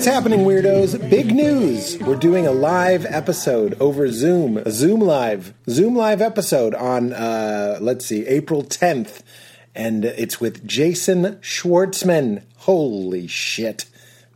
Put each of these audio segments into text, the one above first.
What's happening, weirdos? Big news! We're doing a live episode over Zoom, a Zoom live, Zoom live episode on, uh, let's see, April 10th. And it's with Jason Schwartzman. Holy shit.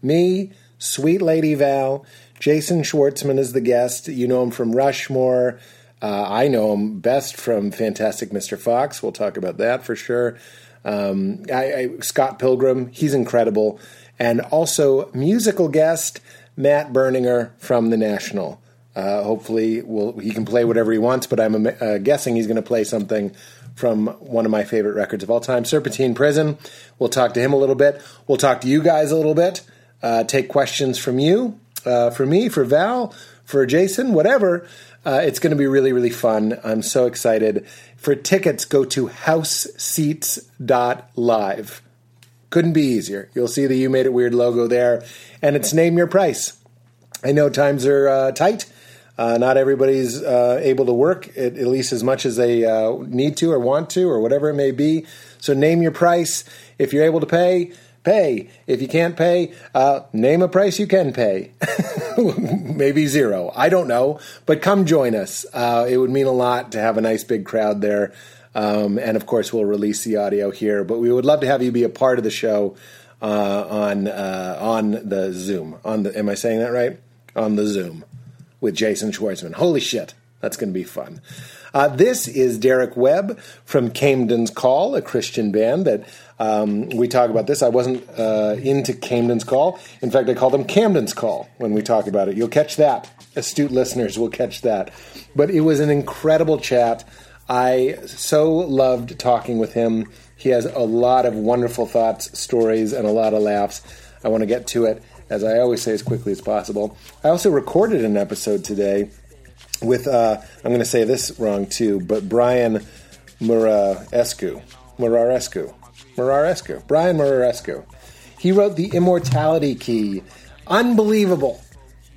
Me, Sweet Lady Val, Jason Schwartzman is the guest. You know him from Rushmore. Uh, I know him best from Fantastic Mr. Fox. We'll talk about that for sure. Um, I, I, Scott Pilgrim, he's incredible. And also musical guest Matt Berninger from The National. Uh, hopefully, we'll, he can play whatever he wants, but I'm uh, guessing he's going to play something from one of my favorite records of all time, Serpentine Prison. We'll talk to him a little bit. We'll talk to you guys a little bit. Uh, take questions from you, uh, for me, for Val, for Jason, whatever. Uh, it's going to be really, really fun. I'm so excited. For tickets, go to houseseats.live. Couldn't be easier. You'll see the You Made It Weird logo there, and it's name your price. I know times are uh, tight. Uh, not everybody's uh, able to work at, at, least as much as they uh, need to or want to or whatever it may be. So name your price. If you're able to pay, pay. If you can't pay, uh, name a price you can pay. Maybe zero. I don't know. But come join us. Uh, it would mean a lot to have a nice big crowd there. Um, and of course, we'll release the audio here. But we would love to have you be a part of the show uh, on uh, on the Zoom. On the, am I saying that right? On the Zoom with Jason Schwartzman. Holy shit, that's going to be fun. Uh, this is Derek Webb from Caedmon's Call, a Christian band that um, we talk about this. I wasn't uh, into Caedmon's Call. In fact, I call them Camden's Call when we talk about it. You'll catch that. Astute listeners will catch that. But it was an incredible chat. I so loved talking with him. He has a lot of wonderful thoughts, stories, and a lot of laughs. I want to get to it, as I always say, as quickly as possible. I also recorded an episode today with uh, I'm going to say this wrong too, but Brian Muraresku, Muraresku, Muraresku, Brian Muraresku. He wrote the Immortality Key. Unbelievable.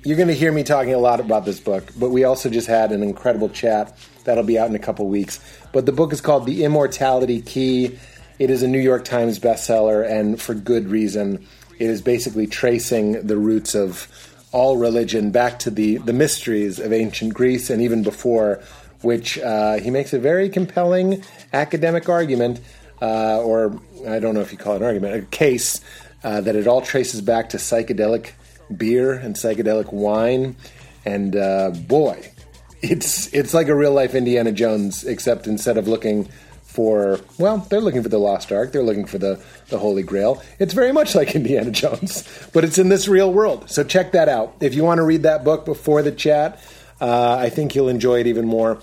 You're going to hear me talking a lot about this book, but we also just had an incredible chat that'll be out in a couple weeks. But the book is called The Immortality Key. It is a New York Times bestseller, and for good reason. It is basically tracing the roots of all religion back to the, the mysteries of ancient Greece and even before, which uh, he makes a very compelling academic argument, uh, or I don't know if you call it an argument, a case uh, that it all traces back to psychedelic beer and psychedelic wine. And uh, boy, it's it's like a real life Indiana Jones, except instead of looking for well, they're looking for the lost ark, they're looking for the the Holy Grail. It's very much like Indiana Jones, but it's in this real world. So check that out. If you want to read that book before the chat, uh, I think you'll enjoy it even more.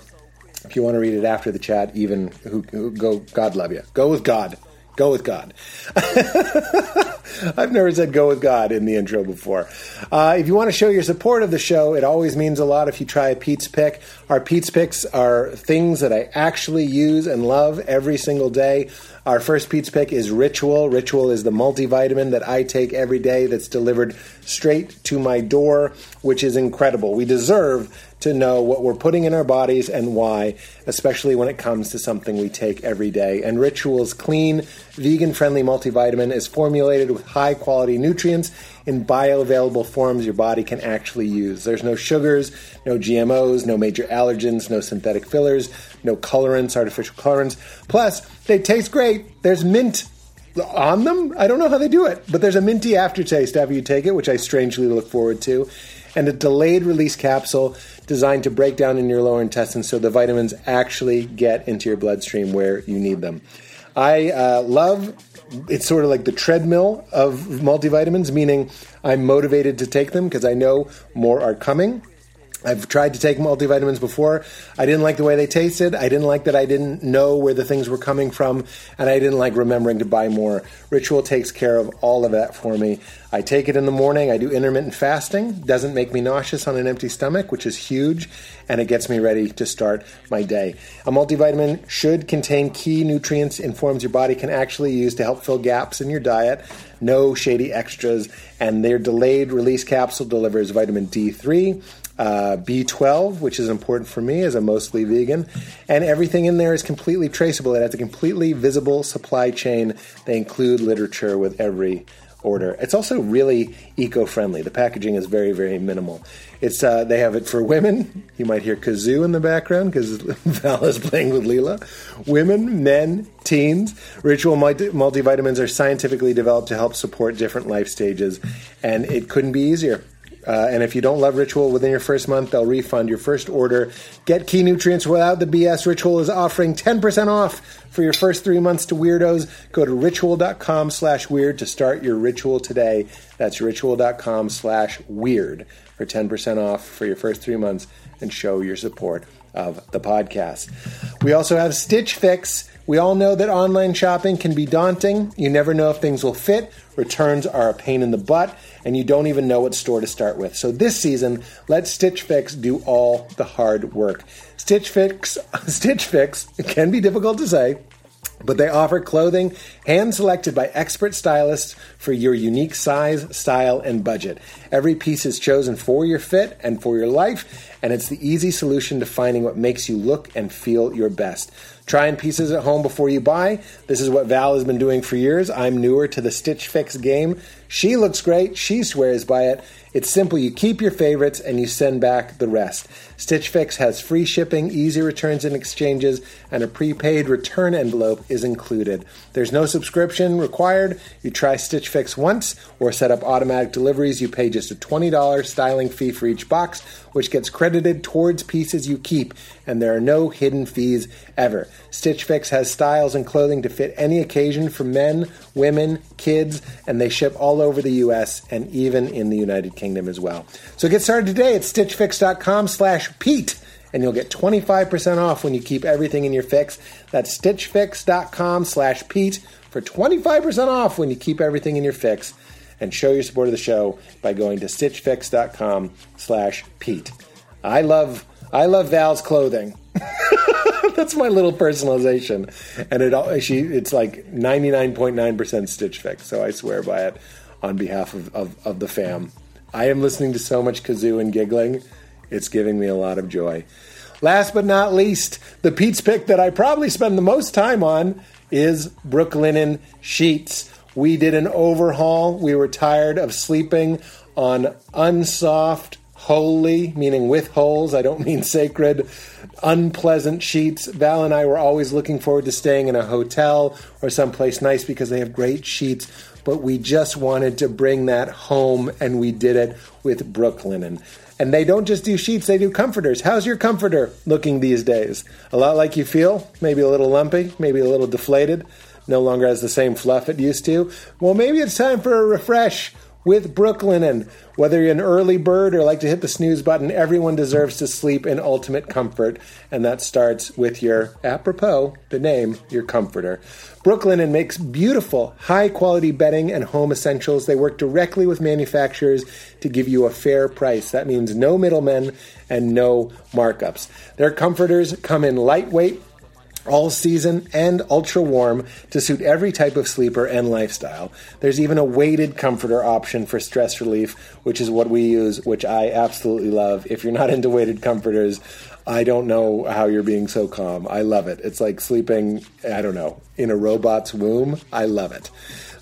If you want to read it after the chat, even who, who go, God love you. Go with God. Go with God. I've never said go with God in the intro before. Uh, if you want to show your support of the show, it always means a lot if you try a Pete's Pick. Our Pete's Picks are things that I actually use and love every single day. Our first Pete's Pick is Ritual. Ritual is the multivitamin that I take every day that's delivered straight to my door, which is incredible. We deserve to know what we're putting in our bodies and why, especially when it comes to something we take every day. And Ritual's clean, vegan friendly multivitamin is formulated with high quality nutrients in bioavailable forms your body can actually use. There's no sugars, no GMOs, no major allergens, no synthetic fillers, no colorants, artificial colorants. Plus, they taste great. There's mint on them. I don't know how they do it, but there's a minty aftertaste after you take it, which I strangely look forward to. And a delayed release capsule designed to break down in your lower intestine so the vitamins actually get into your bloodstream where you need them. I uh, love it's sort of like the treadmill of multivitamins, meaning I'm motivated to take them because I know more are coming. I've tried to take multivitamins before. I didn't like the way they tasted. I didn't like that I didn't know where the things were coming from, and I didn't like remembering to buy more. Ritual takes care of all of that for me. I take it in the morning. I do intermittent fasting. Doesn't make me nauseous on an empty stomach, which is huge, and it gets me ready to start my day. A multivitamin should contain key nutrients and forms your body can actually use to help fill gaps in your diet. No shady extras, and their delayed release capsule delivers vitamin D3 uh, B12, which is important for me as I'm mostly vegan. And everything in there is completely traceable. It has a completely visible supply chain. They include literature with every order. It's also really eco-friendly. The packaging is very, very minimal. It's uh, they have it for women. You might hear kazoo in the background because Val is playing with Leela. Women, men, teens. Ritual multi- multivitamins are scientifically developed to help support different life stages, and it couldn't be easier. Uh, and if you don't love Ritual within your first month, they'll refund your first order. Get key nutrients without the BS. Ritual is offering 10% off for your first three months to Weirdos. Go to ritual.com slash weird to start your ritual today. That's ritual.com slash weird for 10% off for your first three months and show your support of the podcast. We also have Stitch Fix. We all know that online shopping can be daunting. You never know if things will fit. Returns are a pain in the butt, and you don't even know what store to start with. So this season, let Stitch Fix do all the hard work. Stitch Fix, Stitch Fix can be difficult to say. But they offer clothing hand selected by expert stylists for your unique size, style, and budget. Every piece is chosen for your fit and for your life, and it's the easy solution to finding what makes you look and feel your best. Try Trying pieces at home before you buy. This is what Val has been doing for years. I'm newer to the Stitch Fix game. She looks great. She swears by it. It's simple. You keep your favorites and you send back the rest. Stitch Fix has free shipping, easy returns and exchanges, and a prepaid return envelope is included. There's no subscription required. You try Stitch Fix once or set up automatic deliveries. You pay just a $20 styling fee for each box, which gets credited towards pieces you keep, and there are no hidden fees ever. Stitch Fix has styles and clothing to fit any occasion for men, women, kids, and they ship all over the U.S. and even in the United Kingdom as well. So get started today at stitchfix.com slash Pete and you'll get 25% off when you keep everything in your fix. That's stitchfix.com slash Pete for 25% off when you keep everything in your fix. And show your support of the show by going to stitchfix.com slash Pete. I love I love Val's clothing. That's my little personalization, and it she it's like ninety nine point nine percent Stitch Fix. So I swear by it on behalf of, of, of the fam. I am listening to so much kazoo and giggling. It's giving me a lot of joy. Last but not least, the Pete's pick that I probably spend the most time on is Brooklinen sheets. We did an overhaul. We were tired of sleeping on unsoft, holy, meaning with holes. I don't mean sacred, unpleasant sheets. Val and I were always looking forward to staying in a hotel or someplace nice because they have great sheets. But we just wanted to bring that home, and we did it with Brooklinen. And they don't just do sheets, they do comforters. How's your comforter looking these days? A lot like you feel? Maybe a little lumpy, maybe a little deflated, no longer has the same fluff it used to? Well, maybe it's time for a refresh with Brooklinen. Whether you're an early bird or like to hit the snooze button, everyone deserves to sleep in ultimate comfort, and that starts with your, apropos, the name, your comforter. Brooklinen makes beautiful, high quality bedding and home essentials. They work directly with manufacturers to give you a fair price. That means no middlemen and no markups. Their comforters come in lightweight, all season and ultra warm to suit every type of sleeper and lifestyle. There's even a weighted comforter option for stress relief, which is what we use, which I absolutely love. If you're not into weighted comforters, I don't know how you're being so calm. I love it. It's like sleeping, I don't know, in a robot's womb. I love it.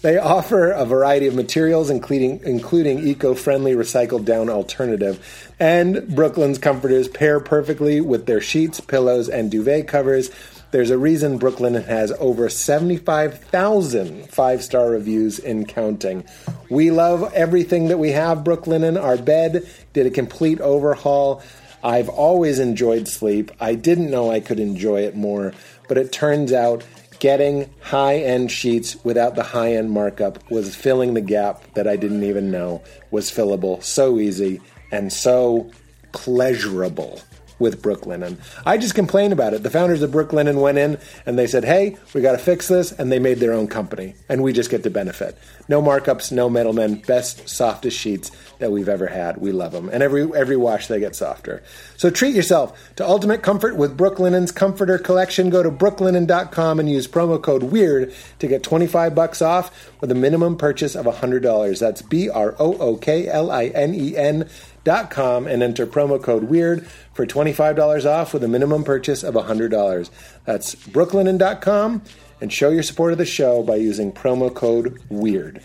They offer a variety of materials, including including eco-friendly recycled down alternative. And Brooklinen's comforters pair perfectly with their sheets, pillows, and duvet covers. There's a reason Brooklinen has over 75,000 five star reviews in counting. We love everything that we have, Brooklinen. Our bed did a complete overhaul. I've always enjoyed sleep. I didn't know I could enjoy it more, but it turns out getting high end sheets without the high end markup was filling the gap that I didn't even know was fillable. So easy and so pleasurable with Brooklinen. I just complain about it. The founders of Brooklinen went in and they said, hey, we got to fix this. And they made their own company. And we just get to benefit. No markups, no middlemen. Best, softest sheets that we've ever had. We love them. And every, every wash, they get softer. So treat yourself to ultimate comfort with Brooklinen's Comforter Collection. Go to brooklinen.com and use promo code WEIRD to get 25 bucks off with a minimum purchase of $100. That's B R O O K L I N E N dot com and enter promo code WEIRD for $25 off with a minimum purchase of $100. That's brooklinen.com and show your support of the show by using promo code WEIRD.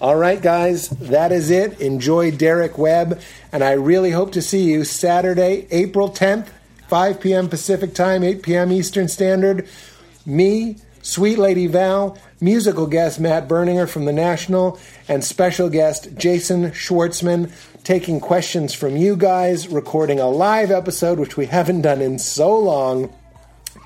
All right, guys, that is it. Enjoy Derek Webb, and I really hope to see you Saturday, April 10th, 5 p.m. Pacific Time, 8 p.m. Eastern Standard. Me, Sweet Lady Val, musical guest Matt Berninger from The National, and special guest Jason Schwartzman taking questions from you guys, recording a live episode, which we haven't done in so long.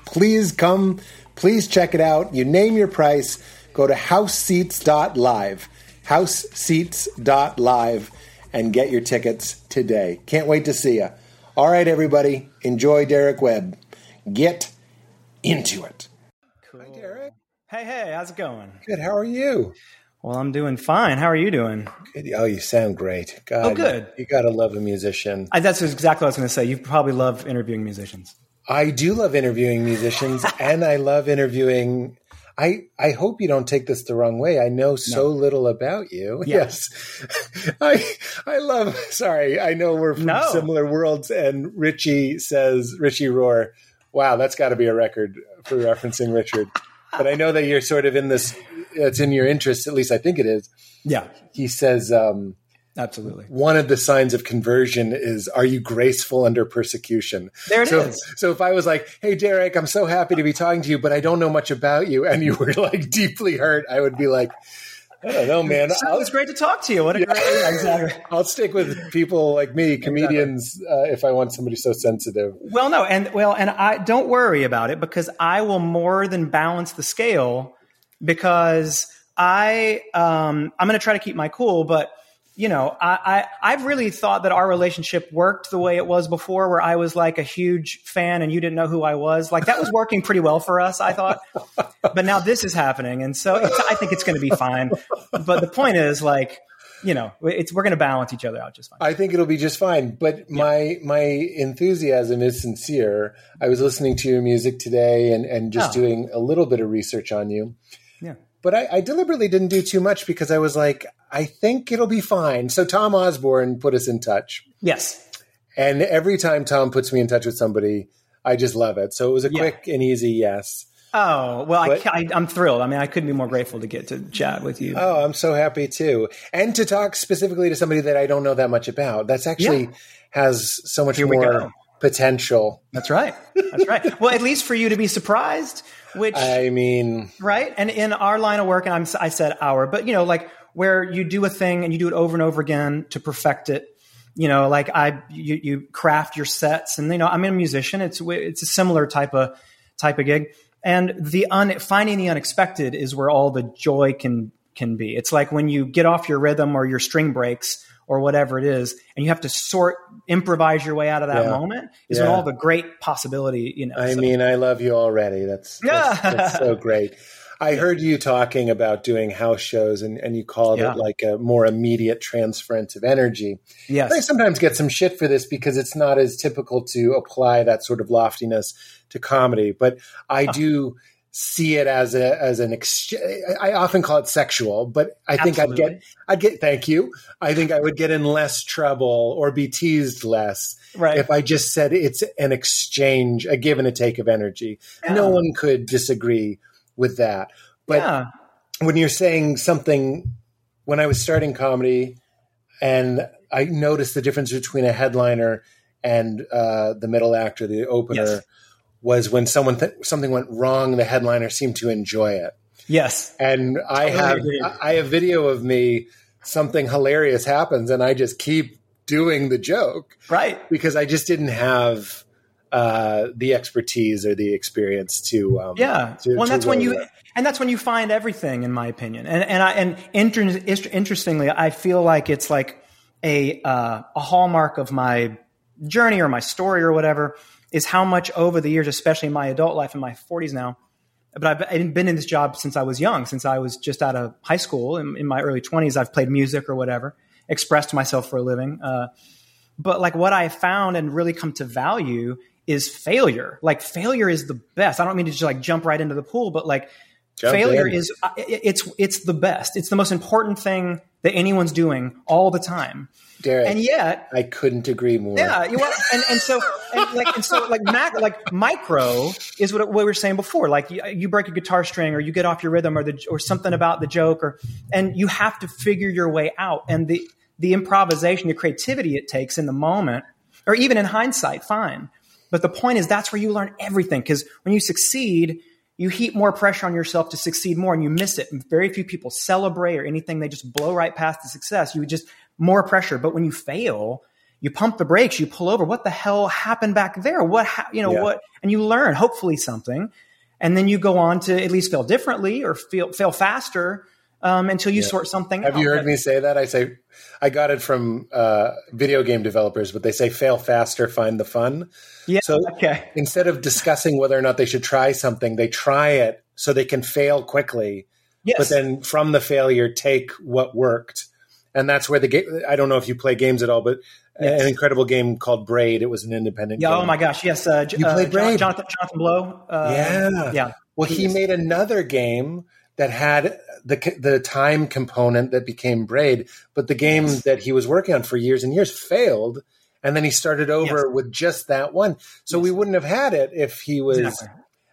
Please come, please check it out. You name your price, go to houseseats.live, houseseats.live, and get your tickets today. Can't wait to see you. All right, everybody, enjoy Derek Webb. Get into it. Cool. Hi, Derek. Hey, hey, how's it going? Good. How are you? Well, I'm doing fine. How are you doing? Good. Oh, you sound great. God, oh, good. You, you got to love a musician. I, that's exactly what I was going to say. You probably love interviewing musicians. I do love interviewing musicians, and I love interviewing. I I hope you don't take this the wrong way. I know so no. little about you. Yeah. Yes, I I love. Sorry, I know we're from no. similar worlds. And Richie says Richie Rohr. Wow, that's got to be a record for referencing Richard. But I know that you're sort of in this. It's in your interest. At least I think it is. Yeah. He says. Um, Absolutely. One of the signs of conversion is are you graceful under persecution? There it so, is. so, if I was like, hey, Derek, I'm so happy to be talking to you, but I don't know much about you, and you were like deeply hurt, I would be like, I don't know, man. So was great to talk to you. What a yeah. great, yeah, exactly. I'll stick with people like me, comedians, exactly. uh, if I want somebody so sensitive. Well, no, and well, and I don't worry about it because I will more than balance the scale because I um, I'm going to try to keep my cool, but you know, I, I have really thought that our relationship worked the way it was before, where I was like a huge fan and you didn't know who I was. Like that was working pretty well for us, I thought. But now this is happening, and so I think it's going to be fine. But the point is, like, you know, it's we're going to balance each other out just fine. I think it'll be just fine. But my my enthusiasm is sincere. I was listening to your music today and and just oh. doing a little bit of research on you. Yeah. But I, I, deliberately didn't do too much because I was like, I think it'll be fine. So Tom Osborne put us in touch. Yes. And every time Tom puts me in touch with somebody, I just love it. So it was a yeah. quick and easy yes. Oh well, but, I, am thrilled. I mean, I couldn't be more grateful to get to chat with you. Oh, I'm so happy too, and to talk specifically to somebody that I don't know that much about. That's actually yeah. has so much Here more potential. That's right. That's right. well, at least for you to be surprised which I mean, right? And in our line of work, and I'm, I said our, but you know, like where you do a thing and you do it over and over again to perfect it. You know, like I, you, you craft your sets, and you know, I'm a musician. It's it's a similar type of type of gig, and the un, finding the unexpected is where all the joy can can be. It's like when you get off your rhythm or your string breaks or whatever it is, and you have to sort improvise your way out of that yeah. moment is yeah. when all the great possibility, you know. I so. mean, I love you already. That's that's, that's so great. I heard you talking about doing house shows and, and you called yeah. it like a more immediate transference of energy. Yes. I sometimes get some shit for this because it's not as typical to apply that sort of loftiness to comedy, but I do see it as a as an exchange. I often call it sexual, but I think Absolutely. I'd get I'd get thank you. I think I would get in less trouble or be teased less right. if I just said it's an exchange, a give and a take of energy. Yeah. No one could disagree with that. But yeah. when you're saying something, when I was starting comedy, and I noticed the difference between a headliner and uh, the middle actor, the opener. Yes was when someone th- something went wrong, the headliner seemed to enjoy it. Yes, and I have I have video of me. Something hilarious happens, and I just keep doing the joke, right? Because I just didn't have uh, the expertise or the experience to um, yeah. To, well, to that's when you that. and that's when you find everything, in my opinion. And and I and inter- interestingly, I feel like it's like a uh, a hallmark of my journey or my story or whatever is how much over the years, especially in my adult life in my 40s now, but I've been in this job since I was young, since I was just out of high school. In, in my early 20s, I've played music or whatever, expressed myself for a living. Uh, but like what I found and really come to value is failure. Like failure is the best. I don't mean to just like jump right into the pool, but like Jump failure in. is uh, it's it's the best. It's the most important thing that anyone's doing all the time. Derek, And yet, I couldn't agree more. yeah, you want, and, and so and like and so like mac, like micro is what, what we were saying before. Like you, you break a guitar string or you get off your rhythm or the or something about the joke or and you have to figure your way out. And the the improvisation, the creativity it takes in the moment, or even in hindsight, fine. But the point is that's where you learn everything because when you succeed, you heap more pressure on yourself to succeed more and you miss it. And very few people celebrate or anything. They just blow right past the success. You just more pressure. But when you fail, you pump the brakes, you pull over. What the hell happened back there? What, ha- you know, Yeah. what, and you learn hopefully something. And then you go on to at least fail differently or feel, fail faster um, until you sort something out. Have out. you heard me say that? I say, I got it from uh, video game developers, but they say fail faster, find the fun. Yeah. So okay. instead of discussing whether or not they should try something, they try it so they can fail quickly, Yes. but then from the failure, take what worked. And that's where the game, I don't know if you play games at all, but Yes. an incredible game called Braid. It was an independent yeah. game. Oh my gosh. Yes. Uh, You uh, played Braid. Jonathan, Jonathan Blow. Uh, Yeah. Yeah. Well, he Genius. made another game that had the the time component that became Braid, but the game that he was working on for years and years failed, and then he started over Yes. with just that one. So we wouldn't have had it if he was. Exactly.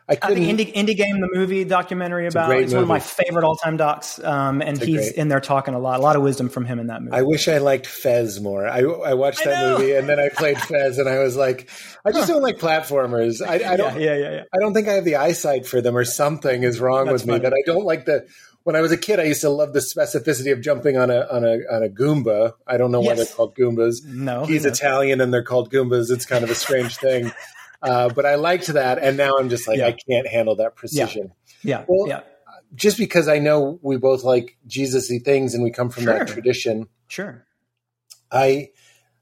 I I couldn't. think indie, indie game, the movie documentary about great it's one of my favorite all time docs, um, and he's great- in there talking a lot, a lot of wisdom from him in that movie. I wish I liked Fez more. I, I watched I that know. movie and then I played Fez, and I was like, I just don't like platformers. I, I don't. yeah, yeah, yeah. I don't think I have the eyesight for them, or something is wrong That's with me. funny. That I don't like the. When I was a kid, I used to love the specificity of jumping on a on a on a Goomba. I don't know why Yes. they're called Goombas. No, He's knows? Italian and they're called Goombas. It's kind of a strange thing, uh, but I liked that, and now I'm just like Yeah. I can't handle that precision. Yeah, Well, yeah, Just because I know we both like Jesus-y things and we come from that tradition, sure. I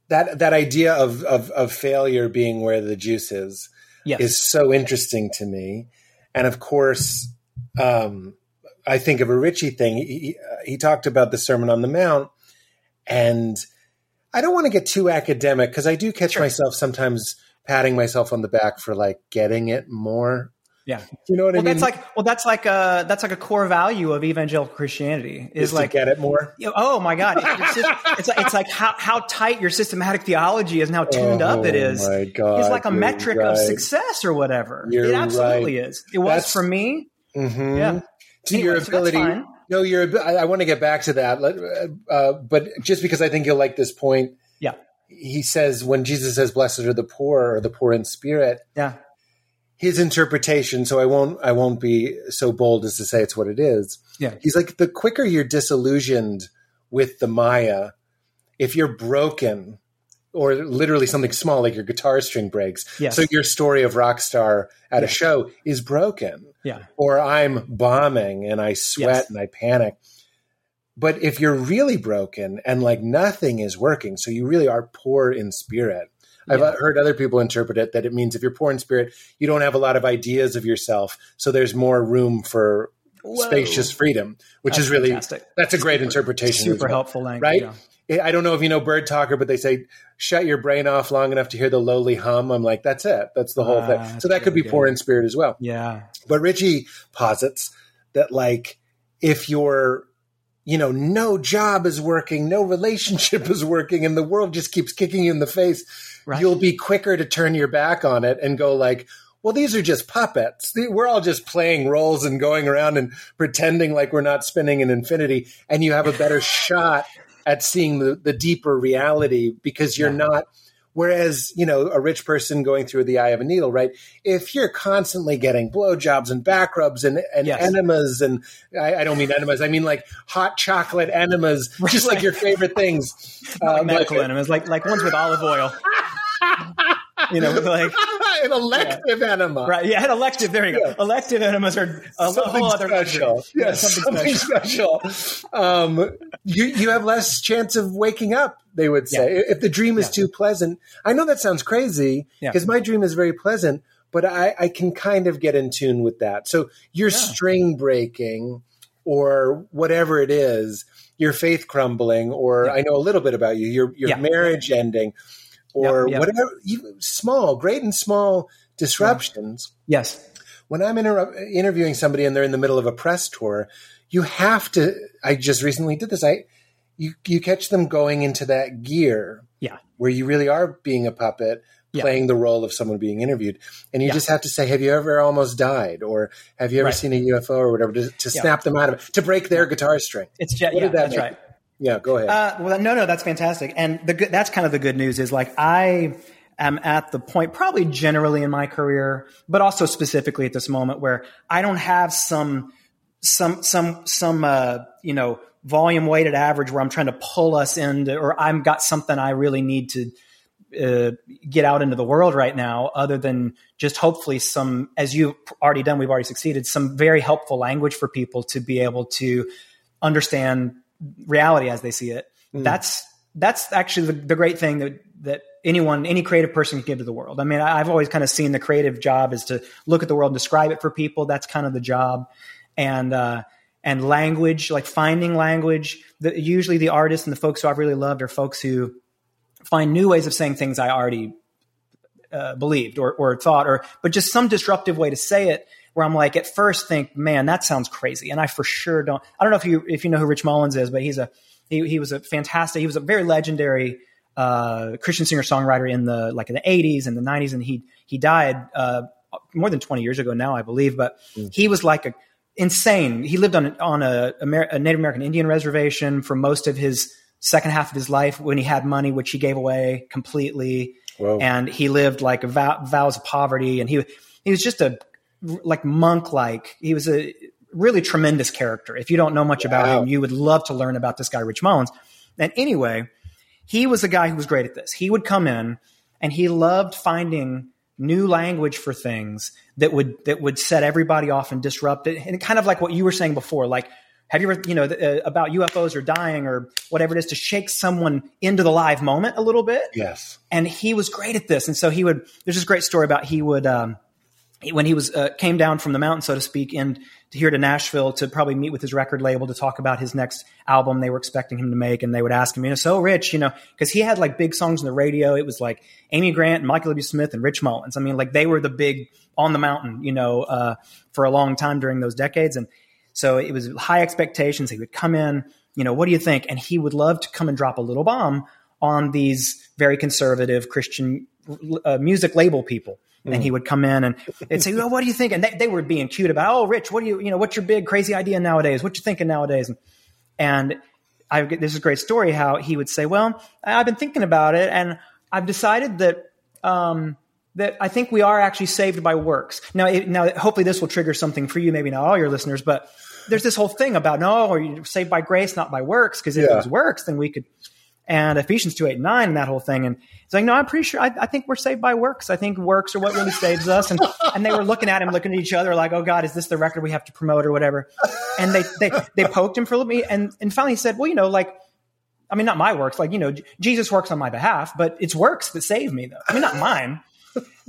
that that idea of of, of failure being where the juice is Yes, is so interesting to me. And of course, um, I think of a Richie thing. He, he, he talked about the Sermon on the Mount, and I don't want to get too academic because I do catch Sure. myself sometimes patting myself on the back for like getting it more. yeah. You know what Well, I mean? that's like well, that's like a that's like a core value of evangelical Christianity is is to like get it more. you know, oh my god, it's, just, it's like it's like how how tight your systematic theology is and how tuned up it is. Oh my God, is like a metric of success or whatever. You're it absolutely right. is. It was That's- for me. Mhm. Yeah. To Anyway, your ability. fine. no, your. I, I want to get back to that, uh, but just because I think you'll like this point, Yeah. he says when Jesus says, "Blessed are the poor," or the poor in spirit, Yeah. his interpretation. So I won't. I won't be so bold as to say it's what it is. Yeah. He's like the quicker you're disillusioned with the Maya, if you're broken. Or literally something small like your guitar string breaks. Yes. So your story of rock star at a show is broken Yeah. or I'm bombing and I sweat Yes. and I panic. But if you're really broken and like nothing is working, so you really are poor in spirit. I've Yeah. Uh, heard other people interpret it that it means if you're poor in spirit, you don't have a lot of ideas of yourself, so there's more room for Whoa. spacious freedom, which That's is really fantastic. that's a great interpretation. Super well, helpful language. right? yeah. I don't know if you know Birdtalker, but they say shut your brain off long enough to hear the lowly hum. I'm like, that's it. That's the whole Ah, thing. So that could be really poor in spirit as well. Yeah. But Richie posits that like if you're you know no job is working, no relationship is working and the world just keeps kicking you in the face, Right. you'll be quicker to turn your back on it and go like well, these are just puppets. We're all just playing roles and going around and pretending like we're not spinning in infinity. And you have a better shot at seeing the, the deeper reality because you're Yeah. not Whereas, you know, a rich person going through the eye of a needle, right? If you're constantly getting blowjobs and back rubs and, and Yes. enemas, and I, I don't mean enemas, I mean like hot chocolate enemas, just like your favorite things. Like Um, medical like- enemas, like like ones with olive oil. you know, like an elective enema. right, yeah, an elective. There you go. Yeah. Elective enemas are a something whole other special. luxury. Yeah, Yes, something, something, special. special. Um, you you have less chance of waking up. They would say if the dream is Yeah. too pleasant. I know that sounds crazy Yeah. because my dream is very pleasant, but I, I can kind of get in tune with that. So your string breaking or whatever it is, your faith crumbling, or Yeah. I know a little bit about you, your your Yeah. marriage ending, or Yep, yep. whatever, even small, great and small disruptions Yes. when I'm inter- interviewing somebody and they're in the middle of a press tour, you have to. I just recently did this. I you you catch them going into that gear, yeah, where you really are being a puppet. Yeah. Playing the role of someone being interviewed, and you Yeah. just have to say, "Have you ever almost died?" or "Have you ever Right. seen a UFO?" or whatever to, to Yeah. snap them out of it, to break their guitar string. it's just, What yeah, did that that's make right. Yeah, go ahead. Uh, well, no, no, that's fantastic. And the good, that's kind of the good news is like I am at the point, probably generally in my career, but also specifically at this moment where I don't have some, some, some, some, uh, you know, volume weighted average where I'm trying to pull us into, or I'm got something I really need to, uh, get out into the world right now, other than just hopefully some, as you've already done, we've already succeeded, some very helpful language for people to be able to understand reality as they see it. That's that's actually the, the great thing that that anyone, any creative person can give to the world. I mean, I, I've always kind of seen the creative job is to look at the world and describe it for people. That's kind of the job, and uh, and language, like finding language. The, usually, the artists and the folks who I've really loved are folks who find new ways of saying things I already uh, believed or, or thought, or but just some disruptive way to say it. Where I'm like, at first, think, man, that sounds crazy, and I for sure don't. I don't know if you if you know who Rich Mullins is, but he's a he, he was a fantastic. He was a very legendary uh, Christian singer songwriter in the like in the 80s and the 90s, and he he died uh, more than 20 years ago now, I believe. But he was like a insane. He lived on on a, Amer- a Native American Indian reservation for most of his second half of his life when he had money, which he gave away completely. Whoa. And he lived like vow, vows of poverty, and he he was just a like monk like. He was a really tremendous character. If you don't know much about him, you would love to learn about this guy, Rich Mullins. And anyway, he was a guy who was great at this. He would come in and he loved finding new language for things that would that would set everybody off and disrupt it. And kind of like what you were saying before, like have you ever you know uh, about UFOs or dying or whatever it is to shake someone into the live moment a little bit yes. and he was great at this. And so he would. There's this great story about he would um, when he was uh, came down from the mountain, so to speak, and to here to Nashville to probably meet with his record label to talk about his next album they were expecting him to make, and they would ask him, you know, so Rich, you know, because he had like big songs on the radio. It was like Amy Grant, Michael W. Smith, and Rich Mullins. I mean, like they were the big on the mountain, you know, uh, for a long time during those decades, and so it was high expectations. He would come in, you know, what do you think? And he would love to come and drop a little bomb on these very conservative Christian uh, music label people. And he would come in and they'd say, well, what do you think? And they, they were being cute about, oh, Rich, what do you, you know, what's your big crazy idea nowadays? What you thinking nowadays? And, and I this is a great story how he would say, well, I've been thinking about it and I've decided that, um, that I think we are actually saved by works. Now, it, now, hopefully, this will trigger something for you, maybe not all your listeners, but there's this whole thing about no, or you're saved by grace, not by works, because if Yeah. it was works, then we could. And Ephesians two eight and nine and that whole thing, and it's like, no, I'm pretty sure. I, I think we're saved by works. I think works are what really saves us. And and they were looking at him, looking at each other, like, oh God, is this the record we have to promote or whatever? And they they they poked him for a little bit, and and finally he said, well, you know, like I mean, not my works. Like, you know, Jesus works on my behalf, but it's works that save me, though. I mean, not mine.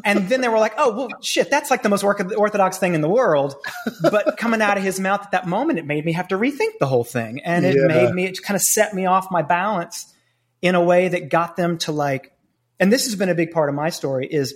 And then they were like, oh, well, shit, that's like the most ortho- orthodox thing in the world. But coming out of his mouth at that moment, it made me have to rethink the whole thing. And it Yeah. made me, it kind of set me off my balance in a way that got them to like, and this has been a big part of my story is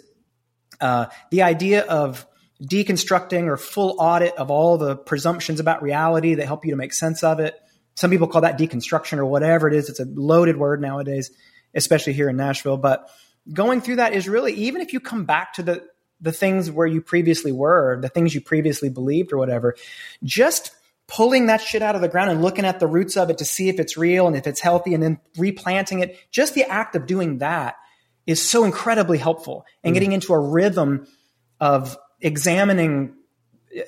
uh, the idea of deconstructing or full audit of all the presumptions about reality that help you to make sense of it. Some people call that deconstruction or whatever it is. It's a loaded word nowadays, especially here in Nashville. But going through that is really even if you come back to the the things where you previously were, the things you previously believed or whatever, just pulling that shit out of the ground and looking at the roots of it to see if it's real and if it's healthy and then replanting it, just the act of doing that is so incredibly helpful and getting into a rhythm of examining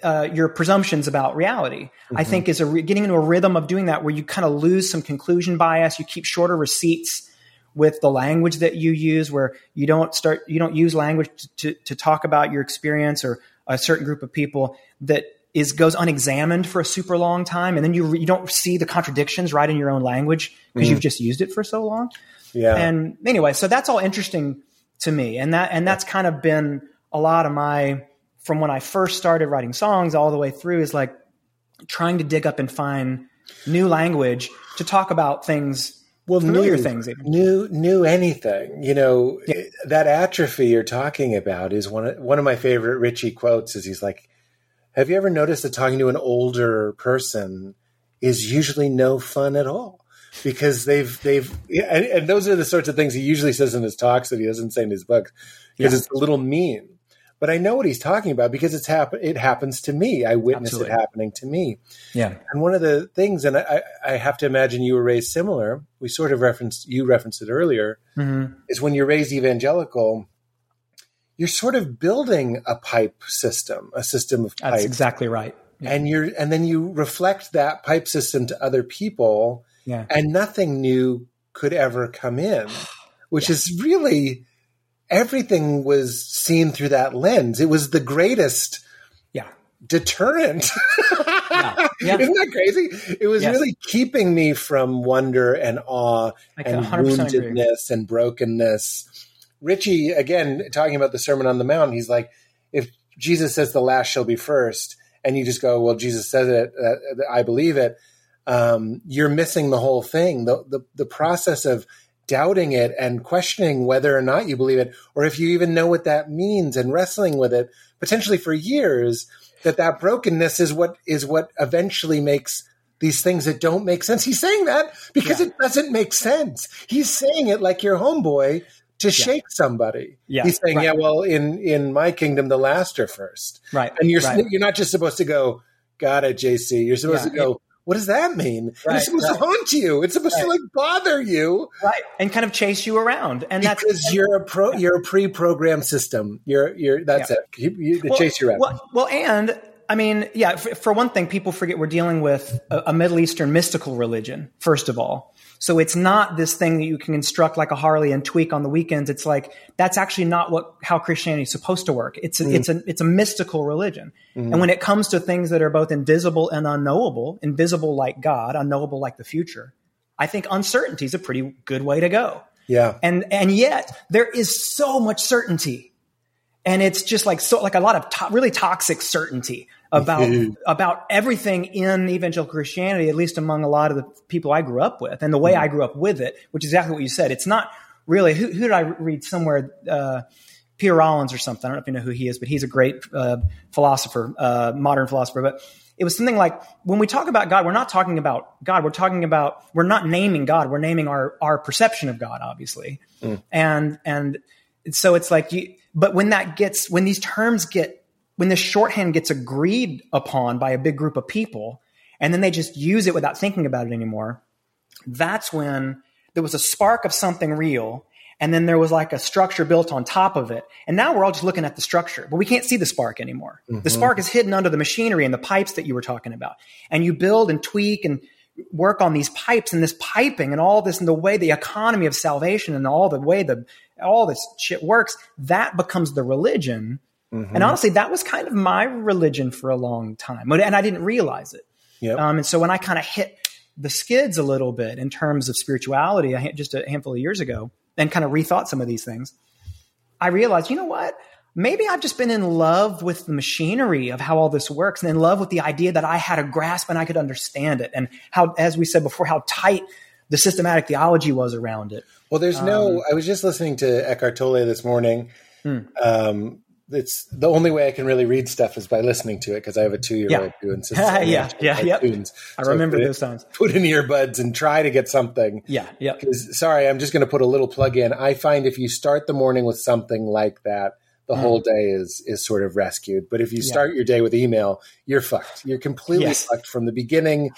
uh, your presumptions about reality. I think is a re- getting into a rhythm of doing that where you kind of lose some conclusion bias. You keep shorter receipts with the language that you use, where you don't start you don't use language to, to talk about your experience or a certain group of people that is goes unexamined for a super long time, and then you re- you don't see the contradictions right in your own language because you've mm. just used it for so long. Yeah. And anyway, so that's all interesting to me, and that and that's kind of been a lot of my from when I first started writing songs all the way through is like trying to dig up and find new language to talk about things, well, familiar new, things. Even. new, new anything. You know, that atrophy you're talking about is one of, one of my favorite Richie quotes. Is he's like, have you ever noticed that talking to an older person is usually no fun at all? Because they've they've and, and those are the sorts of things he usually says in his talks that he doesn't say in his books because Yeah. it's a little mean. But I know what he's talking about because it's happen it happens to me. I witness Absolutely. it happening to me. Yeah. And one of the things, and I, I have to imagine you were raised similar. We sort of referenced you referenced it earlier. hmm Is when you're raised evangelical, you're sort of building a pipe system, a system of pipes. That's exactly right. Yeah. and you're and then you reflect that pipe system to other people, yeah. and nothing new could ever come in, which is really everything was seen through that lens. It was the greatest Yeah. deterrent. Yeah. Yeah. Isn't that crazy? It was Yes. really keeping me from wonder and awe and 100% agree. woundedness and brokenness. Richie, again, talking about the Sermon on the Mount, he's like, if Jesus says the last shall be first, and you just go, well, Jesus says it, uh, I believe it, um, you're missing the whole thing. The, the, the process of doubting it and questioning whether or not you believe it, or if you even know what that means and wrestling with it potentially for years, that that brokenness is what is what eventually makes these things that don't make sense. He's saying that because Yeah. it doesn't make sense. He's saying it like your homeboy to shake somebody. Yeah, He's saying, right. "Yeah, well, in in my kingdom, the last are first. Right. And you're right. you're not just supposed to go, "Got it, JC." You're supposed Yeah, to go, "What does that mean?" Right, it's supposed to haunt you. It's supposed to like bother you right. And kind of chase you around. And that's because you're a pro. You're a pre-programmed system. You're you're. That's Yeah. it. Keep, you, well, chase you around. Well, well, and I mean, yeah. For, for one thing, people forget we're dealing with a, a Middle Eastern mystical religion. First of all, so it's not this thing that you can construct like a Harley and tweak on the weekends. It's like that's actually not what how Christianity is supposed to work. It's a, mm-hmm. it's a it's a mystical religion, mm-hmm. and when it comes to things that are both invisible and unknowable, invisible like God, unknowable like the future, I think uncertainty is a pretty good way to go. yeah. and and yet there is so much certainty and it's just like so like a lot of to- really toxic certainty about about everything in evangelical christianity at least among a lot of the people i grew up with and the way i grew up with it which is exactly what you said it's not really who, who did i read somewhere uh, peter rollins or something i don't know if you know who he is but he's a great uh, philosopher uh, modern philosopher but it was something like when we talk about God, we're not talking about God. We're talking about we're not naming God. We're naming our our perception of God, obviously. And and so it's like you. But when that gets when these terms get when this shorthand gets agreed upon by a big group of people, and then they just use it without thinking about it anymore, that's when there was a spark of something real. And then there was like a structure built on top of it. And now we're all just looking at the structure, but we can't see the spark anymore. The mm-hmm. spark is hidden under the machinery and the pipes that you were talking about. And you build and tweak and work on these pipes and this piping and all this and the way the economy of salvation and all the way the all this shit works, that becomes the religion. And honestly, that was kind of my religion for a long time. And I didn't realize it. Yep. Um, and so when I kind of hit the skids a little bit in terms of spirituality, just a handful of years ago, and kind of rethought some of these things, I realized, you know what? Maybe I've just been in love with the machinery of how all this works and in love with the idea that I had a grasp and I could understand it. And how, as we said before, how tight the systematic theology was around it. Well, there's no. I was just listening to Eckhart Tolle this morning. Um, it's the only way I can really read stuff is by listening to it because I have a two year old who insists. Yeah, on yeah, watching yeah, yep. I So remember those times. Put in earbuds and try to get something. Yeah, yeah. Sorry, I'm just going to put a little plug in. I find if you start the morning with something like that, the whole day is is sort of rescued. But if you start your day with email, you're fucked. You're completely Yes. fucked from the beginning.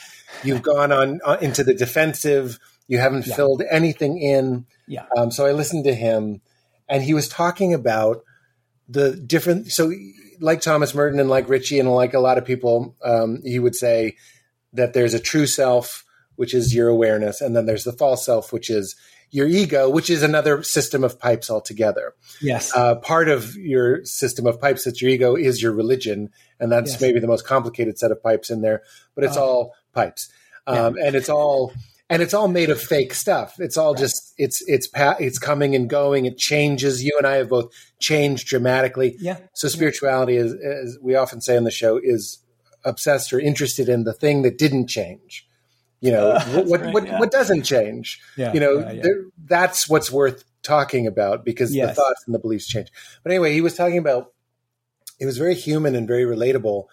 You've gone on uh, into the defensive. You haven't filled anything in. Yeah. Um, so I listened to him, and he was talking about the different. So, like Thomas Merton and like Richie and like a lot of people, um, he would say that there's a true self, which is your awareness, and then there's the false self, which is your ego, which is another system of pipes altogether. Yes. Uh, part of your system of pipes that's your ego is your religion, and that's Yes. maybe the most complicated set of pipes in there. But it's all pipes, um, and it's all and it's all made of fake stuff. It's all just it's it's pa- it's coming and going. It changes. You and I have both changed dramatically. Yeah. So spirituality is, as we often say on the show, is obsessed or interested in the thing that didn't change. You know what what, right, what, yeah. what doesn't change. Yeah, you know yeah, there- that's what's worth talking about because the thoughts and the beliefs change. But anyway, he was talking about it was very human and very relatable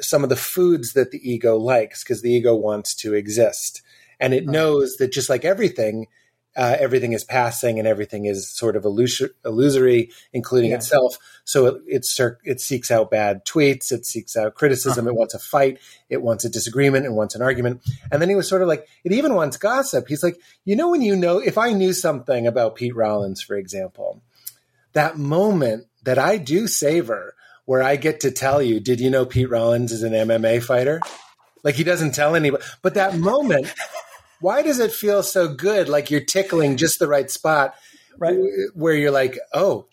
some of the foods that the ego likes because the ego wants to exist. And it knows that just like everything, uh, everything is passing and everything is sort of illusory, including yeah. itself. So it, it, it, seeks out bad tweets, it seeks out criticism, uh-huh. it wants a fight, it wants a disagreement, it wants an argument. And then he was sort of like, it even wants gossip. He's like, you know, when you know, if I knew something about Pete Rollins, for example, that moment that I do savor where I get to tell you, did you know Pete Rollins is an MMA fighter? Like he doesn't tell anybody, but that moment why does it feel so good? Like you're tickling just the right spot, right? Where you're like, oh,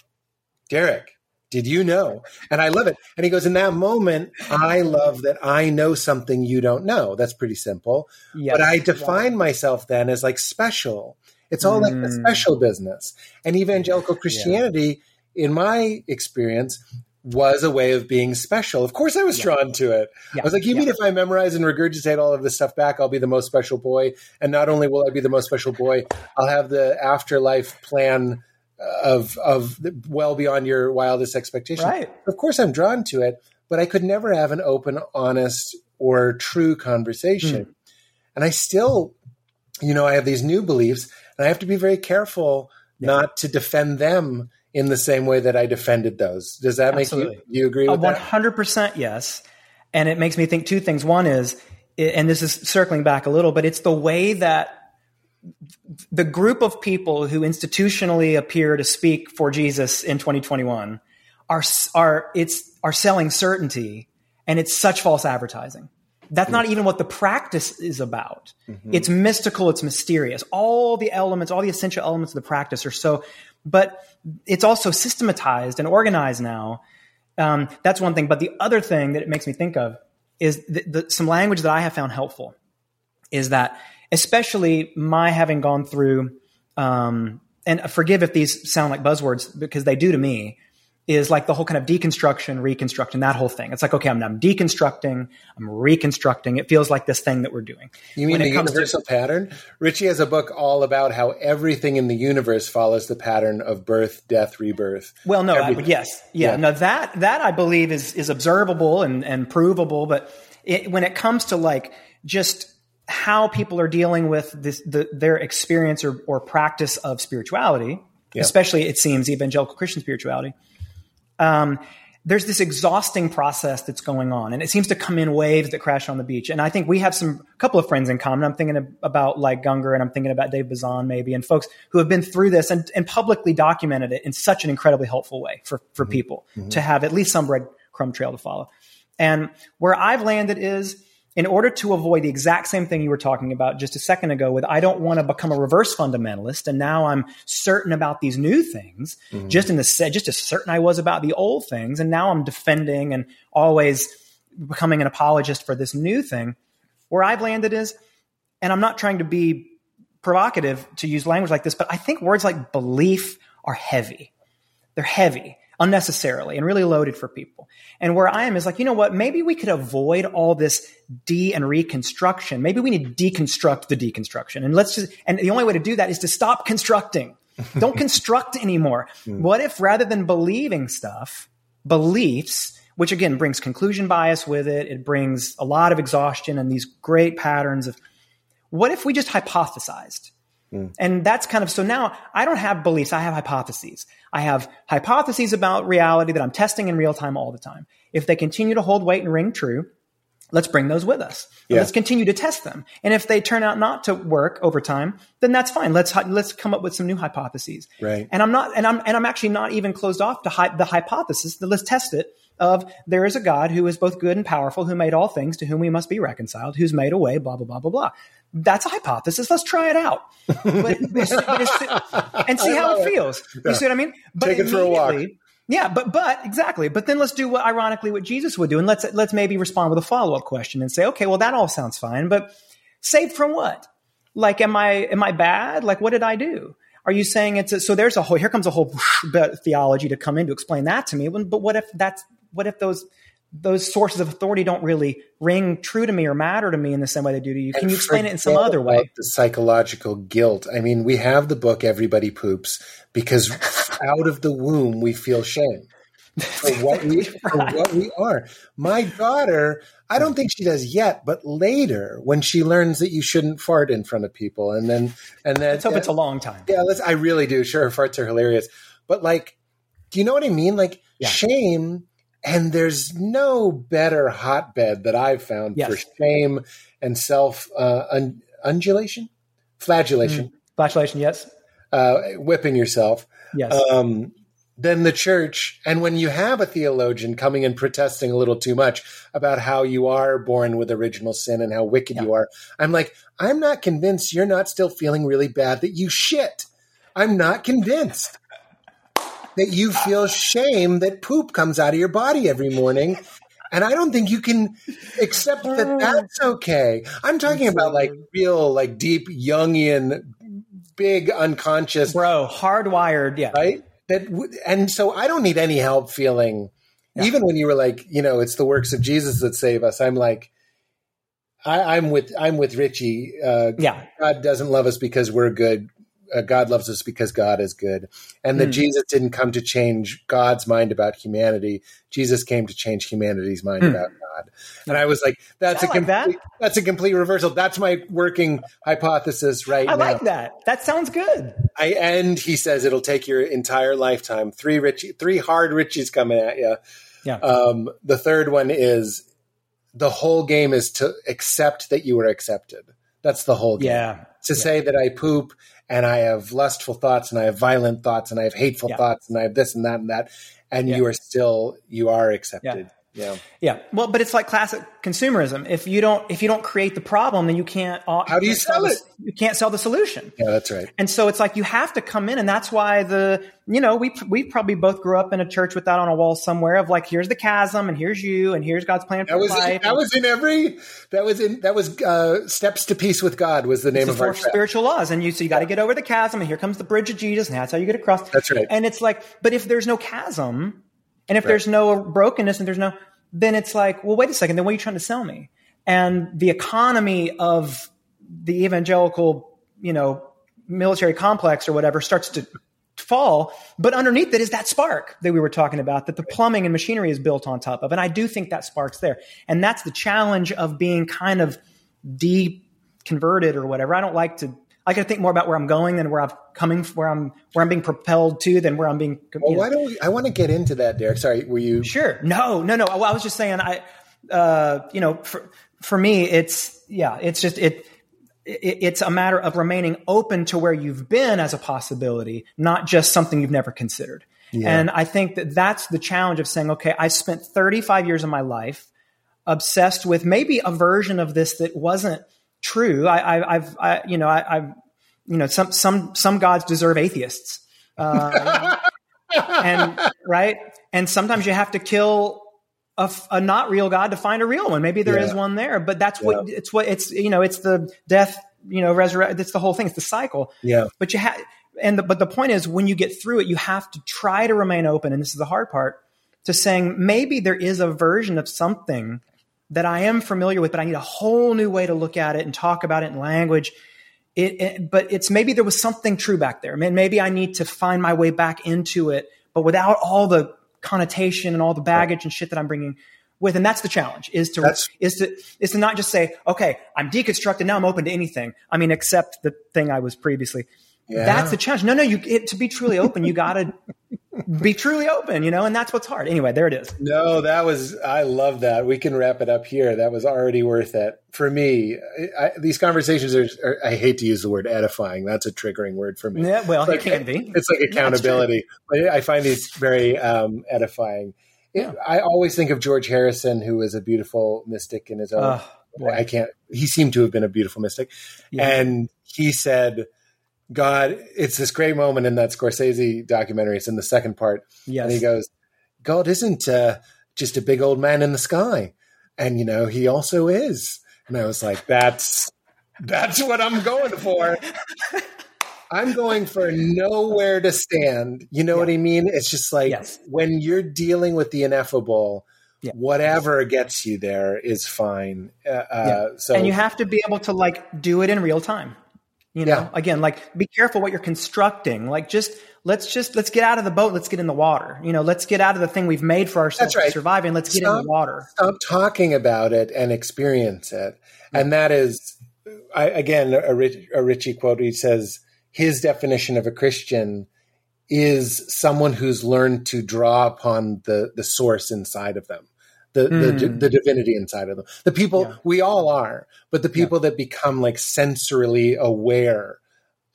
Derek, did you know? And I love it. And he goes, in that moment, I love that I know something you don't know. That's pretty simple. Yes, but I define myself then as like special. It's all mm. like the special business. And evangelical Christianity, yeah. in my experience, was a way of being special. Of course, I was yeah. drawn to it. Yeah. I was like, you yeah. mean if I memorize and regurgitate all of this stuff back, I'll be the most special boy? And not only will I be the most special boy, I'll have the afterlife plan of of well beyond your wildest expectation. Right. Of course, I'm drawn to it, but I could never have an open, honest, or true conversation. Mm. And I still, you know, I have these new beliefs, and I have to be very careful not to defend them in the same way that I defended those. Does that make Absolutely. you, you agree with that? 100% yes. And it makes me think two things. One is, and this is circling back a little, but it's the way that the group of people who institutionally appear to speak for Jesus in 2021 are, are, it's, are selling certainty and it's such false advertising. That's not even what the practice is about. Mm-hmm. It's mystical, it's mysterious. All the elements, all the essential elements of the practice are so, but it's also systematized and organized now. Um, that's one thing. But the other thing that it makes me think of is the, the, some language that I have found helpful is that, especially my having gone through, um, and forgive if these sound like buzzwords because they do to me, is like the whole kind of deconstruction, reconstruction, that whole thing. It's like, okay, I'm, I'm deconstructing, I'm reconstructing. It feels like this thing that we're doing. You mean when the universal to, pattern? Richie has a book all about how everything in the universe follows the pattern of birth, death, rebirth. Well, no, I, yes. Yeah. yeah. Now that, that I believe is, is observable and, and provable. But it, when it comes to like just how people are dealing with this, the, their experience or, or practice of spirituality, yeah. especially it seems evangelical Christian spirituality, um, there's this exhausting process that's going on and it seems to come in waves that crash on the beach and i think we have some couple of friends in common i'm thinking about like gungor and i'm thinking about dave bazan maybe and folks who have been through this and, and publicly documented it in such an incredibly helpful way for, for mm-hmm. people mm-hmm. to have at least some breadcrumb trail to follow and where i've landed is in order to avoid the exact same thing you were talking about just a second ago with I don't want to become a reverse fundamentalist and now I'm certain about these new things mm-hmm. just in the just as certain I was about the old things and now I'm defending and always becoming an apologist for this new thing where I've landed is and I'm not trying to be provocative to use language like this but I think words like belief are heavy they're heavy unnecessarily and really loaded for people. And where I am is like, you know what? Maybe we could avoid all this de and reconstruction. Maybe we need to deconstruct the deconstruction. And let's just, and the only way to do that is to stop constructing. Don't construct anymore. Mm. What if rather than believing stuff, beliefs, which again brings conclusion bias with it, it brings a lot of exhaustion and these great patterns of, what if we just hypothesized? Mm. And that's kind of so now I don't have beliefs, I have hypotheses. I have hypotheses about reality that I'm testing in real time all the time. If they continue to hold weight and ring true, let's bring those with us. Yeah. Let's continue to test them. And if they turn out not to work over time, then that's fine. Let's let's come up with some new hypotheses. Right. And I'm not and I'm and I'm actually not even closed off to hi- the hypothesis. That let's test it of there is a God who is both good and powerful, who made all things, to whom we must be reconciled, who's made a way, blah blah blah blah blah that's a hypothesis. Let's try it out but, and see how it feels. You yeah. see what I mean? But Take it for a walk. Yeah, but but exactly. But then let's do what ironically what Jesus would do, and let's let's maybe respond with a follow up question and say, okay, well that all sounds fine, but saved from what? Like, am I am I bad? Like, what did I do? Are you saying it's a, so? There's a whole here comes a whole theology to come in to explain that to me. But what if that's what if those those sources of authority don't really ring true to me or matter to me in the same way they do to you. Can and you explain it in some other way? The psychological guilt. I mean, we have the book Everybody Poops because out of the womb we feel shame. for what we for what we are. My daughter, I don't think she does yet, but later when she learns that you shouldn't fart in front of people, and then and then Let's hope it's a long time. yeah, let's. I really do. Sure, farts are hilarious, but like, do you know what I mean? Like Yeah. shame, and there's no better hotbed that I've found Yes. for shame and self uh, un- undulation, flagellation, Flashlight, yes, uh, whipping yourself. Yes, um, than the church. And when you have a theologian coming and protesting a little too much about how you are born with original sin and how wicked you are, I'm like, I'm not convinced you're not still feeling really bad that you shit. I'm not convinced that you feel shame that poop comes out of your body every morning. And I don't think you can accept that that's okay. I'm talking about like real, like deep Jungian, big unconscious bro, hardwired. Yeah, right? That w- and so I don't need any help feeling. Even when you were like, you know, it's the works of Jesus that save us. I'm like, I, I'm with I'm with Richie. Uh, yeah, God doesn't love us because we're good. Uh, God loves us because God is good, and that Mm. Jesus didn't come to change God's mind about humanity. Jesus came to change humanity's mind Mm. about God. And I was like, that's I a like that. that's a complete reversal. That's my working hypothesis right I now. like that. That sounds good. I and he says it'll take your entire lifetime. Three rich, three hard riches coming at you. Yeah. Um, the third one is the whole game is to accept that you were accepted. That's the whole game. Yeah, To say that I poop and I have lustful thoughts and I have violent thoughts and I have hateful Yeah. thoughts and I have this and that and that, and Yeah. you are still you are accepted. Yeah. Yeah. Yeah. Well, but it's like classic consumerism. If you don't, if you don't create the problem, then you can't. How do you can't sell the- it? You can't sell the solution. Yeah, that's right. And so it's like you have to come in, and that's why the you know we we probably both grew up in a church with that on a wall somewhere of like here's the chasm, and here's you, and here's God's plan for That was life. that was in every that was in that was uh, steps to peace with God was the name the of our spiritual laws, and you so you got to get over the chasm, and here comes the bridge of Jesus, and that's how you get across. That's right. And it's like, but if there's no chasm, and if there's no brokenness, and there's no, then it's like, well, wait a second, then what are you trying to sell me? And the economy of the evangelical, you know, military complex or whatever starts to fall. But underneath it is that spark that we were talking about that the plumbing and machinery is built on top of. And I do think that spark's there. And that's the challenge of being kind of deconverted or whatever. I don't like to. I got to think more about where I'm going than where I'm coming, where I'm where I'm being propelled to, than where I'm being. Well, know. why don't we? I want to get into that, Derek. Sorry, were you? Sure. No, no, no. Well, I was just saying, I, uh, you know, for, for me, it's, yeah, it's just, it, it, it's a matter of remaining open to where you've been as a possibility, not just something you've never considered. And I think that that's the challenge of saying, okay, I spent 35 years of my life obsessed with maybe a version of this that wasn't true. I, I, I've, I, you know, I, I've, you know, some, some, some gods deserve atheists. Uh, and right. And sometimes you have to kill a not real God to find a real one. Maybe there is Yeah. one there, but that's what it's what it's, you know, it's the death, you know, resurrect. It's the whole thing. It's the cycle. Yeah. But you have, and the, but the point is when you get through it, you have to try to remain open. And this is the hard part to saying maybe there is a version of something that I am familiar with, but I need a whole new way to look at it and talk about it in language. It, it, but it's maybe there was something true back there. Man, maybe I need to find my way back into it, but without all the connotation and all the baggage and shit that I'm bringing with. And that's the challenge is to, That's- is to, is to not just say, okay, I'm deconstructed. Now I'm open to anything. I mean, except the thing I was previously. Yeah. That's the challenge. No, no, you, it, to be truly open, you gotta be truly open, you know, and that's what's hard. Anyway, there it is. No, that was. I love that. We can wrap it up here. That was already worth it for me. I, I, these conversations are, are. I hate to use the word edifying. That's a triggering word for me. Yeah, well, Like, it can be. It's like accountability. But I find these very um, edifying. It, Yeah. I always think of George Harrison, who was a beautiful mystic in his own. Oh. I can't. He seemed to have been a beautiful mystic, Yeah. and he said, "God, it's this great moment in that Scorsese documentary. It's in the second part, Yes. and he goes, God isn't uh, just a big old man in the sky, and you know he also is." And I was like, "That's that's what I'm going for." I'm going for nowhere to stand. You know what I mean? It's just like Yes. when you're dealing with the ineffable, Yeah. whatever gets you there is fine. Uh, uh, so and you have to be able to like do it in real time. You know, Yeah. again, like be careful what you're constructing. Like just let's just let's get out of the boat. Let's get in the water. You know, let's get out of the thing we've made for ourselves right. to survive, and let's stop, get in the water. Stop talking about it and experience it. And that is, I, again, a, Rich, a Richie quote. He says his definition of a Christian is someone who's learned to draw upon the the source inside of them. The, mm. the, the divinity inside of them. The people yeah. we all are, but the people yeah. that become like sensorily aware,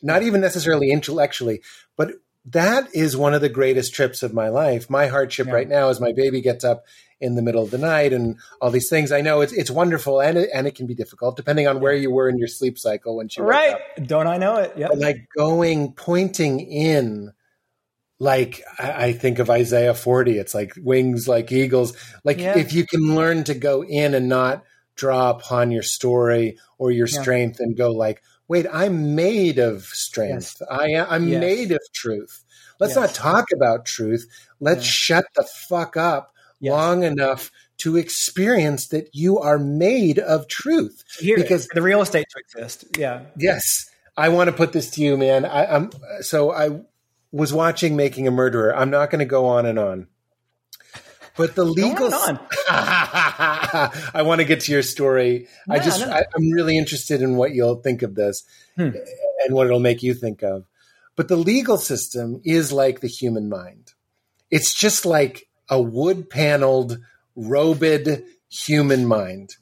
not even necessarily intellectually, but that is one of the greatest trips of my life. My hardship yeah. right now is my baby gets up in the middle of the night and all these things. I know it's it's wonderful and it, and it can be difficult depending on where you were in your sleep cycle when she right. Don't I know it? Yeah. Like going pointing in like I, think of Isaiah 40. It's like wings like eagles. Like yeah. if you can learn to go in and not draw upon your story or your yeah. strength and go like, wait, I'm made of strength. Yes. I am I'm yes. made of truth. Let's yes. not talk about truth. Let's yeah. shut the fuck up long enough to experience that you are made of truth. Here, because the real estate to exist. Yeah. Yes. I want to put this to you, man. I, I'm so I was watching Making a Murderer. I'm not going to go on and on. But the legal. On I want to get to your story. No, I just, no. I, am really interested in what you'll think of this hmm. and what it'll make you think of. But the legal system is like the human mind. It's just like a wood paneled, robed human mind.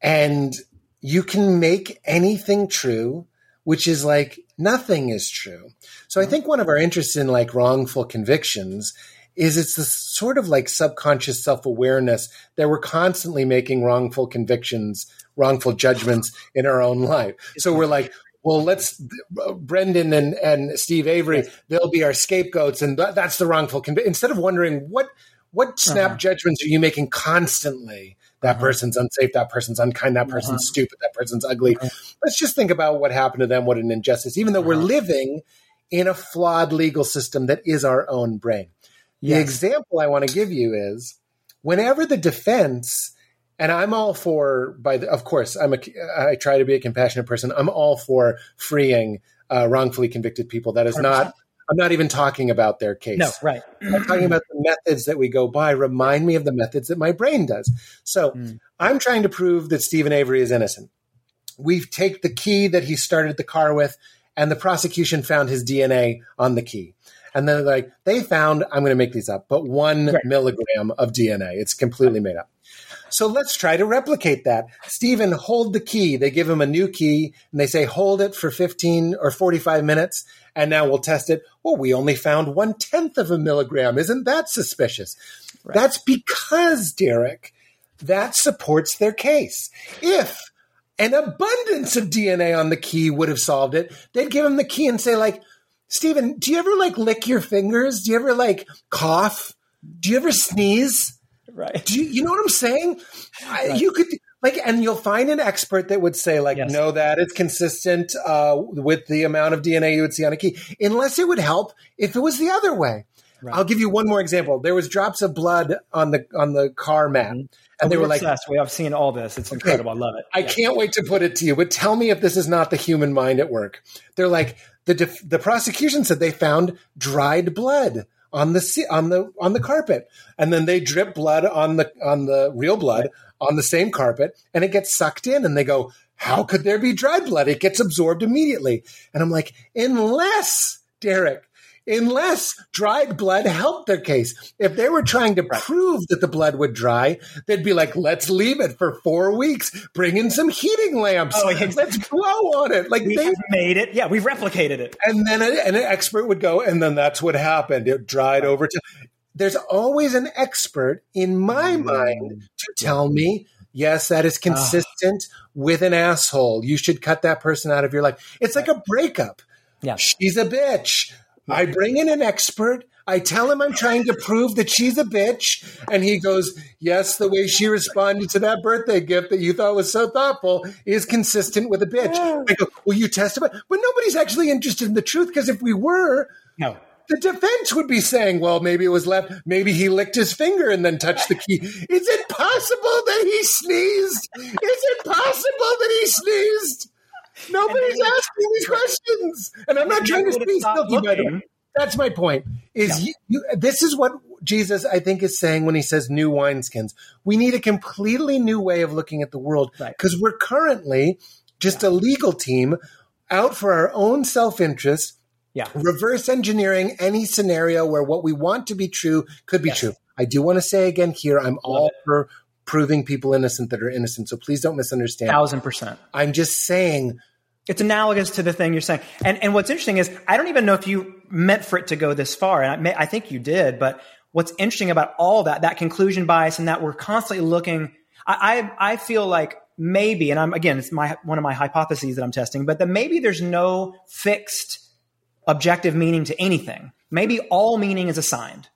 And you can make anything true, which is like nothing is true. So I think one of our interests in like wrongful convictions is it's this sort of like subconscious self awareness that we're constantly making wrongful convictions, wrongful judgments in our own life. So we're like, well, let's Brendan and, and Steve Avery, they'll be our scapegoats, and th- that's the wrongful conviction. Instead of wondering what what snap uh-huh. judgments are you making constantly that uh-huh. person's unsafe, that person's unkind, that person's uh-huh. stupid, that person's ugly. Let's just think about what happened to them, what an injustice, even though we're uh-huh. living in a flawed legal system that is our own brain. Yes. The example I want to give you is whenever the defense, and I'm all for, by the, of course, I'm a, I try to be a compassionate person. I'm all for freeing uh, wrongfully convicted people. That is 100%. not I'm not even talking about their case. No, right. I'm talking about the methods that we go by remind me of the methods that my brain does. So mm. I'm trying to prove that Steven Avery is innocent. We take the key that he started the car with, and the prosecution found his DNA on the key. And then like they found, I'm going to make these up, but one right. milligram of DNA. It's completely made up. So let's try to replicate that. Steven, hold the key. They give him a new key and they say, hold it for 15 or 45 minutes. And now we'll test it. Well, we only found one tenth of a milligram. Isn't that suspicious? Right. That's because, Derek, that supports their case. If an abundance of DNA on the key would have solved it, they'd give him the key and say, like, Steven, do you ever like lick your fingers? Do you ever like cough? Do you ever sneeze? Right. Do you, you know what I'm saying? Right. You could like, and you'll find an expert that would say, like, yes. no, that is consistent uh, with the amount of DNA you would see on a key, unless it would help if it was the other way. Right. I'll give you one more example. There was drops of blood on the on the car mat, mm-hmm. and they were like, "We have seen all this. It's incredible. I love it." I yeah. can't wait to put it to you. But tell me if this is not the human mind at work. They're like the def- the prosecution said they found dried blood on the on the on the carpet, and then they drip blood on the on the real blood on the same carpet, and it gets sucked in, and they go, "How could there be dry blood? It gets absorbed immediately." And I'm like, unless Derek, unless dried blood helped their case. If they were trying to prove that the blood would dry, they'd be like, let's leave it for four weeks, bring in some heating lamps, oh, yeah. let's blow on it. Like we they made it. Yeah, we've replicated it. And then a, and an expert would go, and then that's what happened. It dried over to. There's always an expert in my mm. mind to tell me Yes, that is consistent with an asshole. You should cut that person out of your life. It's like a breakup. Yeah. She's a bitch. I bring in an expert. I tell him I'm trying to prove that she's a bitch. And he goes, Yes, the way she responded to that birthday gift that you thought was so thoughtful is consistent with a bitch. I go, Will you testify? But nobody's actually interested in the truth because if we were, no. The defense would be saying, well, maybe it was left, maybe he licked his finger and then touched the key. Is it possible that he sneezed? Is it possible that he sneezed? Nobody's asking these questions. And I'm not trying to speak guilty by the way, That's my point. Is Yeah. you, you, this is what Jesus, I think, is saying when he says new wineskins. We need a completely new way of looking at the world Right. because we're currently just a legal team out for our own self interest, Yeah. reverse engineering any scenario where what we want to be true could be Yes. true. I do want to say again here, I'm all it. for proving people innocent that are innocent. So please don't misunderstand. Thousand percent. I'm just saying It's analogous to the thing you're saying. And and what's interesting is I don't even know if you meant for it to go this far, and I, may, I think you did. But what's interesting about all that that conclusion bias and that we're constantly looking, I I, I feel like maybe, and I'm again, it's my one of my hypotheses that I'm testing, but that maybe there's no fixed objective meaning to anything. Maybe all meaning is assigned.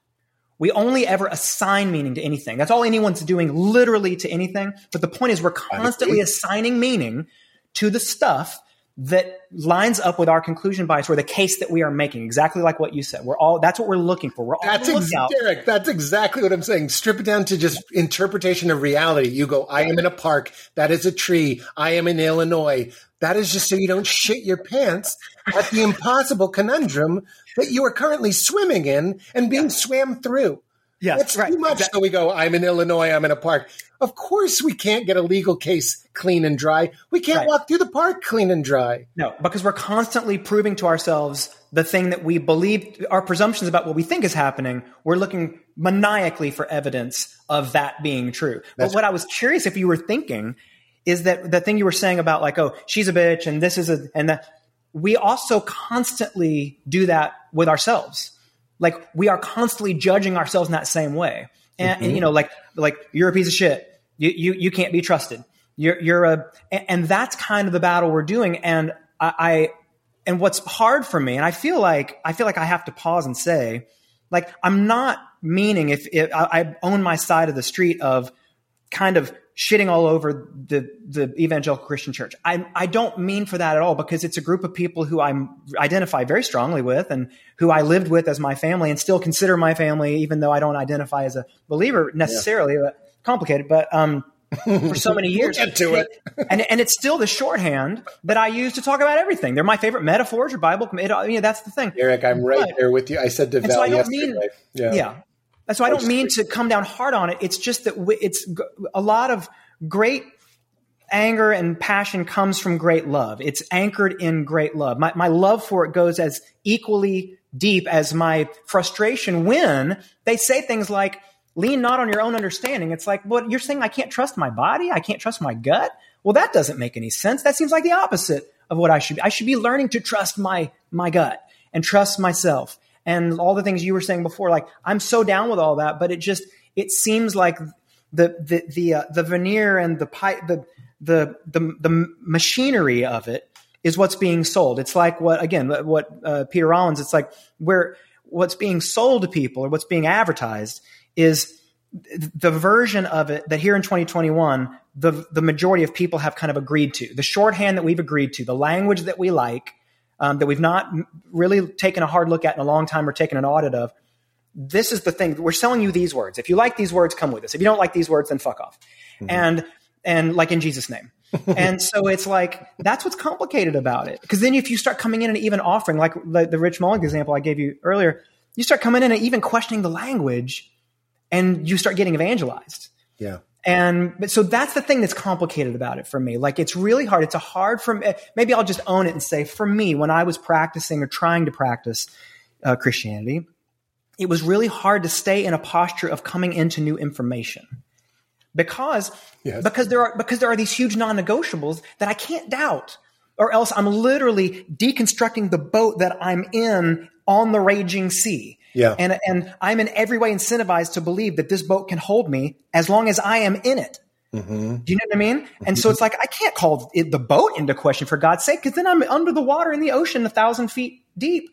We only ever assign meaning to anything. That's all anyone's doing, literally to anything. But the point is, we're constantly assigning meaning to the stuff that lines up with our conclusion bias or the case that we are making. Exactly like what you said. We're all that's what we're looking for. We're all That's ex-. Derek. That's exactly what I'm saying. Strip it down to just interpretation of reality. You go, I am in a park. That is a tree. I am in Illinois. That is just so you don't shit your pants at the impossible conundrum that you are currently swimming in and being swam through. It's right. too much. So we go, I'm in Illinois. I'm in a park. Of course, we can't get a legal case clean and dry. We can't Right. walk through the park clean and dry. No, because we're constantly proving to ourselves the thing that we believe, our presumptions about what we think is happening. We're looking maniacally for evidence of that being true. but what I was curious if you were thinking is that the thing you were saying about like, oh, she's a bitch and this is a, and that we also constantly do that with ourselves. Like we are constantly judging ourselves in that same way. And, and, you mm-hmm. know, like, like you're a piece of shit. You, you, you can't be trusted. You're, you're a, and, and that's kind of the battle we're doing. And I, I, and what's hard for me, and I feel like, I feel like I have to pause and say, like, I'm not meaning if, if I, I own my side of the street of kind of shitting all over the the evangelical Christian church. I I don't mean for that at all because it's a group of people who I identify very strongly with and who I lived with as my family and still consider my family even though I don't identify as a believer necessarily. But complicated, but um for so many years. get to it. and and it's still the shorthand that I use to talk about everything. They're my favorite metaphors or Bible. It, you know, that's the thing. Eric, I'm right But- there with you. I said to so Val I don't yesterday. mean- yeah. Yeah. Why I don't mean to come down hard on it. It's just that w- it's g- a lot of great anger and passion comes from great love. It's anchored in great love. My, my love for it goes as equally deep as my frustration when they say things like, lean not on your own understanding. It's like, what you're saying, I can't trust my body. I can't trust my gut. Well, that doesn't make any sense. That seems like the opposite of what I should be. I should be learning to trust my, my gut and trust myself and all the things you were saying before. Like, I'm so down with all that, but it just, it seems like the, the, the, uh, the veneer and the pipe, the, the, the, the machinery of it is what's being sold. It's like what, again, what uh, Peter Rollins, it's like where what's being sold to people or what's being advertised is the version of it that here in 2021 the the majority of people have kind of agreed to the shorthand that we've agreed to the language that we like um, that we've not really taken a hard look at in a long time or taken an audit of this is the thing we're selling you these words. If you like these words come with us. If you don't like these words then fuck off. And and like in jesus name. And so it's like that's what's complicated about it. Because then if you start coming in and even offering like the, the rich mullins example i gave you earlier you start coming in and even questioning the language and you start getting evangelized. Yeah. And but so that's the thing that's complicated about it for me. Like it's really hard. It's a hard for me. Maybe I'll just own it and say, for me, when I was practicing or trying to practice uh, Christianity, it was really hard to stay in a posture of coming into new information because Yes. because there are because there are these huge non-negotiables that I can't doubt, or else I'm literally deconstructing the boat that I'm in on the raging sea. Yeah. And and I'm in every way incentivized to believe that this boat can hold me as long as I am in it. Mm-hmm. Do you know what I mean? And so it's like I can't call it, the boat into question for God's sake, because then I'm under the water in the ocean, a thousand feet deep.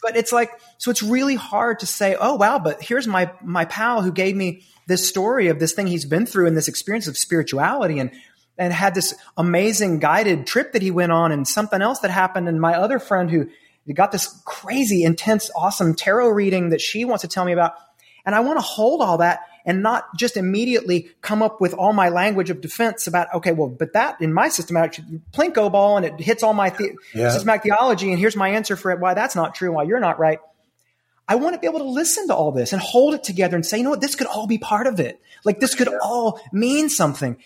But it's like so it's really hard to say, oh wow, but here's my my pal who gave me this story of this thing he's been through and this experience of spirituality and and had this amazing guided trip that he went on and something else that happened and my other friend who got this crazy intense awesome tarot reading that she wants to tell me about and I want to hold all that and not just immediately come up with all my language of defense about, okay, well, but that in my systematic Plinko ball and it hits all my the- Yeah. systematic theology. And here's my answer for it, why that's not true why you're not right. I want to be able to listen to all this and hold it together and say, you know what, this could all be part of it. Like this could all mean something.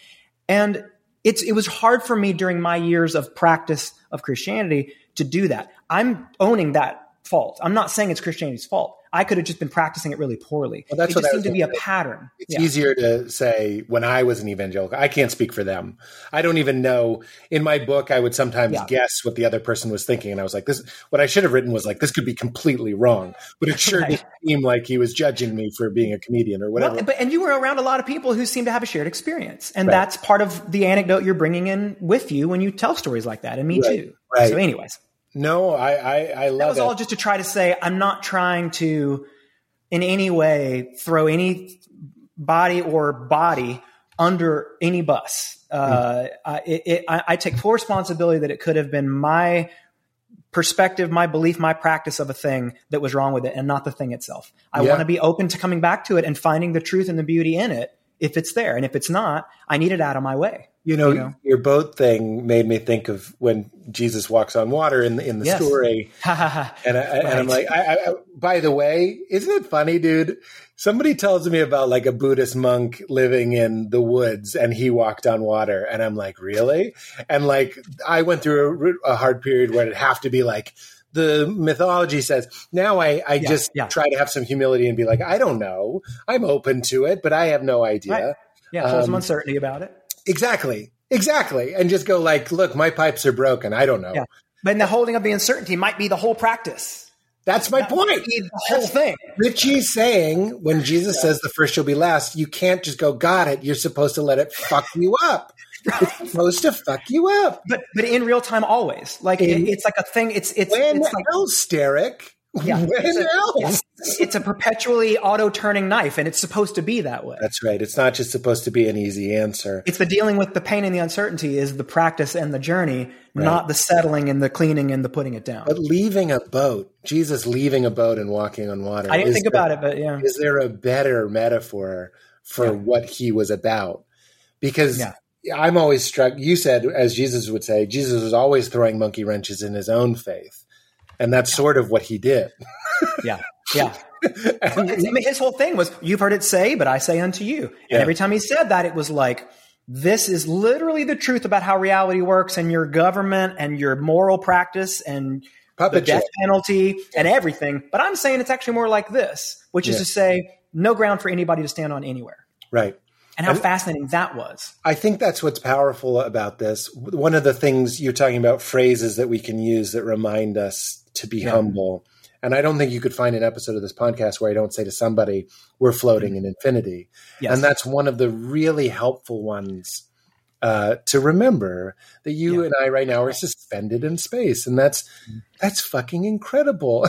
And it's, it was hard for me during my years of practice of Christianity to do that. I'm owning that fault. I'm not saying it's Christianity's fault. I could have just been practicing it really poorly. Well, that's it just seemed to be a pattern. It's Yeah. easier to say when I was an evangelical. I can't speak for them. I don't even know. In my book, I would sometimes Yeah. guess what the other person was thinking, and I was like, "This." What I should have written was like, "This could be completely wrong," but it sure Right. did seem like he was judging me for being a comedian or whatever. Well, but and you were around a lot of people who seem to have a shared experience, and Right. that's part of the anecdote you're bringing in with you when you tell stories like that, and me Right, too. right. So, anyways, no, I I, I love that was it. all just to try to say I'm not trying to, in any way, throw any body or body under any bus. Uh, I, it, it, I, I take full responsibility that it could have been my perspective, my belief, my practice of a thing that was wrong with it, and not the thing itself. I Yeah. want to be open to coming back to it and finding the truth and the beauty in it if it's there, and if it's not, I need it out of my way. You know, You know? your boat thing made me think of when Jesus walks on water in the, in the Yes. story. And, I, and I'm like, I, I, by the way, isn't it funny, dude? Somebody tells me about like a Buddhist monk living in the woods and he walked on water. And I'm like, really? And like, I went through a, a hard period where it'd have to be like, the mythology says. Now I, I just yeah. try to have some humility and be like, I don't know. I'm open to it, but I have no idea. Right. Yeah, hold some Um, uncertainty about it. Exactly. Exactly. And just go like, look, my pipes are broken. I don't know. Yeah. But the holding of the uncertainty might be the whole practice. That's my point. The whole thing. Richie's saying when Jesus says the first shall be last, you can't just go, got it. You're supposed to let it fuck you up. It's supposed to fuck you up. But but in real time, always like it, it's like a thing. It's it's When it's like else, Derek? Yeah. When It's a- else? yes. it's a perpetually auto turning knife, and it's supposed to be that way. That's right. It's not just supposed to be an easy answer. It's the dealing with the pain and the uncertainty is the practice and the journey, not the settling and the cleaning and the putting it down. But leaving a boat, Jesus leaving a boat and walking on water. I didn't think there- about it, but yeah, Is there a better metaphor for what he was about? Because Yeah. I'm always struck. You said, as Jesus would say, Jesus was always throwing monkey wrenches in his own faith, and that's sort of what he did. yeah, yeah. I mean, his whole thing was, "You've heard it say, but I say unto you." And Yeah. every time he said that, it was like, "This is literally the truth about how reality works, and your government, and your moral practice, and the death penalty, and everything." But I'm saying it's actually more like this, which is Yeah. to say, no ground for anybody to stand on anywhere. Right. And how fascinating that was. I think that's what's powerful about this. One of the things you're talking about phrases that we can use that remind us to be humble. And I don't think you could find an episode of this podcast where I don't say to somebody, we're floating mm-hmm. in infinity. Yes. And that's one of the really helpful ones uh, to remember that you Yeah. and I right now are suspended in space. And that's, that's fucking incredible.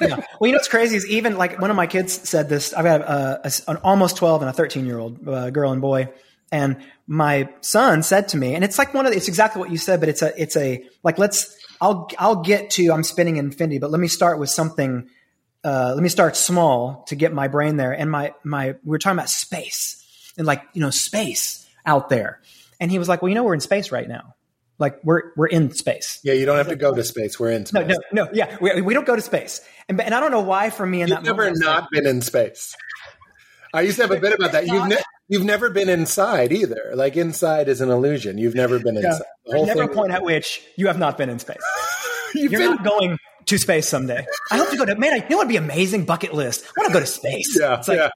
yeah. Well, you know what's crazy is even like one of my kids said this. I've got a, a, an almost twelve and a thirteen year old uh, girl and boy, and my son said to me, and it's like one of the, it's exactly what you said, but it's a it's a like let's I'll I'll get to I'm spinning infinity, but let me start with something. Uh, let me start small to get my brain there. And my my we were talking about space and like you know space out there, and he was like, well, you know, we're in space right now. Like we're we're in space. yeah, you don't have to go to space. We're in space. no, no. No. Yeah, we, we don't go to space, and and I don't know why. For me, in You've that never moment, not like, been in space. I used to have a bit about that. You've ne- you've never been inside either. Like inside is an illusion. You've never been yeah, inside. There's never a point at which you have not been in space. You've You're been, not going to space someday. I hope to go to. Man, I, you know what would be amazing bucket list? I want to go to space. yeah, It's like, yeah.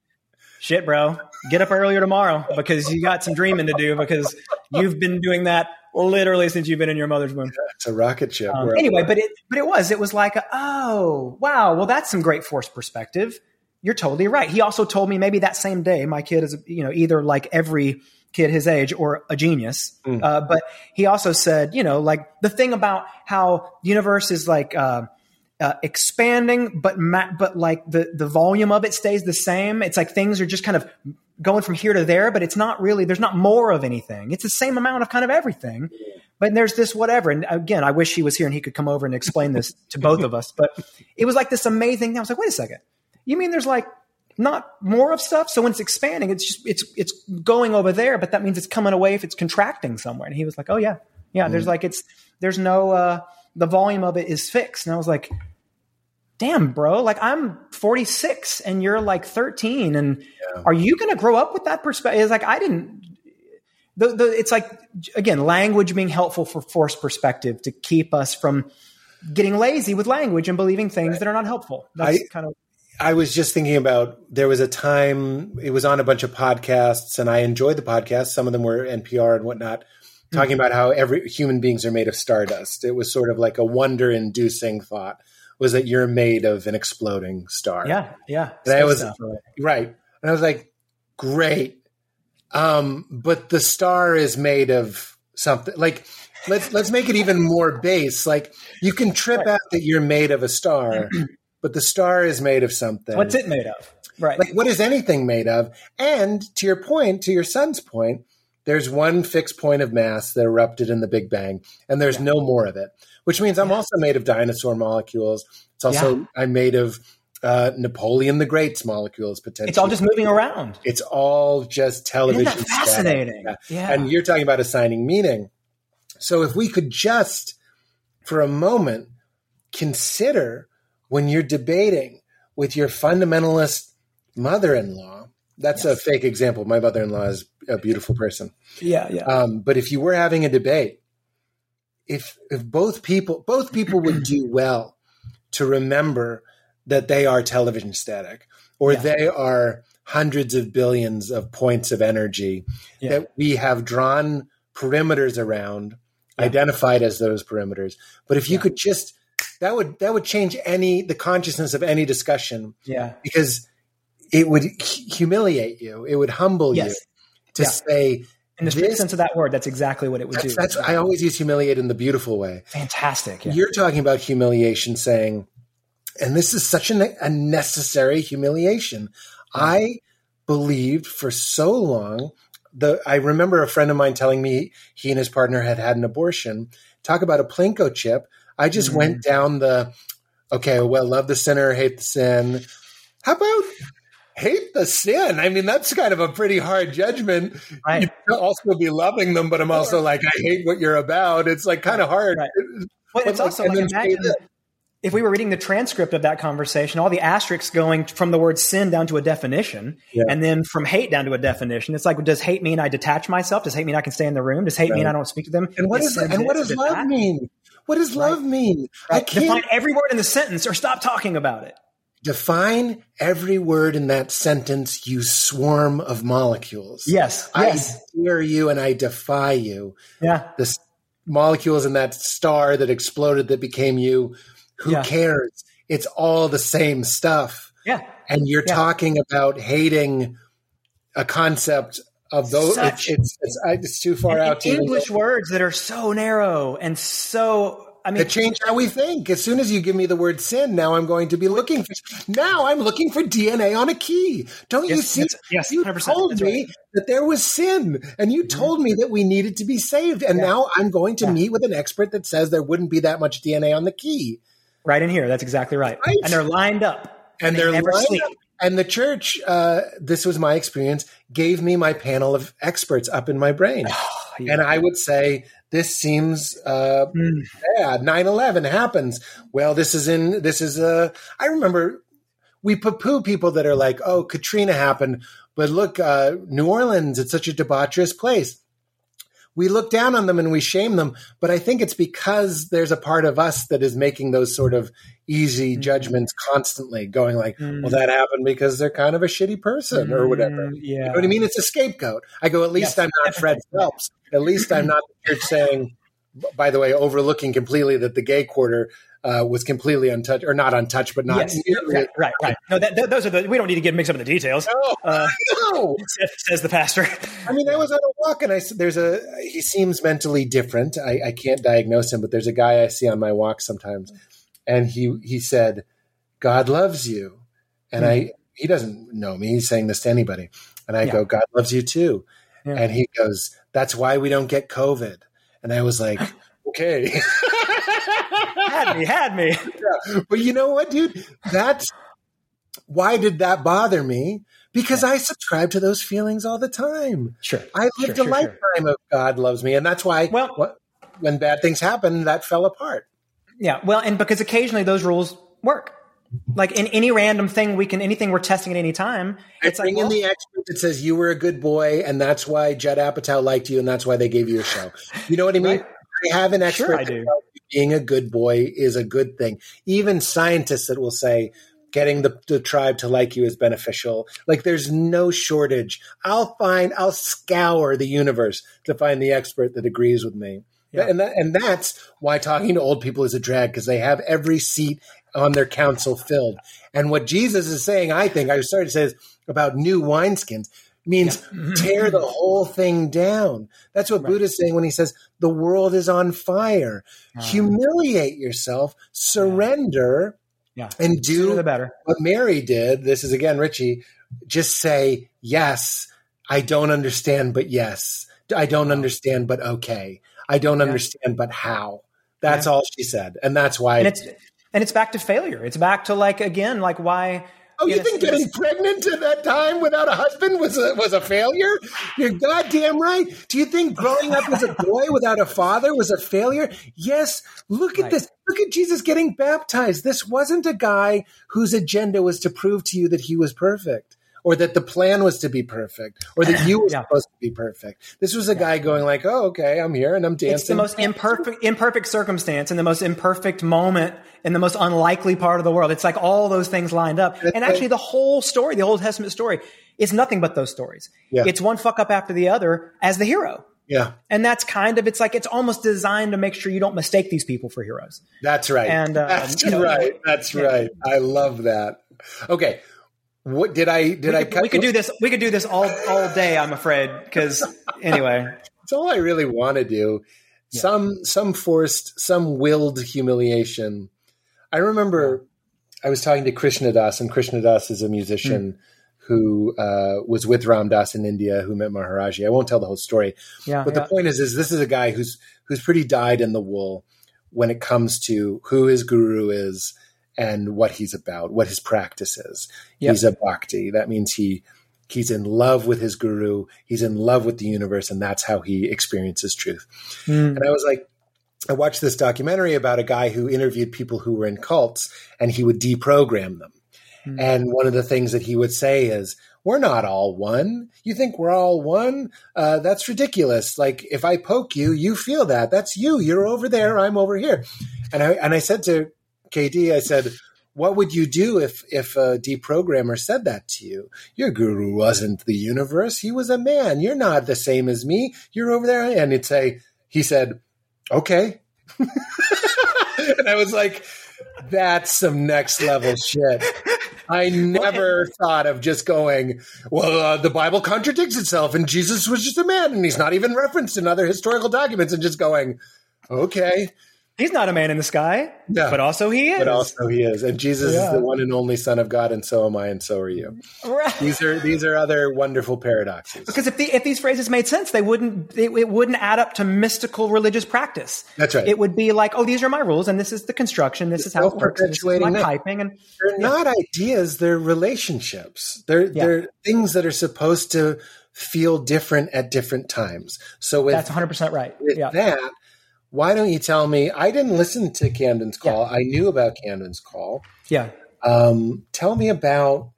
Shit, bro. Get up earlier tomorrow because you got some dreaming to do because you've been doing that literally since you've been in your mother's womb. It's a rocket ship. Um, anyway, but it but it was it was like oh wow well that's some great force perspective. You're totally right. He also told me maybe that same day my kid is you know either like every kid his age or a genius. Uh, but he also said you know like the thing about how the universe is like. Uh, uh, expanding, but ma- but like the the volume of it stays the same. It's like things are just kind of going from here to there, but it's not really. There's not more of anything. It's the same amount of kind of everything. But there's this whatever. And again, I wish he was here and he could come over and explain this to both of us. But it was like this amazing thing. I was like, wait a second. You mean there's like not more of stuff. So when it's expanding, it's just it's it's going over there, but that means it's coming away if it's contracting somewhere. And he was like, "Oh yeah, yeah." Mm. There's like it's there's no uh, the volume of it is fixed, and I was like, "Damn, bro! Like I'm 46 and you're like 13, and yeah. are you going to grow up with that perspective?" It's like I didn't. The, the, it's like again language being helpful for force perspective to keep us from getting lazy with language and believing things right. that are not helpful. That's I, kind of I was just thinking about there was a time it was on a bunch of podcasts, and I enjoyed the podcasts. Some of them were NPR and whatnot, talking mm-hmm. about how every human beings are made of stardust. It was sort of like a wonder-inducing thought was that you're made of an exploding star. Yeah, yeah. And I was stuff, right. and I was like, great, um, but the star is made of something like let's let's make it even more base. Like you can trip right. out that you're made of a star. but the star is made of something. What's it made of? Right. Like what is anything made of? And to your point, to your son's point, there's one fixed point of mass that erupted in the Big Bang, and there's yeah. no more of it. Which means I'm yeah. also made of dinosaur molecules. It's also yeah. I'm made of uh, Napoleon the Great's molecules potentially. It's all just moving around. It's all just television. That fascinating? Yeah. And you're talking about assigning meaning. So if we could just, for a moment, consider when you're debating with your fundamentalist mother-in-law that's yes. a fake example my mother-in-law is a beautiful person yeah yeah um, but if you were having a debate if if both people both people would do well to remember that they are television static or yeah. they are hundreds of billions of points of energy yeah. that we have drawn perimeters around yeah. identified as those perimeters but if you could just that would that would change any the consciousness of any discussion. Yeah, because it would humiliate you. It would humble yes. you to yeah. say. In the strict sense of that word, that's exactly what it would that's, do. That's I always use humiliate in the beautiful way. Fantastic. Yeah. You're talking about humiliation, saying, and this is such an, a necessary humiliation. I believed for so long. The I remember a friend of mine telling me he and his partner had had an abortion. Talk about a Plinko chip. I just mm-hmm. went down the okay, well, love the sinner, hate the sin. How about hate the sin? I mean, that's kind of a pretty hard judgment. Right. You also be loving them, but I'm also like, I hate what you're about. It's like kind of hard. Right. Well, it's also like, imagine if we were reading the transcript of that conversation, all the asterisks going from the word sin down to a definition, yeah. and then from hate down to a definition. It's like, does hate mean I detach myself? Does hate mean I can stay in the room? Does hate right. mean I don't speak to them? And what is and what does love mean? What does right. love mean? I can't define every word in the sentence or stop talking about it. Define every word in that sentence, you swarm of molecules. Yes. Yes. I dare you and I defy you. Yeah. The molecules in that star that exploded that became you. Who yeah. cares? It's all the same stuff. Yeah. And you're yeah. talking about hating a concept of those. Such, it's, it's, it's, it's, too far out. to English words that are so narrow and so. I mean, to change how we think. As soon as you give me the word sin, now I'm going to be looking for. Now I'm looking for DNA on a key. Don't yes, you see? Yes, you told me that there was sin, and you mm-hmm. told me that we needed to be saved, and yeah. now I'm going to yeah. meet with an expert that says there wouldn't be that much DNA on the key. Right in here. That's exactly right. right. And they're lined up. And, and they're never lined sleep. Up and the church, uh, this was my experience, gave me my panel of experts up in my brain. Oh, yeah. And I would say, this seems uh, mm. bad. 9 11 happens. Well, this is in, this is, uh, I remember we poo poo people that are like, oh, Katrina happened, but look, uh, New Orleans, it's such a debaucherous place we look down on them and we shame them. But I think it's because there's a part of us that is making those sort of easy mm. judgments constantly, going like, mm. well, that happened because they're kind of a shitty person mm. or whatever. Yeah. You know what I mean? It's a scapegoat. I go, at least yes. I'm not Fred Phelps. At least I'm not the church saying, by the way, overlooking completely that the gay quarter uh, was completely untouched, or not untouched, but not yes. right, right, right. No, that, that, those are the. We don't need to get mixed up in the details. No, uh, no. says the pastor. I mean, I was on a walk, and I said, "There's a. He seems mentally different. I, I can't diagnose him, but there's a guy I see on my walk sometimes, and he he said, "God loves you," and mm-hmm. I he doesn't know me. He's saying this to anybody, and I yeah. go, "God loves you too," yeah. and he goes, "That's why we don't get COVID," and I was like, "Okay." had me, had me. Yeah. But you know what, dude? That's why did that bother me? Because I subscribe to those feelings all the time. Sure. I lived Sure, a sure, sure. lifetime of God loves me. And that's why Well- what, when bad things happen, that fell apart. Yeah. Well, and because occasionally those rules work. Like in any random thing we can, anything we're testing at any time, it's like, Bring in the expert that says you were a good boy, and that's why Judd Apatow liked you, and that's why they gave you a show. You know what I mean? Right. I have an expert Sure, I do. being a good boy is a good thing. Even scientists that will say getting the, the tribe to like you is beneficial. Like there's no shortage. I'll find, I'll scour the universe to find the expert that agrees with me. Yeah. And that, and that's why talking to old people is a drag because they have every seat on their council filled. And what Jesus is saying, I think, I started to say is about new wineskins means mm-hmm. tear the mm-hmm. whole thing down. That's what Buddha's saying when he says the world is on fire. Ah. Humiliate yourself, surrender, yeah. and do the better. what Mary did. This is again Richie. Just say yes. I don't understand, but yes. I don't understand, but okay. I don't understand, but how. That's all she said, and that's why. And it's, and it's back to failure. It's back to like, again, like why, Oh, you think getting pregnant at that time without a husband was a, was a failure? You're goddamn right. Do you think growing up as a boy without a father was a failure? Yes. Look at Right. this. Look at Jesus getting baptized. This wasn't a guy whose agenda was to prove to you that he was perfect. Or that the plan was to be perfect, or that you were Yeah. supposed to be perfect. This was a guy going like, "Oh, okay, I'm here and I'm dancing." it's the most imperfect, imperfect circumstance and the most imperfect moment in the most unlikely part of the world. It's like all those things lined up. And actually the whole story, the Old Testament story is nothing but those stories. Yeah. It's one fuck up after the other as the hero. yeah, And that's kind of, it's like, it's almost designed to make sure you don't mistake these people for heroes. That's right. And, um, that's you know, right. That's yeah. right. I love that. Okay. What did I did I We cut? could do this, we could do this all, all day, I'm afraid. Cause anyway, it's all I really want to do. Some some forced, some willed humiliation. I remember I was talking to Krishna Das, and Krishna Das is a musician who uh, was with Ram Dass in India, who met Maharaji. I won't tell the whole story, yeah. but yeah. the point is, is this is a guy who's who's pretty dyed in the wool when it comes to who his guru is and what he's about, what his practice is. Yep. He's a bhakti. That means he he's in love with his guru. He's in love with the universe, and that's how he experiences truth. Mm. And I was like, I watched this documentary about a guy who interviewed people who were in cults, and he would deprogram them. And one of the things that he would say is, we're not all one. You think we're all one? Uh, that's ridiculous. Like if I poke you, you feel that. That's you. You're over there. I'm over here. And I and I said to KD, I said, "What would you do if if a deprogrammer said that to you? Your guru wasn't the universe. He was a man. You're not the same as me. You're over there." And it'd say, he said, "Okay." and I was like, "That's some next level shit." I never thought of just going, well, uh, the Bible contradicts itself, and Jesus was just a man, and he's not even referenced in other historical documents, and just going, okay, He's not a man in the sky, Yeah. but also he is. but also he is, and Jesus Yeah. is the one and only Son of God, and so am I, and so are you. Right. These are these are other wonderful paradoxes. Because if, the, if these phrases made sense, they wouldn't. It, it wouldn't add up to mystical religious practice. That's right. It would be like, oh, these are my rules, and this is the construction. This is how it works. This is my piping, and They're not ideas; they're relationships. They're Yeah. they're things that are supposed to feel different at different times. So with that's 100 percent right. with Yeah, that, why don't you tell me? I didn't listen to Caedmon's Call. I knew about Caedmon's Call. yeah. Um, tell me about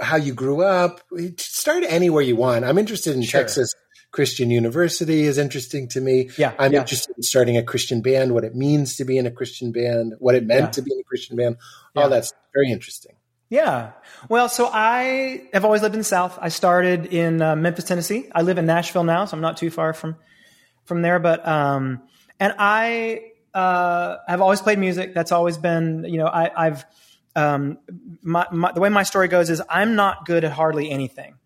how you grew up. Start anywhere you want. I'm interested in Sure. Texas Christian University is interesting to me. Yeah, I'm yeah. interested in starting a Christian band, what it means to be in a Christian band, what it meant Yeah. to be in a Christian band. All Yeah. that's very interesting. Yeah. Well, so I have always lived in the South. I started in uh, Memphis, Tennessee. I live in Nashville now, so I'm not too far from from there. But um, and I uh, have always played music. That's always been, you know, I, I've um, my, my, the way my story goes is I'm not good at hardly anything.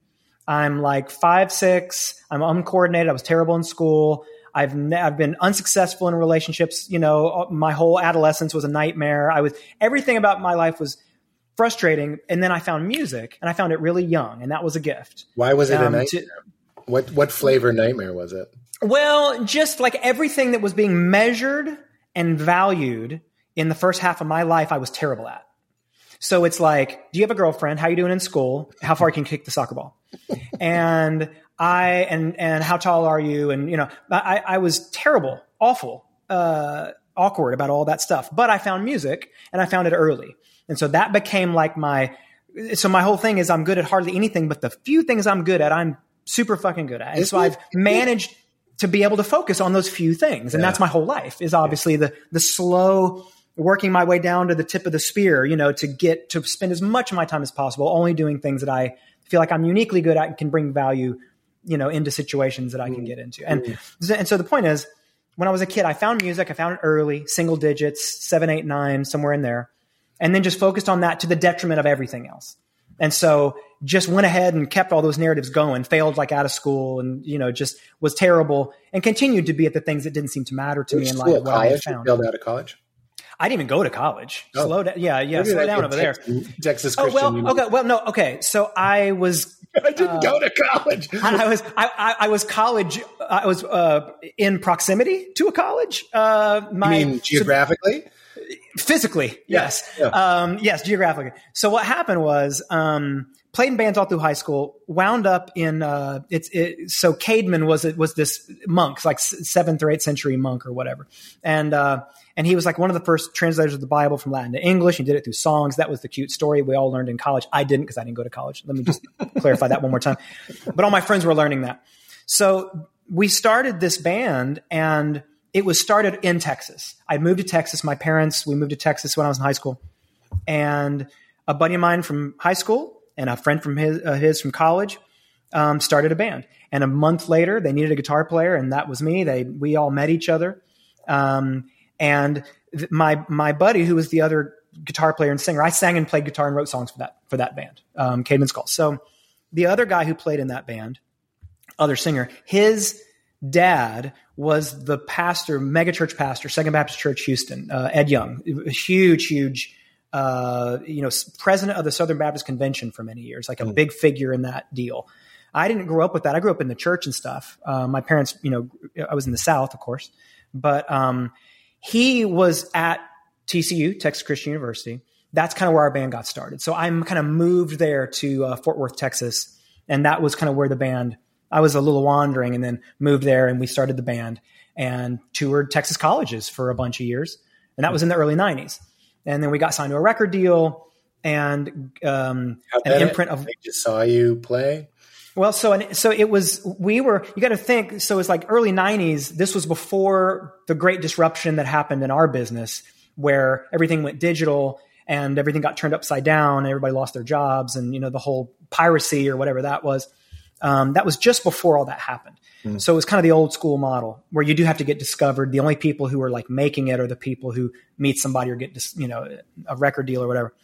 I'm like five six. I'm uncoordinated. I was terrible in school. I've ne- I've been unsuccessful in relationships. You know, my whole adolescence was a nightmare. I was everything about my life was frustrating. And then I found music, and I found it really young, and that was a gift. Why was it a Um, nightmare? to- what what flavor nightmare was it? Well, just like everything that was being measured and valued in the first half of my life, I was terrible at. So it's like, do you have a girlfriend? How are you doing in school? How far can you kick the soccer ball? and I and and how tall are you? And you know, I, I was terrible, awful, uh, awkward about all that stuff. But I found music, and I found it early, and so that became like my. So my whole thing is I'm good at hardly anything, but the few things I'm good at, I'm super fucking good at. And so I've managed to be able to focus on those few things, and yeah. that's my whole life. Is obviously the the slow working my way down to the tip of the spear, you know, to get to spend as much of my time as possible only doing things that I feel like I'm uniquely good at and can bring value, you know, into situations that I can mm. get into. And mm. and so the point is, when I was a kid, I found music. I found it early, single digits, seven, eight, nine, somewhere in there, and then just focused on that to the detriment of everything else. And so just went ahead and kept all those narratives going, failed like out of school and, you know, just was terrible and continued to be at the things that didn't seem to matter to Which me in life. College? Failed out of college? I didn't even go to college. Oh. Slow down. Yeah, yeah. Maybe slow down over Texas, there. Texas Christian. Oh well. Okay. Well, no. Okay. So I was. I didn't uh, go to college. I, I was. I, I, I, was college. I was uh, in proximity to a college. Uh, my, you mean geographically? So, physically, yes. Yeah. Um, yes, geographically. So what happened was. Um, played in bands all through high school. Wound up in uh, it's it, so Caedmon was it was this monk, like seventh or eighth century monk or whatever, and uh, and he was like one of the first translators of the Bible from Latin to English. He did it through songs. That was the cute story we all learned in college. I didn't because I didn't go to college. Let me just clarify that one more time. But all my friends were learning that. So we started this band and it was started in Texas. I moved to Texas. My parents, we moved to Texas when I was in high school. And a buddy of mine from high school and a friend from his, uh, his from college um, started a band. And a month later, they needed a guitar player, and that was me. They we all met each other. Um, and th- my my buddy, who was the other guitar player and singer, I sang and played guitar and wrote songs for that for that band, um, Caedmon's Call. So the other guy who played in that band, other singer, his dad was the pastor, megachurch pastor, Second Baptist Church, Houston, uh, Ed Young, huge, huge. Uh, you know, president of the Southern Baptist Convention for many years, like a mm. big figure in that deal. I didn't grow up with that. I grew up in the church and stuff. Uh, my parents, you know, I was in the South, of course, but um, he was at TCU, Texas Christian University. That's kind of where our band got started. So I'm kind of moved there to uh, Fort Worth, Texas, and that was kind of where the band. I was a little wandering, and then moved there, and we started the band and toured Texas colleges for a bunch of years, and that was in the early '90s. And then we got signed to a record deal and um, an imprint of. I just saw you play. Well, so and so it was. We were. You got to think. So it's like early '90s. This was before the great disruption that happened in our business, where everything went digital and everything got turned upside down. And everybody lost their jobs, and you know the whole piracy or whatever that was. Um, that was just before all that happened. Mm. So it was kind of the old school model where you do have to get discovered. The only people who are like making it are the people who meet somebody or get, dis- you know, a record deal or whatever.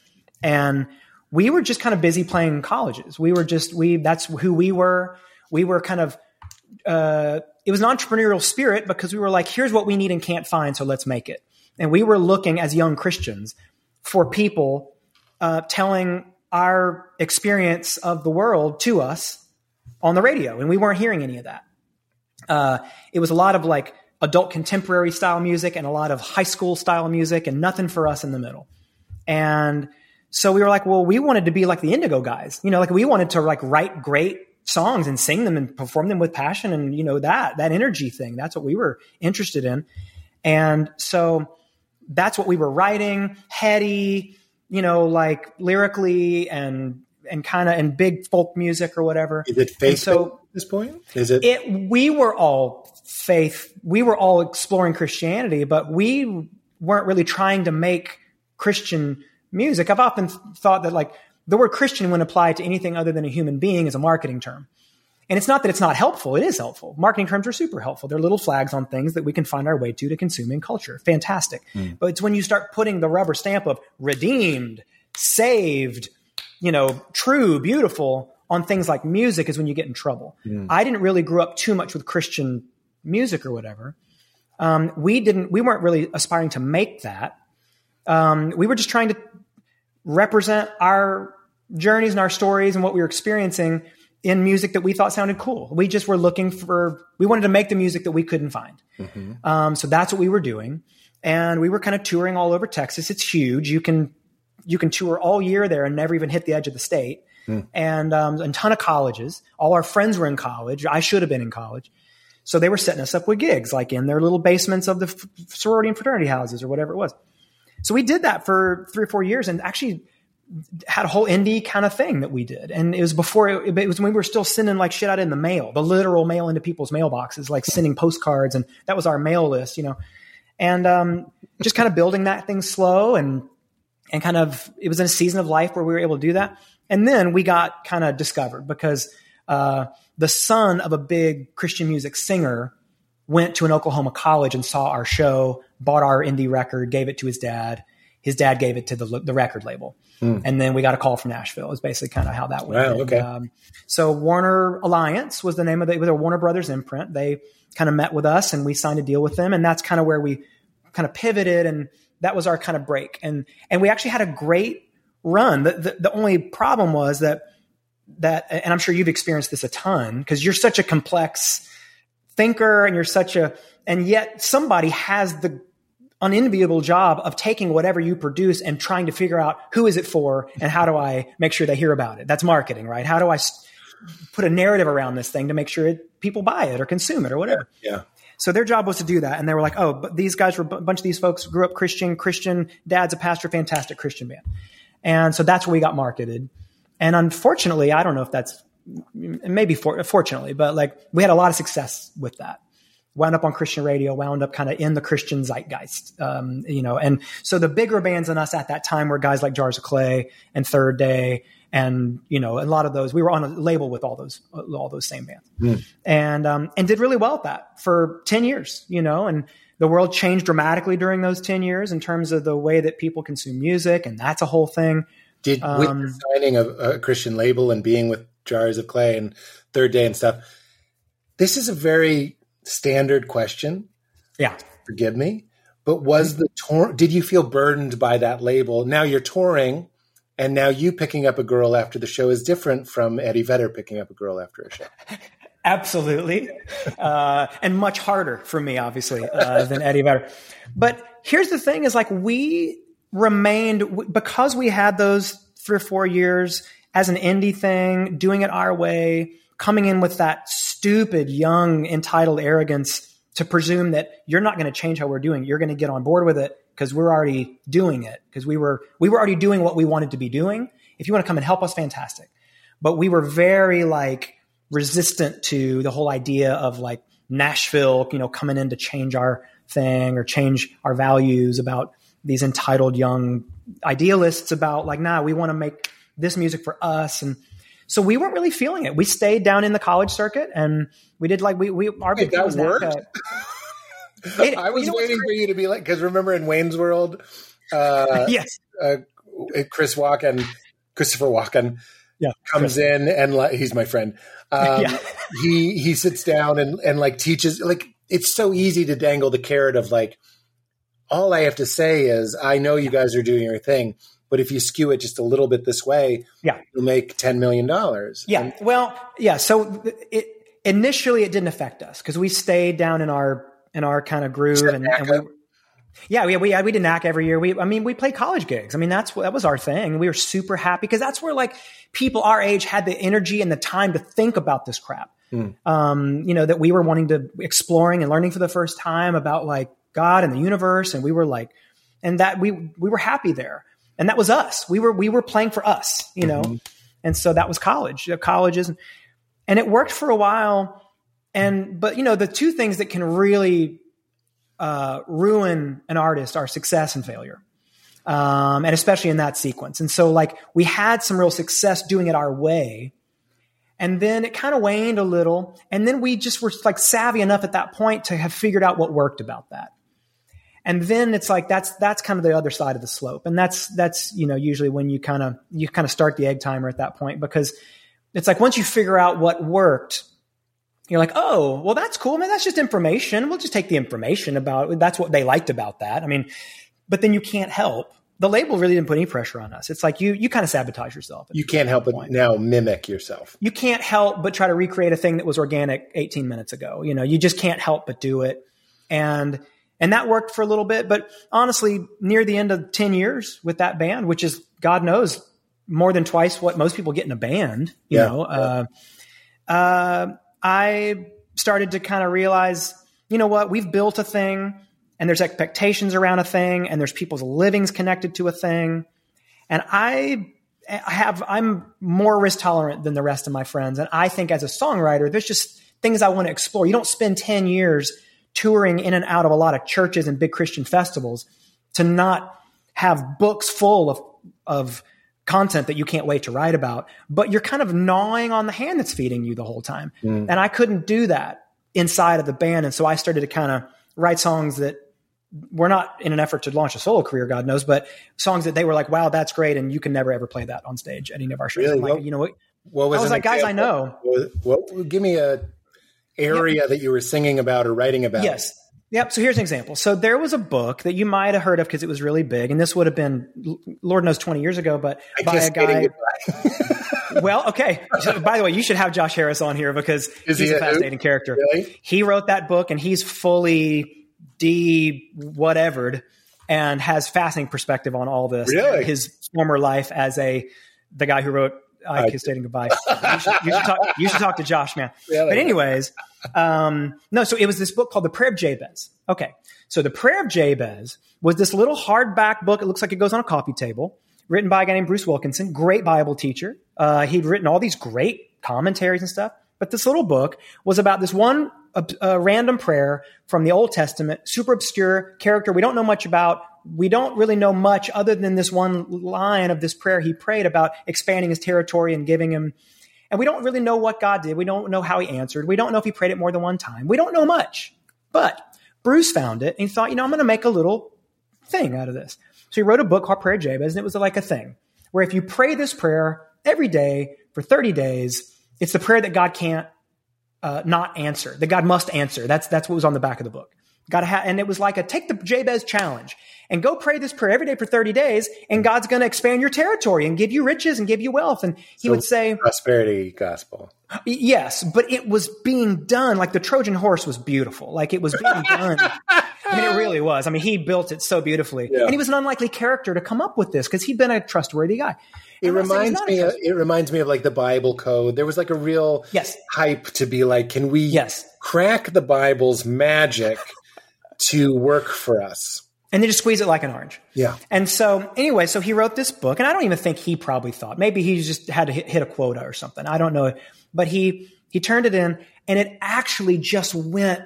And we were just kind of busy playing colleges. We were just we that's who we were. We were kind of uh, it was an entrepreneurial spirit because we were like, here's what we need and can't find, so let's make it. And we were looking as young Christians for people uh, telling our experience of the world to us on the radio, and we weren't hearing any of that. Uh, it was a lot of like adult contemporary style music and a lot of high school style music, and nothing for us in the middle. And so we were like, well, we wanted to be like the Indigo guys, you know, like we wanted to like write great songs and sing them and perform them with passion and you know that that energy thing. That's what we were interested in, and so that's what we were writing, heady, you know, like lyrically and and kind of in big folk music or whatever. Is it faith so, at this point? Is it? It we were all faith. We were all exploring Christianity, but we weren't really trying to make Christian music, I've often thought that like the word Christian, when applied to anything other than a human being, is a marketing term. And it's not that it's not helpful. It is helpful. Marketing terms are super helpful. They're little flags on things that we can find our way to to consuming culture. Fantastic. Mm. But it's when you start putting the rubber stamp of redeemed, saved, you know, true, beautiful on things like music is when you get in trouble. Mm. I didn't really grow up too much with Christian music or whatever. Um, we didn't, we weren't really aspiring to make that. Um, we were just trying to represent our journeys and our stories and what we were experiencing in music that we thought sounded cool. We just were looking for, we wanted to make the music that we couldn't find. Mm-hmm. Um, so that's what we were doing. And we were kind of touring all over Texas. It's huge. You can, you can tour all year there and never even hit the edge of the state. Mm. And um, a ton of colleges. All our friends were in college. I should have been in college. So they were setting us up with gigs, like in their little basements of the f- sorority and fraternity houses or whatever it was. So we did that for three or four years and actually had a whole indie kind of thing that we did. And it was before it, it was when we were still sending like shit out in the mail, the literal mail into people's mailboxes, like sending postcards. And that was our mail list, you know, and um, just kind of building that thing slow and, and kind of, it was in a season of life where we were able to do that. And then we got kind of discovered because uh, the son of a big Christian music singer went to an Oklahoma college and saw our show, bought our indie record, gave it to his dad. His dad gave it to the, the record label. Mm. And then we got a call from Nashville. Is basically kind of how that went. Wow, okay. And, um, so Warner Alliance was the name of it. It was a Warner Brothers imprint. They kind of met with us and we signed a deal with them. And that's kind of where we kind of pivoted and that was our kind of break. And, and we actually had a great run. The, the, the only problem was that, that, and I'm sure you've experienced this a ton because you're such a complex thinker and you're such a, and yet somebody has the unenviable job of taking whatever you produce and trying to figure out who is it for and how do I make sure they hear about it. That's marketing, right? How do I put a narrative around this thing to make sure it, people buy it or consume it or whatever? Yeah. So their job was to do that. And they were like, oh, but these guys were a bunch of these folks grew up Christian, Christian, dad's a pastor, fantastic Christian man. And so that's where we got marketed. And unfortunately, I don't know if that's maybe for, fortunately, but like we had a lot of success with that. Wound up on Christian radio, wound up kind of in the Christian zeitgeist, um, you know. And so the bigger bands than us at that time were guys like Jars of Clay and Third Day, and you know, a lot of those. We were on a label with all those all those same bands, mm. and um, and did really well at that for ten years, you know. And the world changed dramatically during those ten years in terms of the way that people consume music, and that's a whole thing. Did um, with signing a, a Christian label and being with Jars of Clay and Third Day and stuff. This is a very standard question. Yeah. Forgive me. But was the tour, did you feel burdened by that label? Now you're touring and now you picking up a girl after the show is different from Eddie Vedder picking up a girl after a show. Absolutely. Uh, and much harder for me, obviously, uh, than Eddie Vedder. But here's the thing is like we remained, because we had those three or four years as an indie thing, doing it our way, coming in with that stupid, young, entitled arrogance to presume that you're not going to change how we're doing. You're going to get on board with it because we're already doing it because we were we were already doing what we wanted to be doing. If you want to come and help us, fantastic. But we were very like resistant to the whole idea of like Nashville, you know, coming in to change our thing or change our values about these entitled young idealists about like, nah, we want to make this music for us and so we weren't really feeling it. We stayed down in the college circuit and we did like we we our big that worked. It, I was you know waiting for you to be like because remember in Wayne's World, uh, yes, uh, Chris Walken, Christopher Walken, yeah, comes Chris. in and like, he's my friend. Um, yeah. he he sits down and and like teaches like it's so easy to dangle the carrot of like all I have to say is I know you guys are doing your thing but if you skew it just a little bit this way, yeah, you'll make ten million dollars. Yeah. And- well, yeah. So it initially it didn't affect us because we stayed down in our in our kind of groove and, and we. Yeah, we, we, we did NAC every year. We, I mean, we played college gigs. I mean, that's, that was our thing. We were super happy because that's where like people our age had the energy and the time to think about this crap. Mm. Um, you know, that we were wanting to exploring and learning for the first time about like God and the universe. And we were like, and that we, we were happy there and that was us. We were we were playing for us, you know, mm-hmm. and so that was college, colleges, and it worked for a while. And but you know the two things that can really uh, ruin an artist are success and failure, um, and especially in that sequence. And so like we had some real success doing it our way. And then it kind of waned a little. And then we just were like savvy enough at that point to have figured out what worked about that and then it's like that's that's kind of the other side of the slope and that's that's you know usually when you kind of you kind of start the egg timer at that point because it's like once you figure out what worked you're like oh well that's cool. Man that's just information. We'll just take the information about that's what they liked about that. I mean but then you can't help. The label really didn't put any pressure on us. It's like you you kind of sabotage yourself you can't help but now mimic yourself. You can't help but try to recreate a thing that was organic 18 minutes ago. You know you just can't help but do it. And And that worked for a little bit. But honestly, near the end of 10 years with that band, which is, God knows, more than twice what most people get in a band, you Yeah. know, uh, uh, I started to kind of realize, you know what, we've built a thing and there's expectations around a thing and there's people's livings connected to a thing. And I have I'm more risk tolerant than the rest of my friends. And I think as a songwriter, there's just things I want to explore. You don't spend 10 years touring in and out of a lot of churches and big Christian festivals to not have books full of of content that you can't wait to write about, but you're kind of gnawing on the hand that's feeding you the whole time. Mm. And I couldn't do that inside of the band. And so I started to kind of write songs that were not in an effort to launch a solo career, God knows, but songs that they were like, wow, that's great. And you can never ever play that on stage at any of our shows. Really? Like, What- you know what? What was I was like, guys, I know. What, what, give me a area that you were singing about or writing about. Yes. Yep. So here's an example. So there was a book that you might have heard of because it was really big, and this would have been, Lord knows, 20 years ago, but I by a guy. well, okay. So, by the way, you should have Josh Harris on here because Is he's he a who? fascinating character. Really? He wrote that book, and he's fully de whatevered and has fascinating perspective on all this. Really? His former life as a the guy who wrote I I- Kissed Dating Goodbye. you, should, you, should talk, you should talk to Josh, man. Really? But anyways, um, no. So it was this book called The Prayer of Jabez. Okay, so The Prayer of Jabez was this little hardback book. It looks like it goes on a coffee table, written by a guy named Bruce Wilkinson, great Bible teacher. Uh, he'd written all these great commentaries and stuff. But this little book was about this one uh, uh, random prayer from the Old Testament, super obscure character we don't know much about. We don't really know much other than this one line of this prayer he prayed about expanding his territory and giving him and we don't really know what God did. We don't know how he answered. We don't know if he prayed it more than one time. We don't know much. But Bruce found it and he thought, you know, I'm going to make a little thing out of this. So he wrote a book called Prayer Jabez, and it was like a thing where if you pray this prayer every day for 30 days, it's the prayer that God can't uh, not answer, that God must answer. That's that's what was on the back of the book. God ha- and it was like a take the Jabez challenge and go pray this prayer every day for 30 days, and God's going to expand your territory and give you riches and give you wealth. And he would say, Prosperity gospel. Yes, but it was being done like the Trojan horse was beautiful. Like it was being done. I mean, it really was. I mean, he built it so beautifully, Yeah. and he was an unlikely character to come up with this because he'd been a trustworthy guy. It I'm not saying he's reminds me. Of, it reminds me of like the Bible code. There was like a real Yes. hype to be like, can we Yes. crack the Bible's magic to work for us? and they just squeeze it like an orange. Yeah. And so, anyway, so he wrote this book, and I don't even think he probably thought. Maybe he just had to hit, hit a quota or something. I don't know, but he he turned it in, and it actually just went.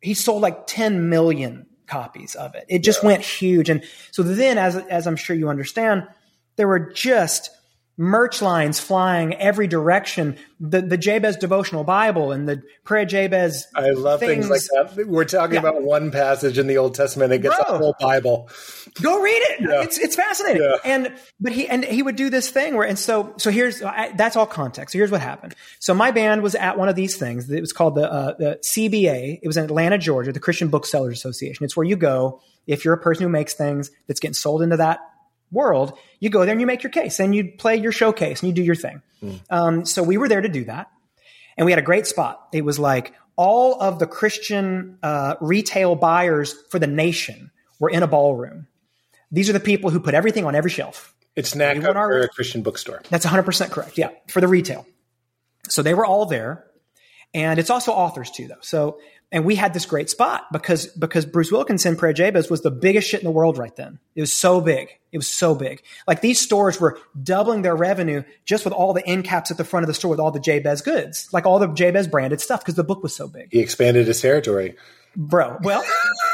He sold like 10 million copies of it. It just went huge, and so then, as as I'm sure you understand, there were just merch lines flying every direction. The the Jabez devotional Bible and the prayer Jabez. I love things, like that. We're talking Yeah. about one passage in the Old Testament. It gets Bro. a whole Bible. Go read it. Yeah. It's it's fascinating. Yeah. And but he and he would do this thing where and so so here's I, that's all context. So here's what happened. So my band was at one of these things. It was called the uh, the CBA. It was in Atlanta, Georgia, the Christian Booksellers Association. It's where you go if you're a person who makes things that's getting sold into that world. You go there and you make your case and you play your showcase and you do your thing. Um, so we were there to do that and we had a great spot. It was like all of the Christian uh, retail buyers for the nation were in a ballroom. These are the people who put everything on every shelf. It's snack We hut want our- for a Christian bookstore. That's 100% correct. Yeah, for the retail. So they were all there. And it's also authors too, though. So, and we had this great spot because, because Bruce Wilkinson, Prayer Jabez was the biggest shit in the world right then. It was so big. It was so big. Like these stores were doubling their revenue just with all the end caps at the front of the store with all the Jabez goods, like all the Jabez branded stuff because the book was so big. He expanded his territory. Bro, well,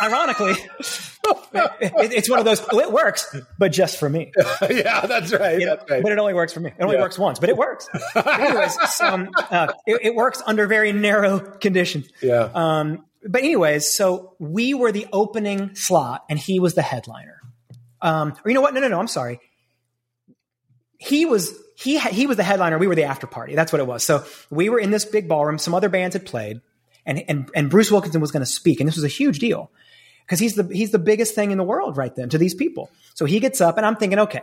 ironically, it- it's one of those, well, it works, but just for me. yeah, that's right. You know, that's right. But it only works for me. It only Yeah. works once, but it works. anyways, so, um, uh, it, it works under very narrow conditions. yeah. Um, but anyways, so we were the opening slot, and he was the headliner. Um, or you know what? No, no, no. I'm sorry. He was he ha- he was the headliner. We were the after party. That's what it was. So we were in this big ballroom. Some other bands had played, and and and Bruce Wilkinson was going to speak, and this was a huge deal because he's the he's the biggest thing in the world right then to these people. So he gets up, and I'm thinking, okay,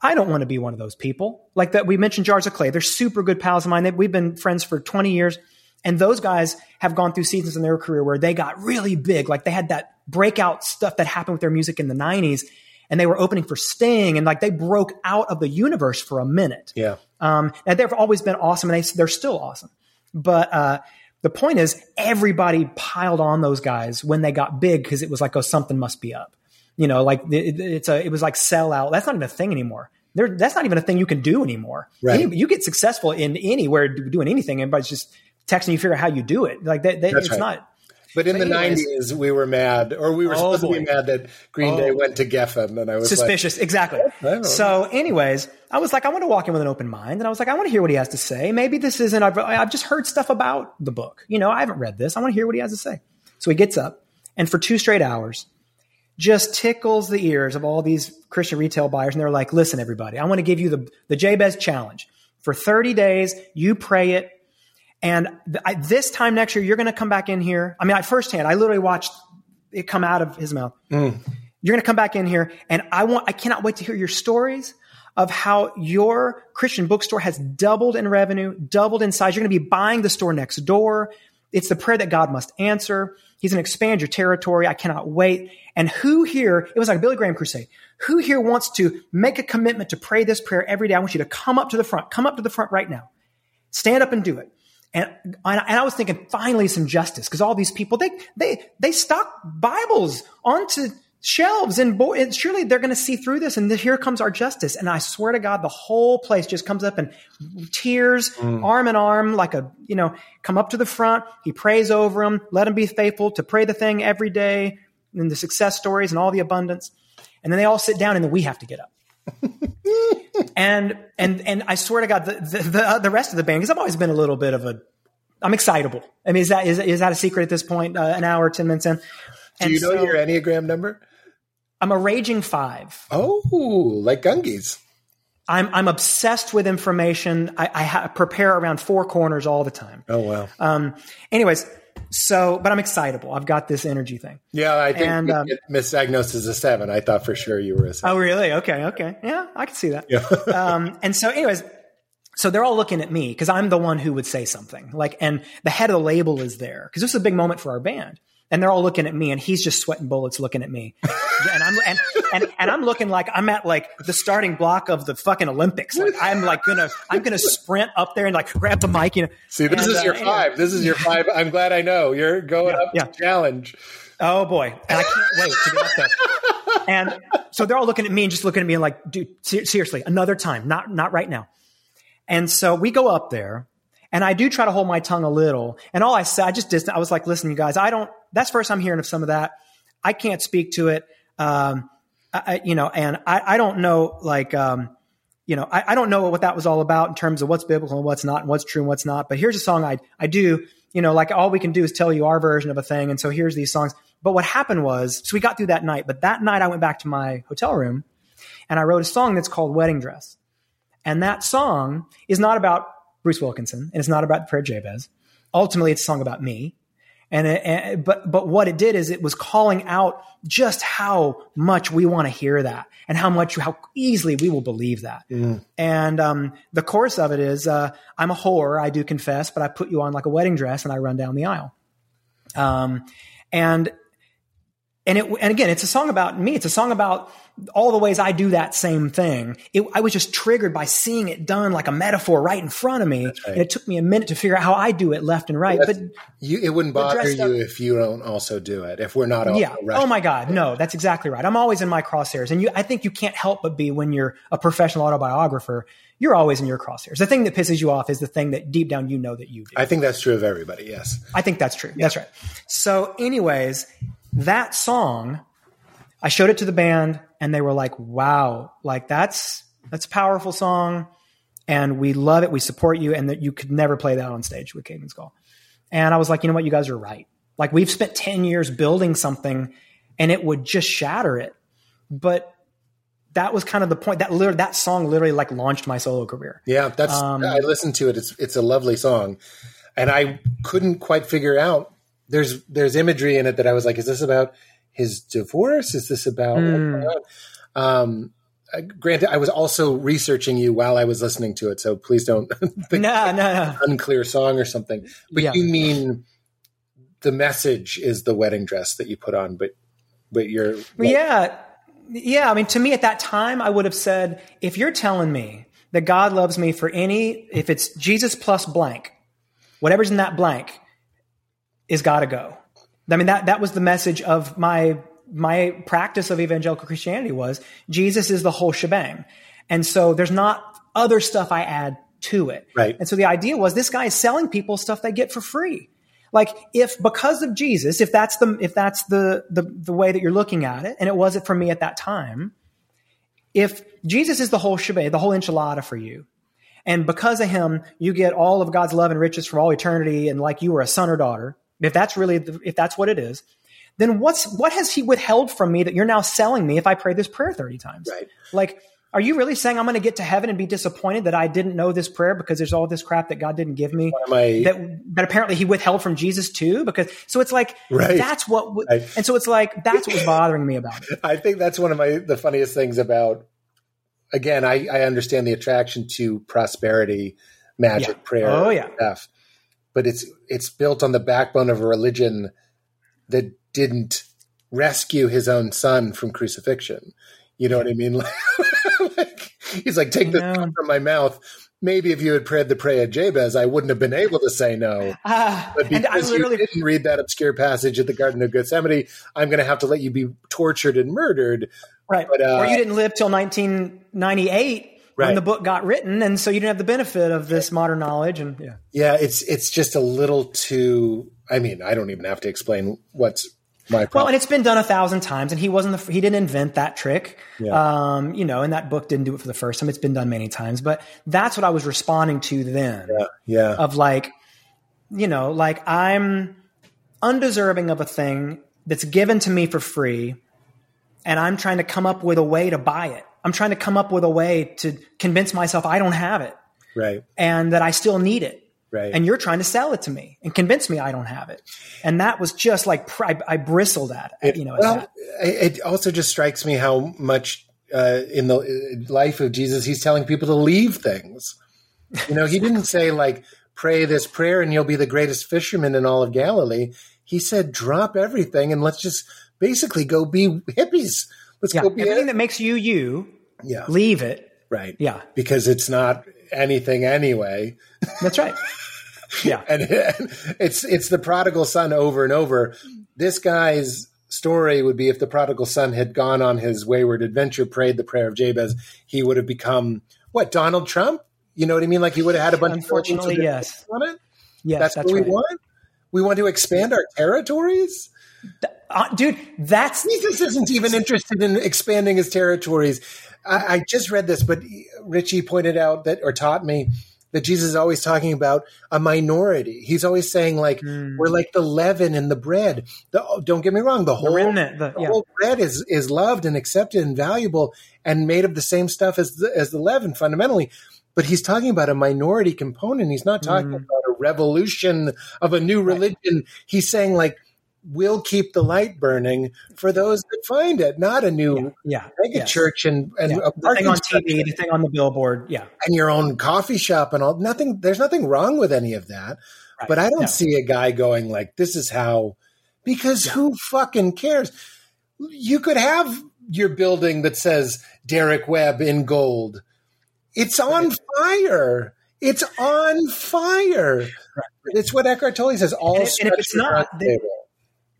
I don't want to be one of those people. Like that, we mentioned Jars of Clay. They're super good pals of mine. They, we've been friends for 20 years. And those guys have gone through seasons in their career where they got really big. Like they had that breakout stuff that happened with their music in the 90s and they were opening for Sting and like they broke out of the universe for a minute. Yeah. Um, and they've always been awesome and they, they're still awesome. But, uh, the point is everybody piled on those guys when they got big because it was like, oh, something must be up. You know, like it, it's a, it was like sell out. That's not even a thing anymore. There, that's not even a thing you can do anymore. Right. Any, you get successful in anywhere doing anything. Everybody's just texting you, figure out how you do it. Like that, that it's right. not. But in But the anyways- '90s, we were mad, or we were Oh, supposed to be mad that Green Oh. Day went to Geffen, and I was suspicious. exactly. So, anyways, I was like, I want to walk in with an open mind, and I was like, I want to hear what he has to say. Maybe this isn't. I've, I've just heard stuff about the book. You know, I haven't read this. I want to hear what he has to say. So he gets up, and for two straight hours, just tickles the ears of all these Christian retail buyers, and they're like, "Listen, everybody, I want to give you the the Jabez challenge. For 30 days, you pray it." And th- I, this time next year, you're going to come back in here. I mean, I firsthand, I literally watched it come out of his mouth. Mm. You're going to come back in here, and I want, I cannot wait to hear your stories of how your Christian bookstore has doubled in revenue, doubled in size. You're going to be buying the store next door. It's the prayer that God must answer. He's going to expand your territory. I cannot wait. And who here, it was like a Billy Graham crusade. Who here wants to make a commitment to pray this prayer every day? I want you to come up to the front. Come up to the front right now. Stand up and do it. And, and I was thinking, finally, some justice, because all these people they they they stock Bibles onto shelves, and, boy, and surely they're going to see through this. And here comes our justice. And I swear to God, the whole place just comes up and tears, mm. arm in arm, like a you know, come up to the front. He prays over them, let them be faithful to pray the thing every day, and the success stories and all the abundance. And then they all sit down, and then we have to get up and and and I swear to God, the the, the, the rest of the band, because I've always been a little bit of a, I'm excitable. I mean, is that is, is that a secret at this point? Uh, an hour, ten minutes in. Do you know so your Enneagram number? I'm a raging five. Oh, like Gungies. I'm I'm obsessed with information. I, I ha- prepare around four corners all the time. Oh wow. Um, anyways, so but I'm excitable. I've got this energy thing. yeah, I think and, um, get misdiagnosed as a seven. I thought for sure you were a seven. Oh, really? Okay, okay. Yeah, I can see that. Yeah. um, and so, anyways, so they're all looking at me because I'm the one who would say something. Like, and the head of the label is there because this is a big moment for our band. And they're all looking at me, and he's just sweating bullets looking at me. and I'm and, and and I'm looking like I'm at like the starting block of the fucking Olympics. Like I'm like gonna I'm gonna sprint up there and like grab the mic. You know. See, this And, is uh, your anyway. five. This is your five. I'm glad I know you're going up yeah. to challenge. Oh boy, and I can't wait to get up there. And so they're all looking at me and just looking at me and like, dude, ser- seriously, another time, not not right now. And so we go up there, and I do try to hold my tongue a little. And all I said, I just distant. I was like, listen, you guys, I don't. That's first I'm hearing of some of that. I can't speak to it. Um, I, you know, and I, I don't know, like, um, you know, I, I don't know what that was all about in terms of what's biblical and what's not, and what's true and what's not. But here's a song I I do. You know, like all we can do is tell you our version of a thing. And so here's these songs. But what happened was, so we got through that night. But that night I went back to my hotel room and I wrote a song that's called Wedding Dress. And that song is not about Bruce Wilkinson and it's not about the prayer Jabez. Ultimately, it's a song about me. And, it, and but but what it did is it was calling out just how much we want to hear that and how much how easily we will believe that. And um, the chorus of it is, uh, "I'm a whore, I do confess, but I put you on like a wedding dress and I run down the aisle." Um, and and it and again, it's a song about me. It's a song about all the ways I do that same thing. It, I was just triggered by seeing it done like a metaphor right in front of me, right. and it took me a minute to figure out how I do it left and right. But You, it wouldn't bother you up- if you don't also do it. If we're not all yeah, oh my God, no, that's exactly right. I'm always in my crosshairs, and you, I think you can't help but be when you're a professional autobiographer. You're always in your crosshairs. The thing that pisses you off is the thing that deep down you know that you do. I think that's true of everybody. Yes. I think that's true. That's right. So, anyways, that song, I showed it to the band, and they were like, "Wow, like that's that's a powerful song, and we love it. We support you, and that you could never play that on stage with Caedmon's Call." And I was like, "You know what? You guys are right. Like we've spent ten years building something, and it would just shatter it." But that was kind of the point. That literally, that song literally like launched my solo career. Yeah, that's. Um, I listened to it. It's it's a lovely song, and I couldn't quite figure out. There's there's imagery in it that I was like, is this about his divorce? Is this about? Hmm. Um, uh, granted, I was also researching you while I was listening to it, so please don't think No, no, no. unclear song or something. But Yeah. you mean the message is the wedding dress that you put on, but but you're Well, yeah. Yeah. I mean, to me at that time, I would have said, if you're telling me that God loves me for any, if it's Jesus plus blank, whatever's in that blank is got to go. I mean, that, that was the message of my, my practice of evangelical Christianity was Jesus is the whole shebang. And so there's not other stuff I add to it. Right. And so the idea was this guy is selling people stuff they get for free. Like if because of Jesus, if that's the if that's the the, the way that you're looking at it, and it was it for me at that time, if Jesus is the whole shebang, the whole enchilada for you, and because of him you get all of God's love and riches for all eternity, and like you were a son or daughter, if that's really the, if that's what it is, then what's what has he withheld from me that you're now selling me if I pray this prayer 30 times? Right. Like, are you really saying I'm going to get to heaven and be disappointed that I didn't know this prayer because there's all this crap that God didn't give me I- that that apparently he withheld from Jesus too? Because so it's like Right. that's what, w- Right. and so it's like that's what's bothering me about it. I think that's one of my the funniest things about. Again, I, I understand the attraction to prosperity, magic, Yeah. prayer, Oh, yeah. stuff, but it's it's built on the backbone of a religion that didn't rescue his own son from crucifixion. You know what I mean? Like, he's like, take the Yeah. from my mouth. Maybe if you had prayed the prayer of Jabez, I wouldn't have been able to say no. Ah, But and I because literally you didn't read that obscure passage at the Garden of Gethsemane, I'm going to have to let you be tortured and murdered. right, but, uh, or you didn't live till 1998 Right. when the book got written, and so you didn't have the benefit of this modern knowledge. And yeah, Yeah, it's it's just a little too. I mean, I don't even have to explain what's my well, and it's been done a thousand times, and he wasn't the he didn't invent that trick. Yeah. Um, you know, and that book didn't do it for the first time. It's been done many times, but that's what I was responding to then. yeah, yeah, of like, you know, like I'm undeserving of a thing that's given to me for free, and I'm trying to come up with a way to buy it. I'm trying to come up with a way to convince myself I don't have it right, and that I still need it. right. And you're trying to sell it to me and convince me I don't have it. And that was just like pr- I, I bristled at, it, you know. well, it also just strikes me how much uh, in the life of Jesus, he's telling people to leave things. You know, he didn't say like pray this prayer and you'll be the greatest fisherman in all of Galilee. He said drop everything and let's just basically go be hippies. Let's Yeah, go be everything that makes you you, yeah, leave it. right. Yeah, because it's not anything anyway. that's right. Yeah, and it's it's the prodigal son over and over. This guy's story would be if the prodigal son had gone on his wayward adventure, prayed the prayer of Jabez, he would have become what Donald Trump. You know what I mean? Like he would have had a bunch Unfortunately, of yes. on it. yes, That's, that's, what we want. We want to expand our territories. Uh, dude, that's Jesus isn't even interested in expanding his territories. I, I just read this, but Richie pointed out that, or taught me that Jesus is always talking about a minority. He's always saying like mm. we're like the leaven in the bread. The, oh, don't get me wrong, the whole remnant, the- the yeah. whole bread is is loved and accepted and valuable and made of the same stuff as the, as the leaven fundamentally. But he's talking about a minority component. He's not talking mm. about a revolution of a new religion. He's saying like we'll keep the light burning for those that find it, not a new yeah, mega yes. church and, and Yeah. a The thing on TV, the thing on the billboard. Yeah, and your own coffee shop and all. Nothing. There's nothing wrong with any of that. Right. But I don't No. see a guy going like, "This is how," because who fucking cares? You could have your building that says Derek Webb in gold. It's on fire. It's on fire. It's what Eckhart Tolle says. All And if- and if it's not,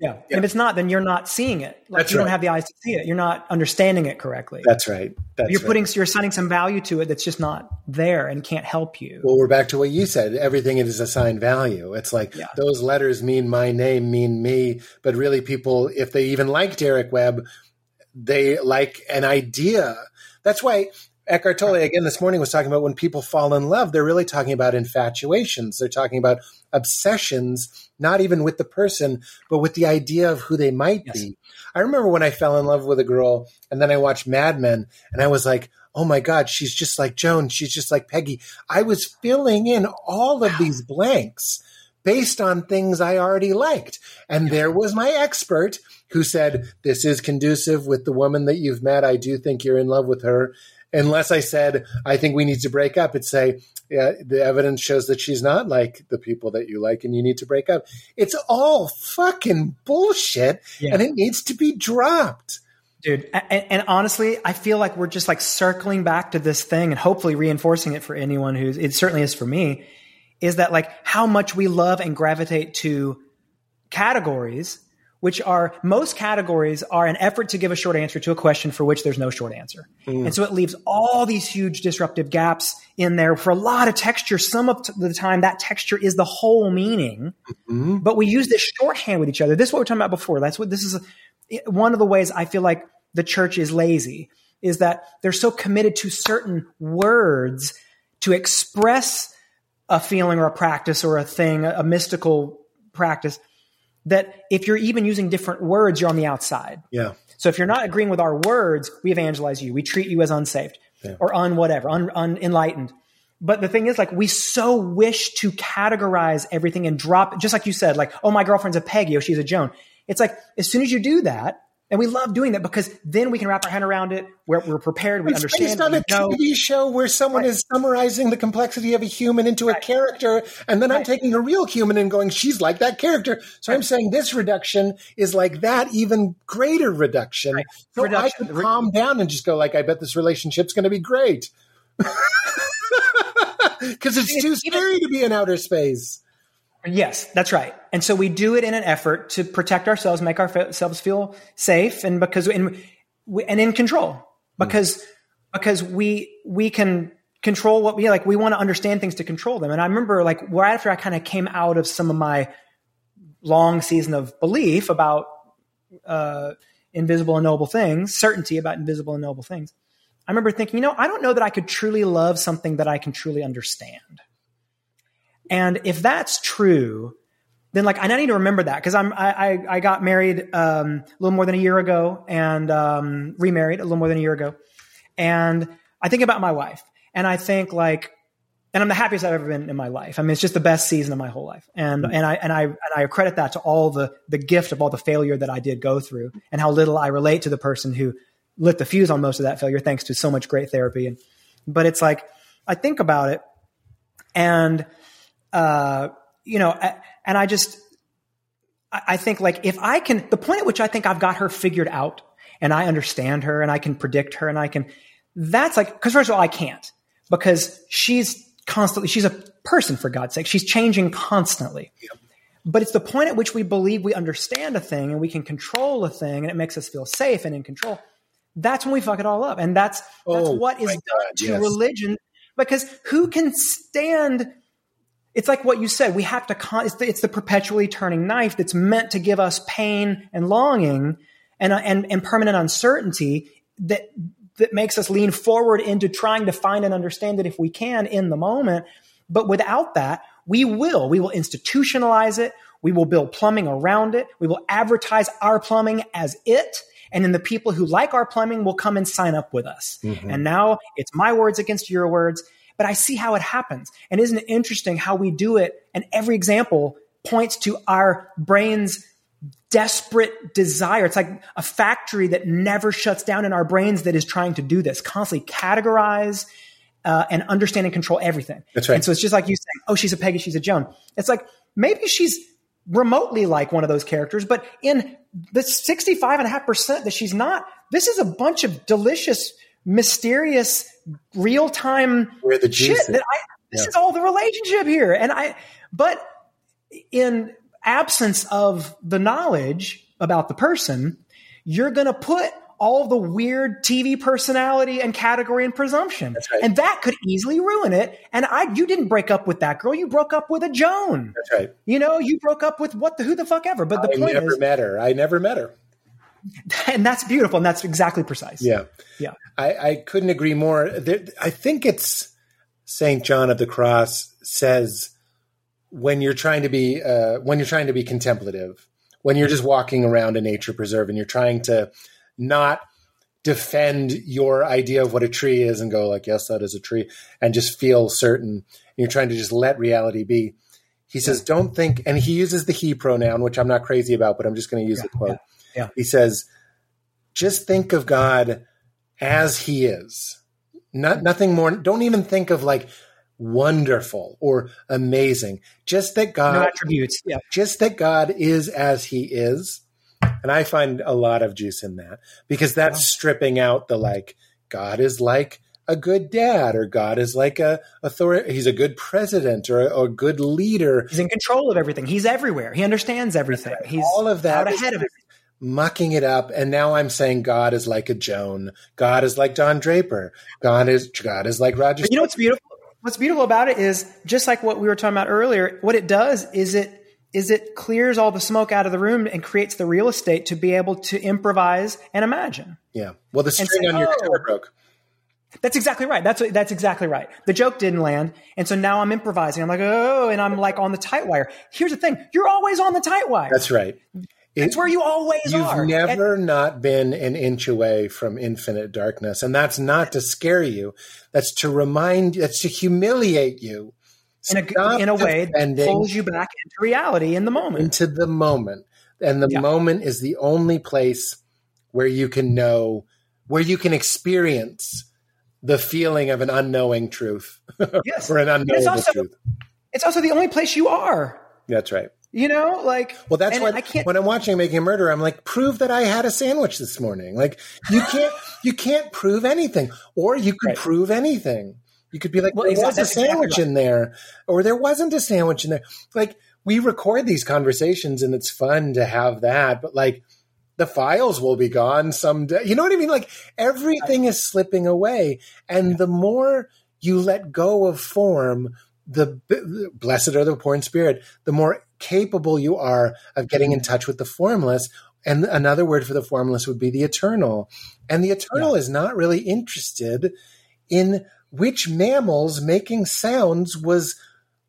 yeah. And if it's not, then you're not seeing it. Like That's you don't have the eyes to see it. You're not understanding it correctly. That's right. That's you're right. putting, you're assigning some value to it that's just not there and can't help you. Well, we're back to what you said. Everything is assigned value. It's like Yeah. those letters mean my name, mean me. But really, people, if they even like Derek Webb, they like an idea. That's why Eckhart Tolle, again, this morning was talking about when people fall in love, they're really talking about infatuations. They're talking about obsessions, not even with the person, but with the idea of who they might Yes. be. I remember when I fell in love with a girl and then I watched Mad Men and I was like, oh my God, she's just like Joan. She's just like Peggy. I was filling in all of these blanks based on things I already liked. And there was my expert who said, This is conducive with the woman that you've met. I do think you're in love with her. Unless I said, I think we need to break up, it'd say, yeah, the evidence shows that she's not like the people that you like and you need to break up. It's all fucking bullshit yeah. and it needs to be dropped. Dude, and, and, honestly, I feel like we're just like circling back to this thing and hopefully reinforcing it for anyone who's, it certainly is for me, is that like how much we love and gravitate to categories which are most categories are an effort to give a short answer to a question for which there's no short answer. Mm. And so it leaves all these huge disruptive gaps in there for a lot of texture. Some of the time that texture is the whole meaning, mm-hmm. but we use this shorthand with each other. This is what we are talking about before. That's what this is. A, one of the ways I feel like the church is lazy is that they're so committed to certain words to express a feeling or a practice or a thing, a mystical practice that if you're even using different words, you're on the outside. Yeah. So if you're not agreeing with our words, we evangelize you. We treat you as unsaved yeah. or un whatever, un, unenlightened. But the thing is, like, we so wish to categorize everything and drop, just like you said, like, oh, my girlfriend's a Peggy, oh, she's a Joan. It's like, as soon as you do that, and we love doing that because then we can wrap our hand around it. We're, we're prepared. We it's understand. Based on a. TV show where someone right. is summarizing the complexity of a human into right. a character, and then right. I'm taking a real human and going, "She's like that character." So I'm saying this reduction is like that even greater reduction. So reduction. I could calm down and just go, like, "I bet this relationship's going to be great," because it's too scary to be in outer space. Yes, that's right. And so we do it in an effort to protect ourselves, make ourselves feel safe, and because and, and in control. Because mm. because we we can control what we like. We want to understand things to control them. And I remember like right after I kind of came out of some of my long season of belief about uh, invisible and noble things, certainty about invisible and noble things. I remember thinking, you know, I don't know that I could truly love something that I can truly understand. And if that's true, then like I need to remember that because I'm I, I got married um, a little more than a year ago and um, remarried a little more than a year ago, and I think about my wife and I think like, and I'm the happiest I've ever been in my life. I mean, it's just the best season of my whole life, and mm-hmm. and I and I and I credit that to all the the gift of all the failure that I did go through and how little I relate to the person who lit the fuse on most of that failure thanks to so much great therapy and but it's like I think about it and uh, you know, and I just, I think like if I can, the point at which I think I've got her figured out and I understand her and I can predict her and I can, that's like, because first of all, I can't because she's constantly, she's a person for God's sake. She's changing constantly. Yep. But it's the point at which we believe we understand a thing and we can control a thing and it makes us feel safe and in control. That's when we fuck it all up. And that's, that's oh, what is done God, to yes. religion because who can stand it's like what you said. We have to, con- it's, the, it's the perpetually turning knife that's meant to give us pain and longing and, and, and permanent uncertainty that, that makes us lean forward into trying to find and understand it if we can in the moment. But without that, we will, we will institutionalize it. We will build plumbing around it. We will advertise our plumbing as it. And then the people who like our plumbing will come and sign up with us. Mm-hmm. And now it's my words against your words but I see how it happens. And isn't it interesting how we do it? And every example points to our brain's desperate desire. It's like a factory that never shuts down in our brains that is trying to do this, constantly categorize uh, and understand and control everything. That's right. And so it's just like you saying, oh, she's a Peggy, she's a Joan. It's like maybe she's remotely like one of those characters, but in the 65.5% that she's not, this is a bunch of delicious mysterious real time shit that I this yeah. is all the relationship here. And I but in absence of the knowledge about the person, you're gonna put all the weird TV personality and category and presumption. Right. And that could easily ruin it. And I you didn't break up with that girl, you broke up with a Joan. That's right. You know, you broke up with what the who the fuck ever. But the I point never is met her. I never met her. and that's beautiful and that's exactly precise. Yeah. Yeah. I, I couldn't agree more. There, i think it's saint john of the cross says when you're trying to be uh, when you're trying to be contemplative when you're just walking around a nature preserve and you're trying to not defend your idea of what a tree is and go like yes that is a tree and just feel certain and you're trying to just let reality be. He says, "Don't think," and he uses the he pronoun, which I'm not crazy about, but I'm just going to use Yeah, the quote. yeah, yeah. He says, "Just think of God as He is. Not nothing more. Don't even think of like wonderful or amazing. Just that God no attributes. Yeah. just that God is as he is. And I find a lot of juice in that because that's stripping out the like, God is like a good dad or God is like a authority. He's a good president or a, or good leader. He's in control of everything. He's everywhere. He understands everything. He's All of that out ahead of it. Mucking it up. And now I'm saying God is like a Joan. God is like Don Draper. God is, God is like Roger. But you know what's beautiful? What's beautiful about it is just like what we were talking about earlier. What it does is it is it clears all the smoke out of the room and creates the real estate to be able to improvise and imagine. yeah. Well, the string say, on your "Oh." guitar broke. That's exactly right. That's that's exactly right. The joke didn't land, and so now I'm improvising. I'm like, oh, and I'm like on the tight wire. Here's the thing: you're always on the tight wire. That's right. It's where you always are. You've are. And- never not been an inch away from infinite darkness. And that's not to scare you. That's to remind, you, that's to humiliate you. in a, in a way that pulls you back into reality in the moment. into the moment. And the Yeah. moment is the only place where you can know, where you can experience the feeling of an unknowing truth Yes. or an It's also, truth. it's also the only place you are. That's right. You know, like Well, that's what I can't. when I'm watching Making a Murder, I'm like, prove that I had a sandwich this morning. Like you can't, you can't prove anything, or you could Right. prove anything. You could be like, Well, there exact- was a exactly sandwich right. in there, or there wasn't a sandwich in there. Like we record these conversations, and it's fun to have that, but like the files will be gone someday. You know what I mean? Like everything is slipping away, and the more you let go of form, the the blessed are the poor in spirit, the more capable you are of getting in mm-hmm. touch with the formless. And another word for the formless would be the eternal. And the eternal is not really interested in which mammals making sounds was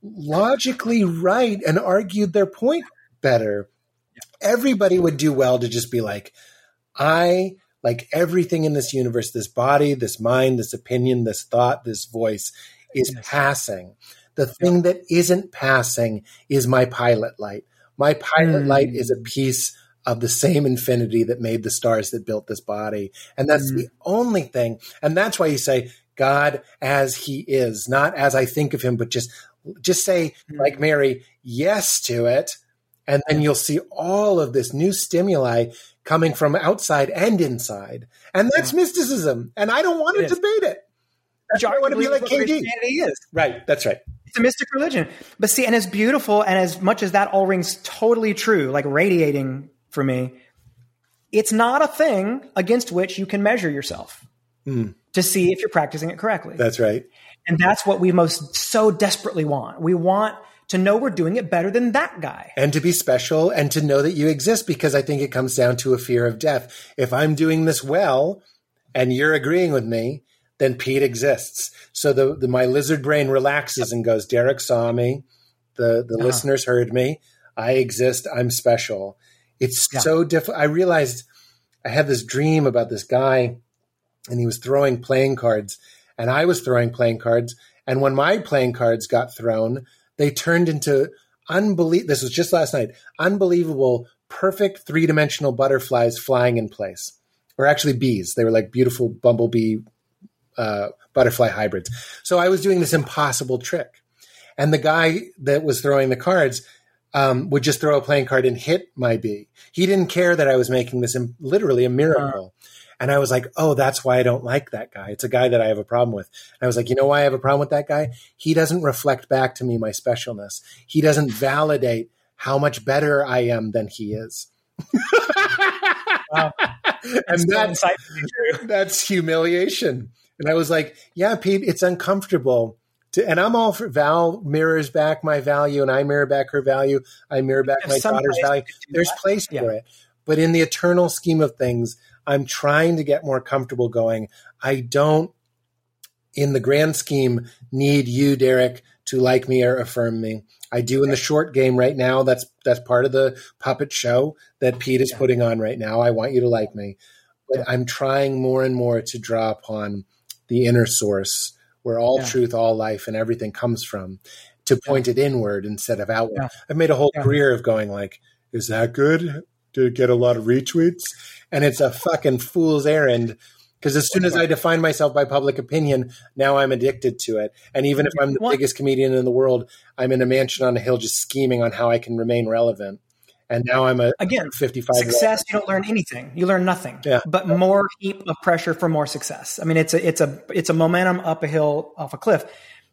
logically right and argued their point better. Everybody would do well to just be like, I, like everything in this universe, this body, this mind, this opinion, this thought, this voice is Yes. passing. The thing that isn't passing is my pilot light. My pilot Mm. light is a piece of the same infinity that made the stars that built this body. And that's the only thing. And that's why you say God as he is, not as I think of him, but just just say like Mary, yes to it. And then you'll see all of this new stimuli coming from outside and inside. And that's mysticism. And I don't want to It is. debate it. That's I want to be like KG. Is. Right. That's right. It's a mystic religion. But see, and as beautiful and as much as that all rings totally true, like radiating for me, it's not a thing against which you can measure yourself hmm. to see if you're practicing it correctly. That's right. and that's what we most so desperately want. We want to know we're doing it better than that guy. and to be special and to know that you exist because I think it comes down to a fear of death. If I'm doing this well and you're agreeing with me, then Pete exists. So the, the my lizard brain relaxes and goes, Derek saw me, the the Uh-huh. listeners heard me, I exist, I'm special. It's Yeah. so difficult. I realized I had this dream about this guy and he was throwing playing cards and I was throwing playing cards. And when my playing cards got thrown, they turned into unbelievable. This was just last night. Unbelievable, perfect three dimensional butterflies flying in place, or actually bees. They were like beautiful bumblebee uh, butterfly hybrids. So I was doing this impossible trick, and the guy that was throwing the cards um, would just throw a playing card and hit my bee. He didn't care that I was making this im- literally a miracle. And I was like, oh, that's why I don't like that guy. It's a guy that I have a problem with. And I was like, you know why I have a problem with that guy? He doesn't reflect back to me my specialness. He doesn't validate how much better I am than he is. Wow. and that's, that's humiliation. And I was like, yeah, Pete, it's uncomfortable. To, and I'm all for Val mirrors back my value and I mirror back her value. I mirror back There's my daughter's value. There's that. place Yeah. for it. But in the eternal scheme of things, I'm trying to get more comfortable going. I don't, in the grand scheme, need you, Derek, to like me or affirm me. I do in the short game right now. That's that's part of the puppet show that Pete is putting on right now. I want you to like me. But I'm trying more and more to draw upon the inner source where all Yeah. truth, all life, and everything comes from to point it inward instead of outward. Yeah. I've made a whole Yeah. career of going like, is that good? It get a lot of retweets? And it's a fucking fool's errand. Because as soon as I define myself by public opinion, now I'm addicted to it. And even if I'm the biggest comedian in the world, I'm in a mansion on a hill just scheming on how I can remain relevant. And now I'm a Again, 55 success you don't learn anything you learn nothing Yeah. but more heap of pressure for more success i mean it's a it's a it's a momentum up a hill off a cliff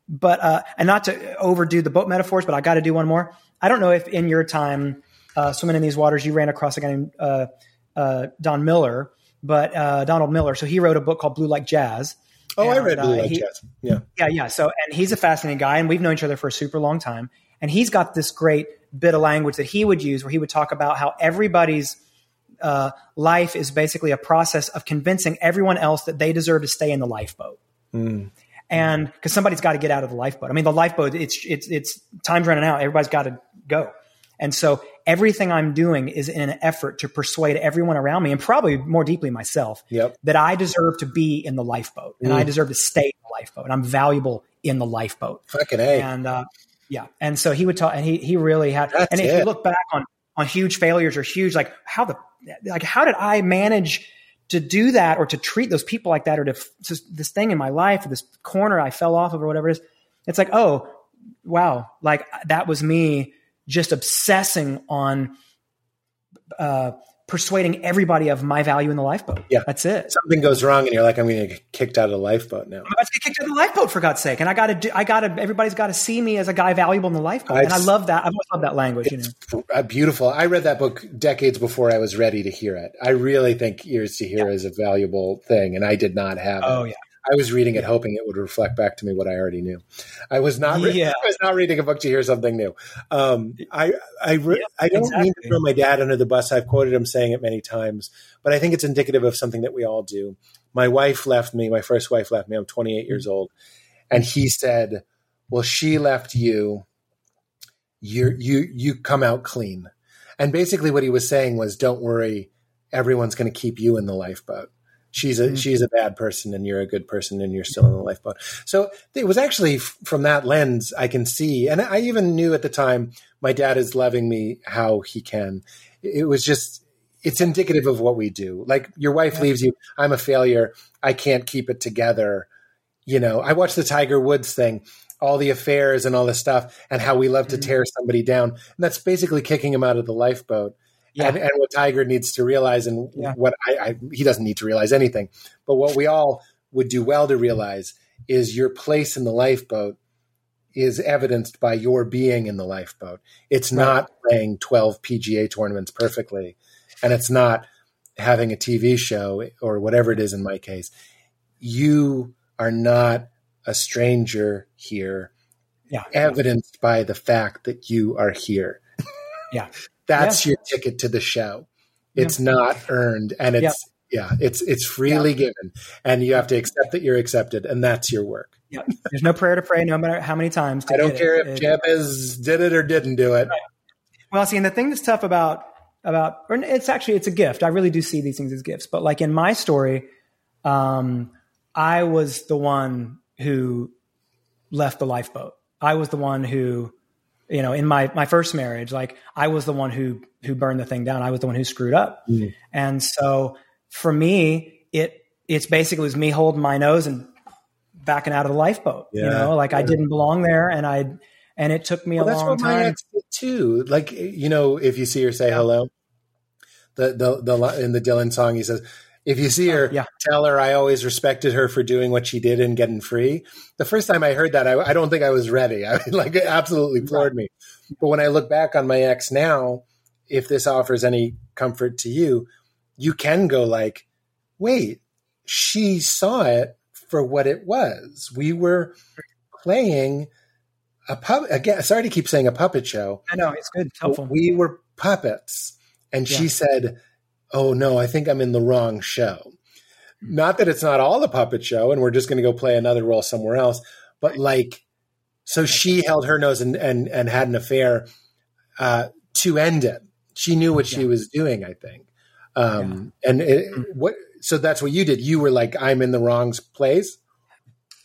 but uh and not to overdo the boat metaphors but i got to do one more i don't know if in your time uh swimming in these waters you ran across a guy named uh uh don miller but uh donald miller so he wrote a book called blue like jazz Oh, I read Blue uh, Like he- Jazz. Yeah. yeah, yeah. So, and he's a fascinating guy, and we've known each other for a super long time. And he's got this great bit of language that he would use where he would talk about how everybody's uh, life is basically a process of convincing everyone else that they deserve to stay in the lifeboat. And because somebody's got to get out of the lifeboat. I mean, the lifeboat, it's, it's, it's time's running out. Everybody's got to go. And so everything I'm doing is in an effort to persuade everyone around me and probably more deeply myself Yep. that I deserve to be in the lifeboat and I deserve to stay in the lifeboat and I'm valuable in the lifeboat. Fucking A. And uh, yeah, and so he would talk, and he he really had. That's and if it. you look back on on huge failures or huge like how the like how did I manage to do that or to treat those people like that or to f- just this thing in my life or this corner I fell off of or whatever it is. It's like oh wow, like that was me just obsessing on uh, persuading everybody of my value in the lifeboat. Yeah. that's it. Something goes wrong and you're like, I'm going to get kicked out of the lifeboat now. I'm about to get kicked out of the lifeboat for God's sake. And I got to do, I got to, everybody's got to see me as a guy valuable in the lifeboat. I've and I love that. I've always loved that language, you know. Uh, beautiful. I read that book decades before I was ready to hear it. I really think Ears to Hear is a valuable thing, and I did not have Oh, it. yeah. I was reading it hoping it would reflect back to me what I already knew. I was not. Re- Yeah. I was not reading a book to hear something new. Um, I I re- I don't mean to throw my dad under the bus. I've quoted him saying it many times, but I think it's indicative of something that we all do. My wife left me. My first wife left me. I'm 28 years old, and he said, "Well, she left you. You you you come out clean." And basically, what he was saying was, "Don't worry, everyone's going to keep you in the lifeboat." She's a mm-hmm. she's a bad person, and you're a good person, and you're still in the lifeboat. So it was actually f- from that lens I can see, and I even knew at the time my dad is loving me how he can. It was just it's indicative of what we do. Like your wife leaves you, I'm a failure. I can't keep it together. You know, I watched the Tiger Woods thing, all the affairs and all the stuff, and how we love to mm-hmm. tear somebody down. And that's basically kicking him out of the lifeboat. Yeah. And, and what Tiger needs to realize, and Yeah. what I, I, he doesn't need to realize anything, but what we all would do well to realize is your place in the lifeboat is evidenced by your being in the lifeboat. It's Right. not playing 12 PGA tournaments perfectly, and it's not having a TV show or whatever it is in my case. You are not a stranger here, Yeah. evidenced by the fact that you are here. Yeah. That's your ticket to the show. It's not earned and it's yeah, it's it's freely given and you have to accept that you're accepted and that's your work. Yeah. There's no prayer to pray, no matter how many times. I don't care it. if Jabez did it or didn't do it. Well, see, and the thing that's tough about about, or it's actually it's a gift. I really do see these things as gifts. But like in my story, um, I was the one who left the lifeboat. I was the one who, you know, in my my first marriage, like I was the one who who burned the thing down. I was the one who screwed up. Mm-hmm. And so for me, it it's basically was me holding my nose and backing out of the lifeboat. You know, like I didn't belong there, and I and it took me Well, a that's long what my time. ex did too. Like you know, if you see her, say hello. The the the in the Dylan song, he says, "If you see oh, her, yeah. tell her I always respected her for doing what she did and getting free." The first time I heard that, I, I don't think I was ready. I like it absolutely floored me. But when I look back on my ex now, if this offers any comfort to you, you can go like, "Wait, she saw it for what it was. We were playing." A puppet again. Sorry to keep saying a puppet show. I know it's good, helpful. We were puppets. And she said, Oh no, I think I'm in the wrong show. Not that it's not all a puppet show and we're just going to go play another role somewhere else, but like, so she held her nose and, and, and had an affair uh, to end it. She knew what she was doing, I think. Um, And it, what, so that's what you did. You were like, I'm in the wrong place.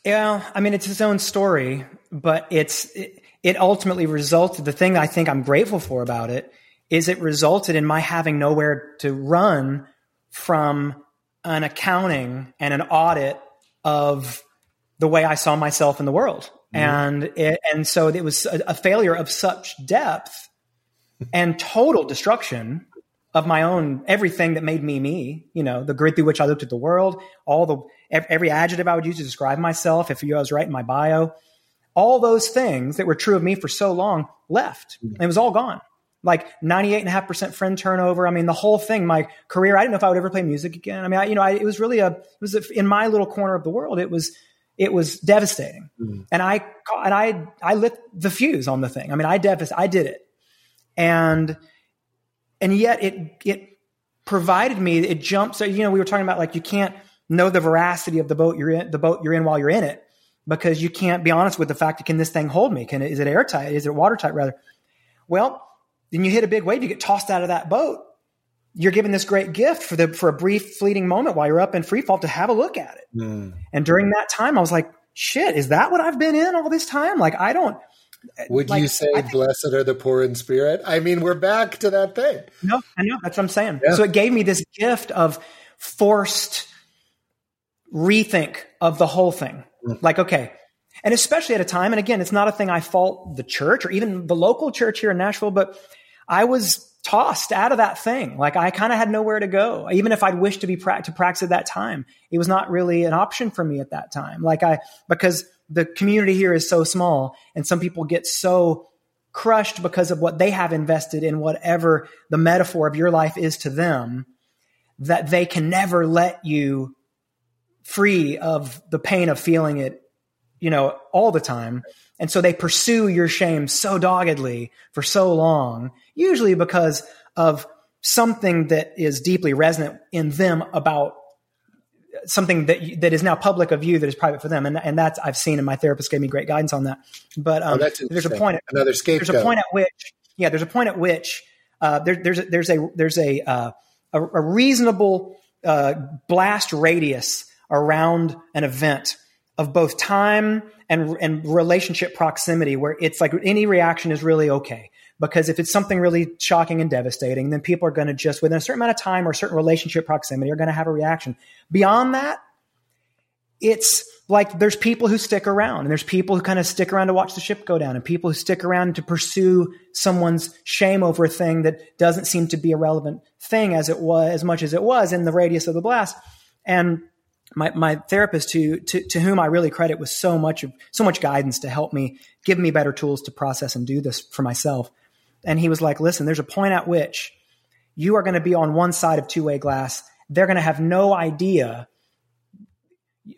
Yeah, I mean, it's his own story, but it's it, it ultimately resulted. The thing I think I'm grateful for about it is it resulted in my having nowhere to run from an accounting and an audit of the way I saw myself in the world. Mm-hmm. And it, and so it was a, a failure of such depth and total destruction of my own everything that made me me you know the grid through which i looked at the world all the every adjective i would use to describe myself if you I was writing my bio all those things that were true of me for so long left it was all gone like 98.5% friend turnover i mean the whole thing my career i didn't know if i would ever play music again i mean I, you know I, it was really a it was a, in my little corner of the world it was it was devastating mm. and i and i i lit the fuse on the thing i mean i devast- i did it and and yet it it provided me it jumps. So, you know, we were talking about like you can't know the veracity of the boat you're in, the boat you're in while you're in it, because you can't be honest with the fact that can this thing hold me? Can it, is it airtight? Is it watertight rather? Well, then you hit a big wave, you get tossed out of that boat. You're given this great gift for the for a brief fleeting moment while you're up in free fall to have a look at it. Mm. And during that time, I was like, shit, is that what I've been in all this time? Like I don't would like, you say, think, "Blessed are the poor in spirit"? I mean, we're back to that thing. No, I know that's what I'm saying. Yeah. So it gave me this gift of forced rethink of the whole thing. Mm. Like, okay, and especially at a time, and again, it's not a thing I fault the church or even the local church here in Nashville, but I was tossed out of that thing. Like I kind of had nowhere to go. Even if I'd wished to be pra- to practice at that time, it was not really an option for me at that time. Like I because the community here is so small and some people get so crushed because of what they have invested in whatever the metaphor of your life is to them that they can never let you free of the pain of feeling it you know all the time and so they pursue your shame so doggedly for so long usually because of something that is deeply resonant in them about something that that is now public of you that is private for them, and and that's I've seen, and my therapist gave me great guidance on that. But um, oh, there's a point. At, Another scapegoat. There's a point at which, yeah, there's a point at which uh, there, there's a, there's a there's a uh, a, a, reasonable uh, blast radius around an event of both time and and relationship proximity, where it's like any reaction is really okay because if it's something really shocking and devastating, then people are going to just within a certain amount of time or certain relationship proximity are going to have a reaction. Beyond that, it's like there's people who stick around and there's people who kind of stick around to watch the ship go down and people who stick around to pursue someone's shame over a thing that doesn't seem to be a relevant thing as it was as much as it was in the radius of the blast and my, my therapist to, to whom I really credit with so much of so much guidance to help me give me better tools to process and do this for myself and he was like, listen, there's a point at which you are going to be on one side of two way glass. They're going to have no idea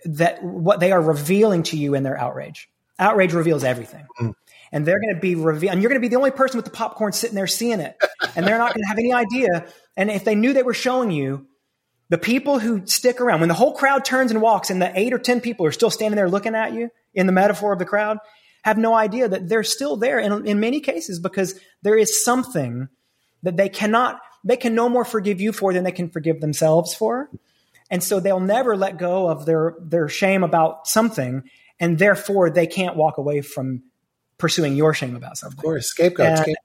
that what they are revealing to you in their outrage. Outrage reveals everything. Mm. And they're going to be reveal, and you're going to be the only person with the popcorn sitting there seeing it. and they're not going to have any idea. And if they knew they were showing you, the people who stick around, when the whole crowd turns and walks, and the eight or 10 people are still standing there looking at you in the metaphor of the crowd, have no idea that they're still there in, in many cases because there is something that they cannot, they can no more forgive you for than they can forgive themselves for. And so they'll never let go of their, their shame about something. And therefore they can't walk away from pursuing your shame about something. Of course, scapegoat. And.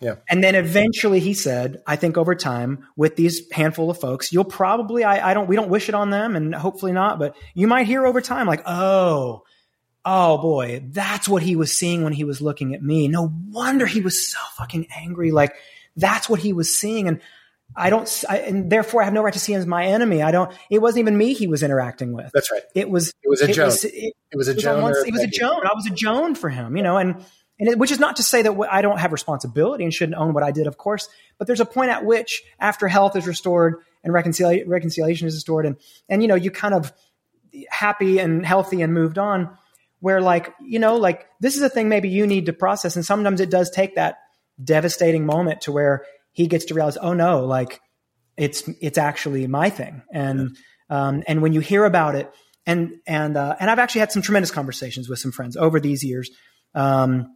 Yeah. And then eventually he said, I think over time with these handful of folks, you'll probably, I, I don't, we don't wish it on them and hopefully not, but you might hear over time like, oh, oh boy, that's what he was seeing when he was looking at me. No wonder he was so fucking angry. Like that's what he was seeing. And I don't, I, and therefore I have no right to see him as my enemy. I don't, it wasn't even me he was interacting with. That's right. It was, it was a Joan. It, it, was a Joan. It was a Joan. I was a Joan for him, you know, and, and it, which is not to say that I don't have responsibility and shouldn't own what I did, of course, but there's a point at which after health is restored and reconciliation, reconciliation is restored and, and, you know, you kind of happy and healthy and moved on where like, you know, like this is a thing maybe you need to process. And sometimes it does take that devastating moment to where he gets to realize, oh no, like it's, it's actually my thing. And, yeah. um, and when you hear about it and, and, uh, and I've actually had some tremendous conversations with some friends over these years, um,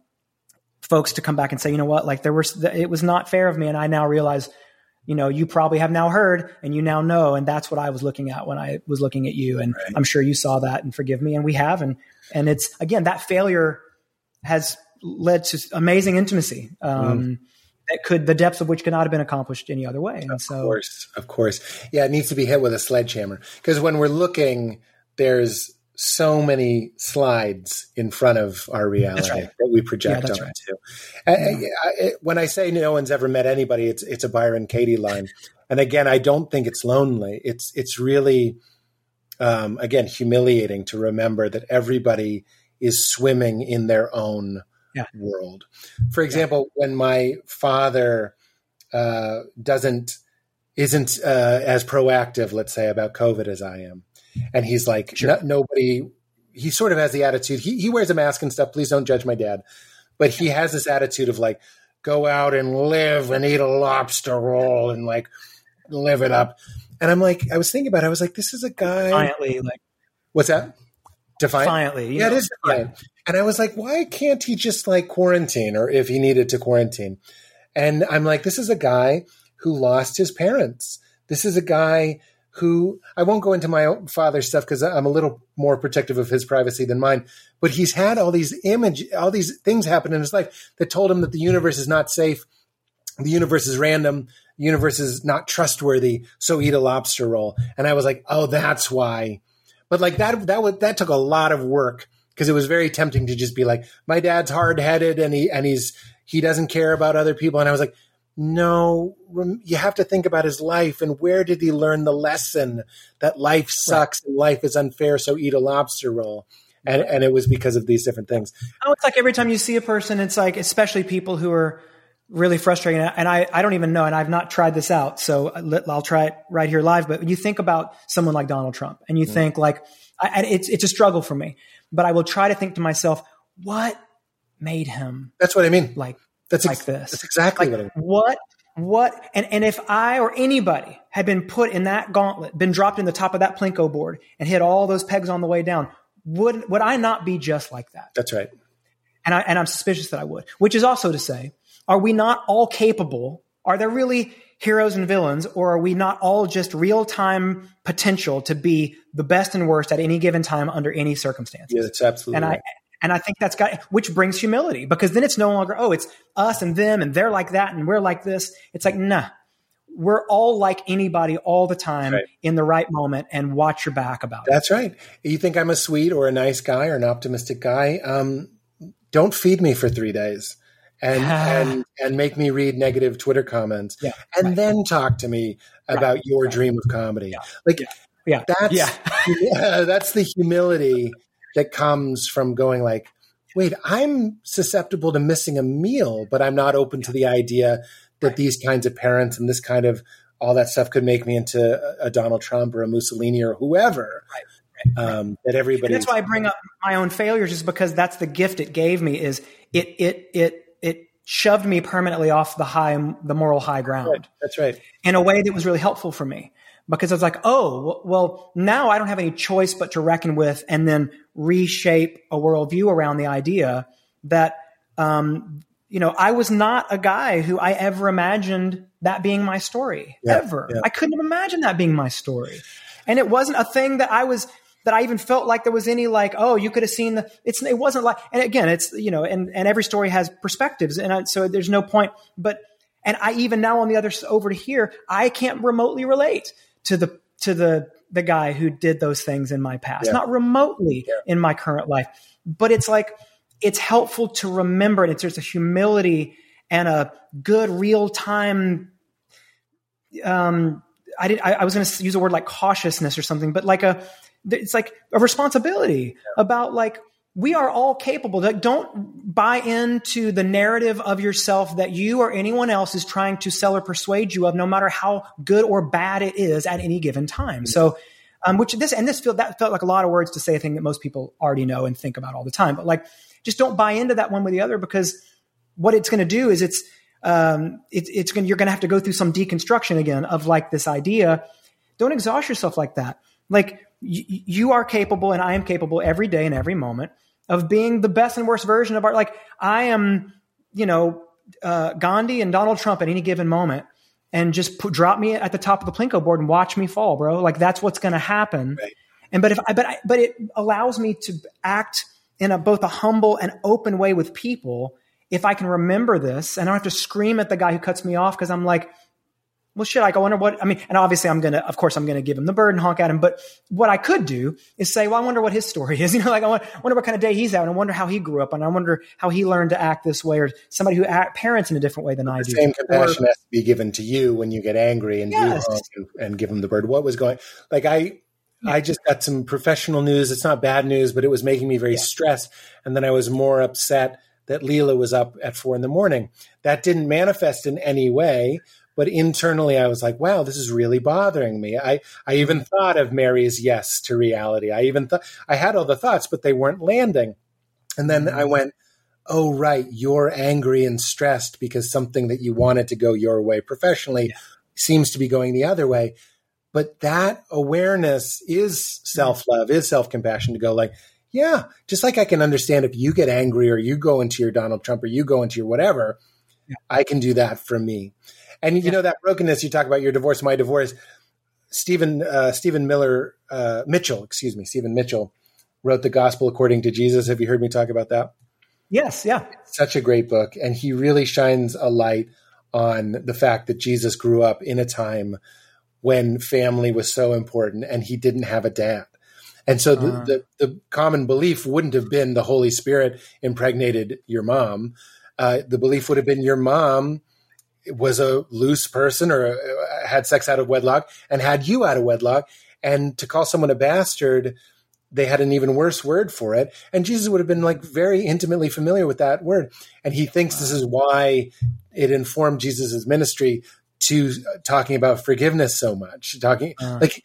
folks to come back and say, you know what, like there was, it was not fair of me. And I now realize, you know, you probably have now heard and you now know. And that's what I was looking at when I was looking at you. And right. I'm sure you saw that and forgive me. And we have. And, and it's again, that failure has led to amazing intimacy. Um, mm. That could the depths of which could not have been accomplished any other way. And of so, course, of course, yeah, it needs to be hit with a sledgehammer because when we're looking, there's so many slides in front of our reality right. that we project yeah, onto. Right. Yeah. I, I, when I say no one's ever met anybody, it's it's a Byron Katie line, and again, I don't think it's lonely. It's it's really, um, again, humiliating to remember that everybody is swimming in their own yeah. world. For example, when my father uh, doesn't isn't uh, as proactive, let's say, about COVID as I am, and he's like, sure. no, nobody. He sort of has the attitude. He he wears a mask and stuff. Please don't judge my dad, but he has this attitude of like, go out and live and eat a lobster roll and like live it up. And I'm like, I was thinking about it. I was like, this is a guy. Defiantly, like, what's that? Defiant? Defiantly. Yeah, know, it is defiant. Yeah. And I was like, why can't he just like quarantine or if he needed to quarantine? And I'm like, this is a guy who lost his parents. This is a guy who I won't go into my father's stuff because I'm a little more protective of his privacy than mine. But he's had all these image, all these things happen in his life that told him that the universe is not safe, the universe is random, the universe is not trustworthy. So eat a lobster roll. And I was like, oh, that's why. But like that, that would that took a lot of work because it was very tempting to just be like, my dad's hard headed and he and he's he doesn't care about other people. And I was like, no, you have to think about his life and where did he learn the lesson that life sucks right. and life is unfair. So eat a lobster roll. And, and it was because of these different things. Oh, it's like every time you see a person, it's like, especially people who are really frustrating. And I, I don't even know, and I've not tried this out. So I'll try it right here live. But you think about someone like Donald Trump and you mm. think like, I, it's, it's a struggle for me but I will try to think to myself, what made him? That's what I mean. Like that's like this. That's exactly like, what I mean. What what and and if I or anybody had been put in that gauntlet, been dropped in the top of that plinko board and hit all those pegs on the way down, would would I not be just like that? That's right. And I and I'm suspicious that I would. Which is also to say, are we not all capable? Are there really heroes and villains, or are we not all just real time potential to be the best and worst at any given time under any circumstances? Yeah, that's absolutely. And right. I and I think that's got which brings humility because then it's no longer oh it's us and them and they're like that and we're like this. It's like nah, we're all like anybody all the time right. in the right moment and watch your back about That's it. That's right. You think I'm a sweet or a nice guy or an optimistic guy? Um, don't feed me for three days and and and make me read negative Twitter comments, yeah, and right. then talk to me about right. your right. dream of comedy. Yeah. Like, yeah. yeah, that's yeah. that's the humility that comes from going like, wait, I'm susceptible to missing a meal, but I'm not open to the idea that these kinds of parents and this kind of all that stuff could make me into a Donald Trump or a Mussolini or whoever. Right. Um, that everybody. that's why I bring up my own failures, is because that's the gift it gave me. Is it it it shoved me permanently off the high, the moral high ground. Right. That's right. In a way that was really helpful for me because I was like, oh, well, now I don't have any choice but to reckon with and then reshape a worldview around the idea that, um, you know, I was not a guy who I ever imagined that being my story yeah, ever. Yeah. I couldn't have imagined that being my story. And it wasn't a thing that I was that I even felt like there was any like, oh, you could have seen the, it's, it wasn't like, and again, it's, you know, and, and every story has perspectives. And I, so there's no point, but, and I even now on the other over to here, I can't remotely relate to the, to the, the guy who did those things in my past, yeah. not remotely yeah. in my current life, but it's like, it's helpful to remember it. It's, there's a humility and a good real time, um, I did. I, I was going to use a word like cautiousness or something, but like a it's like a responsibility yeah. about like we are all capable. Like don't buy into the narrative of yourself that you or anyone else is trying to sell or persuade you of no matter how good or bad it is at any given time. So um, which this and this felt that felt like a lot of words to say a thing that most people already know and think about all the time. But like just don't buy into that one with the other because what it's going to do is it's um, it, it's going you're going to have to go through some deconstruction again of like this idea. Don't exhaust yourself like that. Like you are capable and I am capable every day and every moment of being the best and worst version of our, like I am, you know, uh, Gandhi and Donald Trump at any given moment. and just put, drop me at the top of the plinko board and watch me fall, bro. Like that's what's going to happen. Right. And but if I, but I, but it allows me to act in a both a humble and open way with people if I can remember this and I don't have to scream at the guy who cuts me off because I'm like, well, shit, like, I wonder what, I mean, and obviously I'm going to, of course, I'm going to give him the bird and honk at him. But what I could do is say, well, I wonder what his story is. You know, like, I wonder what kind of day he's having. I wonder how he grew up and I wonder how he learned to act this way or somebody who act, parents in a different way than I the do. Same compassion or, has to be given to you when you get angry and yes. you and, and give him the bird. What was going, like, I. I just got some professional news. It's not bad news, but it was making me very yeah. stressed. And then I was more upset that Leela was up at four in the morning. That didn't manifest in any way, but internally I was like, wow, this is really bothering me. I, I even mm-hmm. thought of Mary's yes to reality. I even thought I had all the thoughts, but they weren't landing. And then I mm-hmm. went, oh, right, you're angry and stressed because something that you wanted to go your way professionally yeah. seems to be going the other way. But that awareness is mm-hmm. self love, is self compassion to go like, yeah, just like I can understand if you get angry or you go into your Donald Trump or you go into your whatever, yeah. I can do that for me. And you yeah. know that brokenness you talk about your divorce, my divorce. Stephen uh, Stephen Miller uh, Mitchell, excuse me, Stephen Mitchell wrote the Gospel according to Jesus. Have you heard me talk about that? Yes, yeah. Such a great book, and he really shines a light on the fact that Jesus grew up in a time when family was so important, and he didn't have a dad. And so the, uh, the, the, common belief wouldn't have been the Holy Spirit impregnated your mom. Uh, the belief would have been your mom was a loose person or uh, had sex out of wedlock and had you out of wedlock. And to call someone a bastard, they had an even worse word for it. And Jesus would have been like very intimately familiar with that word. And he thinks wow. this is why it informed Jesus's ministry to talking about forgiveness so much. Talking uh. like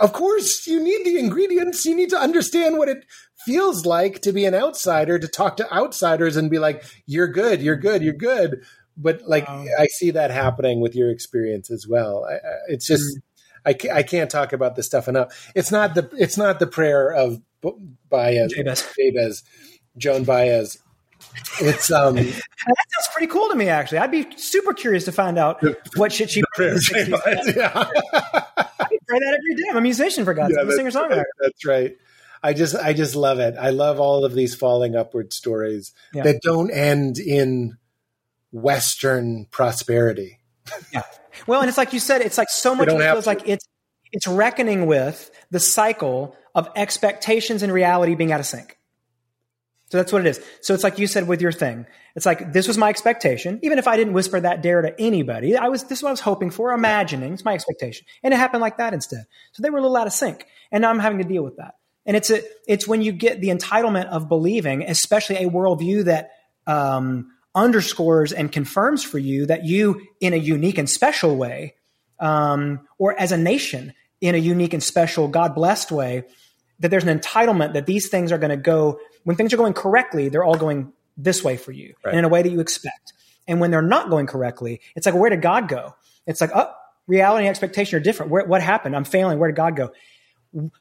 of course, you need the ingredients. You need to understand what it feels like to be an outsider, to talk to outsiders and be like, you're good, you're good, you're good. But like, um, I see that happening with your experience as well. I, it's just, mm-hmm. I, can't, I can't talk about this stuff enough. It's not the, it's not the prayer of Baez, Jabez, Jabez Joan Baez. It's um that sounds pretty cool to me actually. I'd be super curious to find out what shit she yeah pray that every day. I'm a musician for God's sake. I'm a singer songwriter. Right. That's right. I just I just love it. I love all of these falling upward stories yeah. that don't end in Western prosperity. yeah. Well, and it's like you said, it's like so much it feels to. like it's it's reckoning with the cycle of expectations and reality being out of sync. So that's what it is. So it's like you said with your thing. It's like this was my expectation. Even if I didn't whisper that dare to anybody, I was this is what I was hoping for, imagining. It's my expectation. And it happened like that instead. So they were a little out of sync. And now I'm having to deal with that. And it's a, it's when you get the entitlement of believing, especially a worldview that um, underscores and confirms for you that you, in a unique and special way, um, or as a nation, in a unique and special, God blessed way, that there's an entitlement that these things are going to go when things are going correctly, they're all going this way for you right. and in a way that you expect. And when they're not going correctly, it's like, where did God go? It's like, oh, reality and expectation are different. Where, what happened? I'm failing. Where did God go?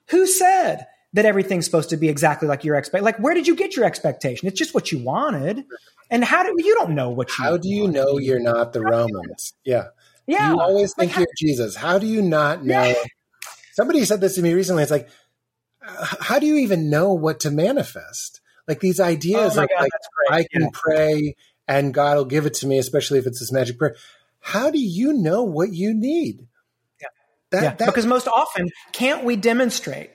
Who said that everything's supposed to be exactly like your expect? Like, where did you get your expectation? It's just what you wanted. And how do you don't know what you? How do you know you're not the Romans? Yeah, yeah. You always think like, you're how, Jesus. How do you not know? Yeah. Somebody said this to me recently. It's like, how do you even know what to manifest? Like these ideas oh of God, like I can yeah. pray and God will give it to me, especially if it's this magic prayer. How do you know what you need? Yeah. That, yeah. That, because most often, can't we demonstrate?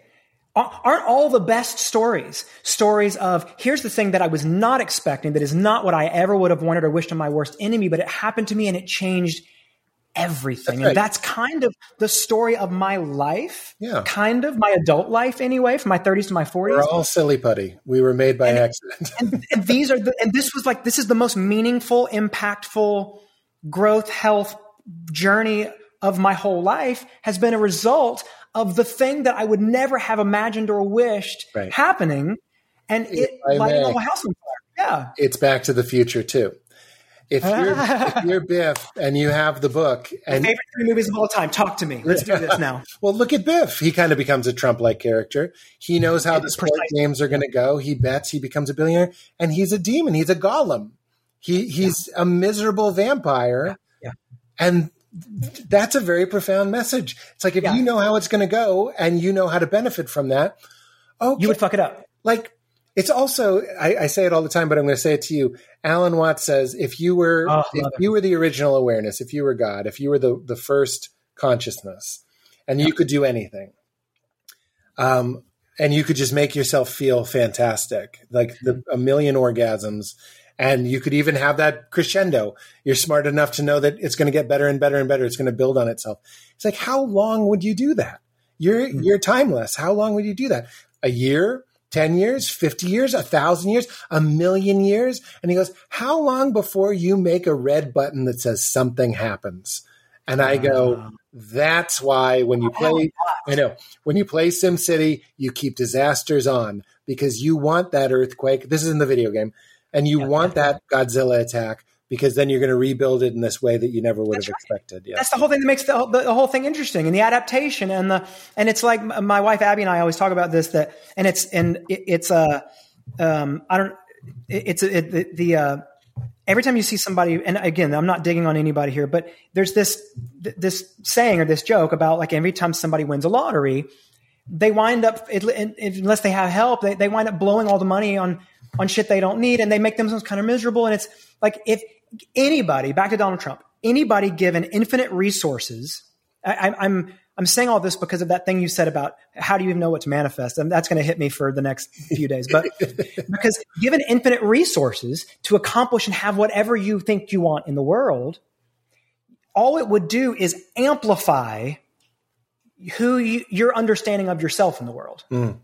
Aren't all the best stories stories of here's the thing that I was not expecting, that is not what I ever would have wanted or wished on my worst enemy, but it happened to me and it changed everything. That's right. And that's kind of the story of my life. Yeah. Kind of my adult life anyway, from my 30s to my 40s. We're all silly putty. We were made by and, accident. and, and, these are the, and this was like, this is the most meaningful, impactful growth, health journey of my whole life has been a result of the thing that I would never have imagined or wished right. happening. And it lighting the whole house on fire. Yeah. It's back to the future too if you're if you're Biff and you have the book and favorite three movies of all time, talk to me. Let's do this now. well, look at Biff. He kind of becomes a Trump-like character. He knows how the sport games are going to go. He bets. He becomes a billionaire, and he's a demon. He's a golem. He he's yeah. a miserable vampire. Yeah. And that's a very profound message. It's like if Yeah. you know how it's going to go and you know how to benefit from that, okay. You would fuck it up. like it's also I, I say it all the time, but I'm going to say it to you. Alan Watts says if you were Oh, if you were the original awareness, if you were God, if you were the the first consciousness, and you could do anything, um, and you could just make yourself feel fantastic, like the, a million orgasms. And you could even have that crescendo. You're smart enough to know that it's going to get better and better and better. It's going to build on itself. It's like, how long would you do that? You're hmm. you're timeless. How long would you do that? A year, ten years, fifty years, a thousand years, a million years? And he goes, How long before you make a red button that says something happens? And I go, ah. That's why when you play I know. When you play SimCity, you keep disasters on because you want that earthquake. This is in the video game. And you want that Godzilla attack because then you're going to rebuild it in this way that you never would have expected. Yeah. That's the whole thing that makes the, the, the whole thing interesting and the adaptation and the and it's like my wife Abby and I always talk about this that and it's and it, it's a um, I don't it, it's a, it, the, the uh, every time you see somebody and again I'm not digging on anybody here but there's this this saying or this joke about like every time somebody wins a lottery they wind up unless they have help they, they wind up blowing all the money on on shit they don't need and they make themselves kind of miserable and it's like if anybody back to donald trump anybody given infinite resources I, I'm- i'm i'm saying all this because of that thing you said about how do you even know what to manifest and that's going to hit me for the next few days but because given infinite resources to accomplish and have whatever you think you want in the world all it would do is amplify who you, your understanding of yourself in the world. Mm.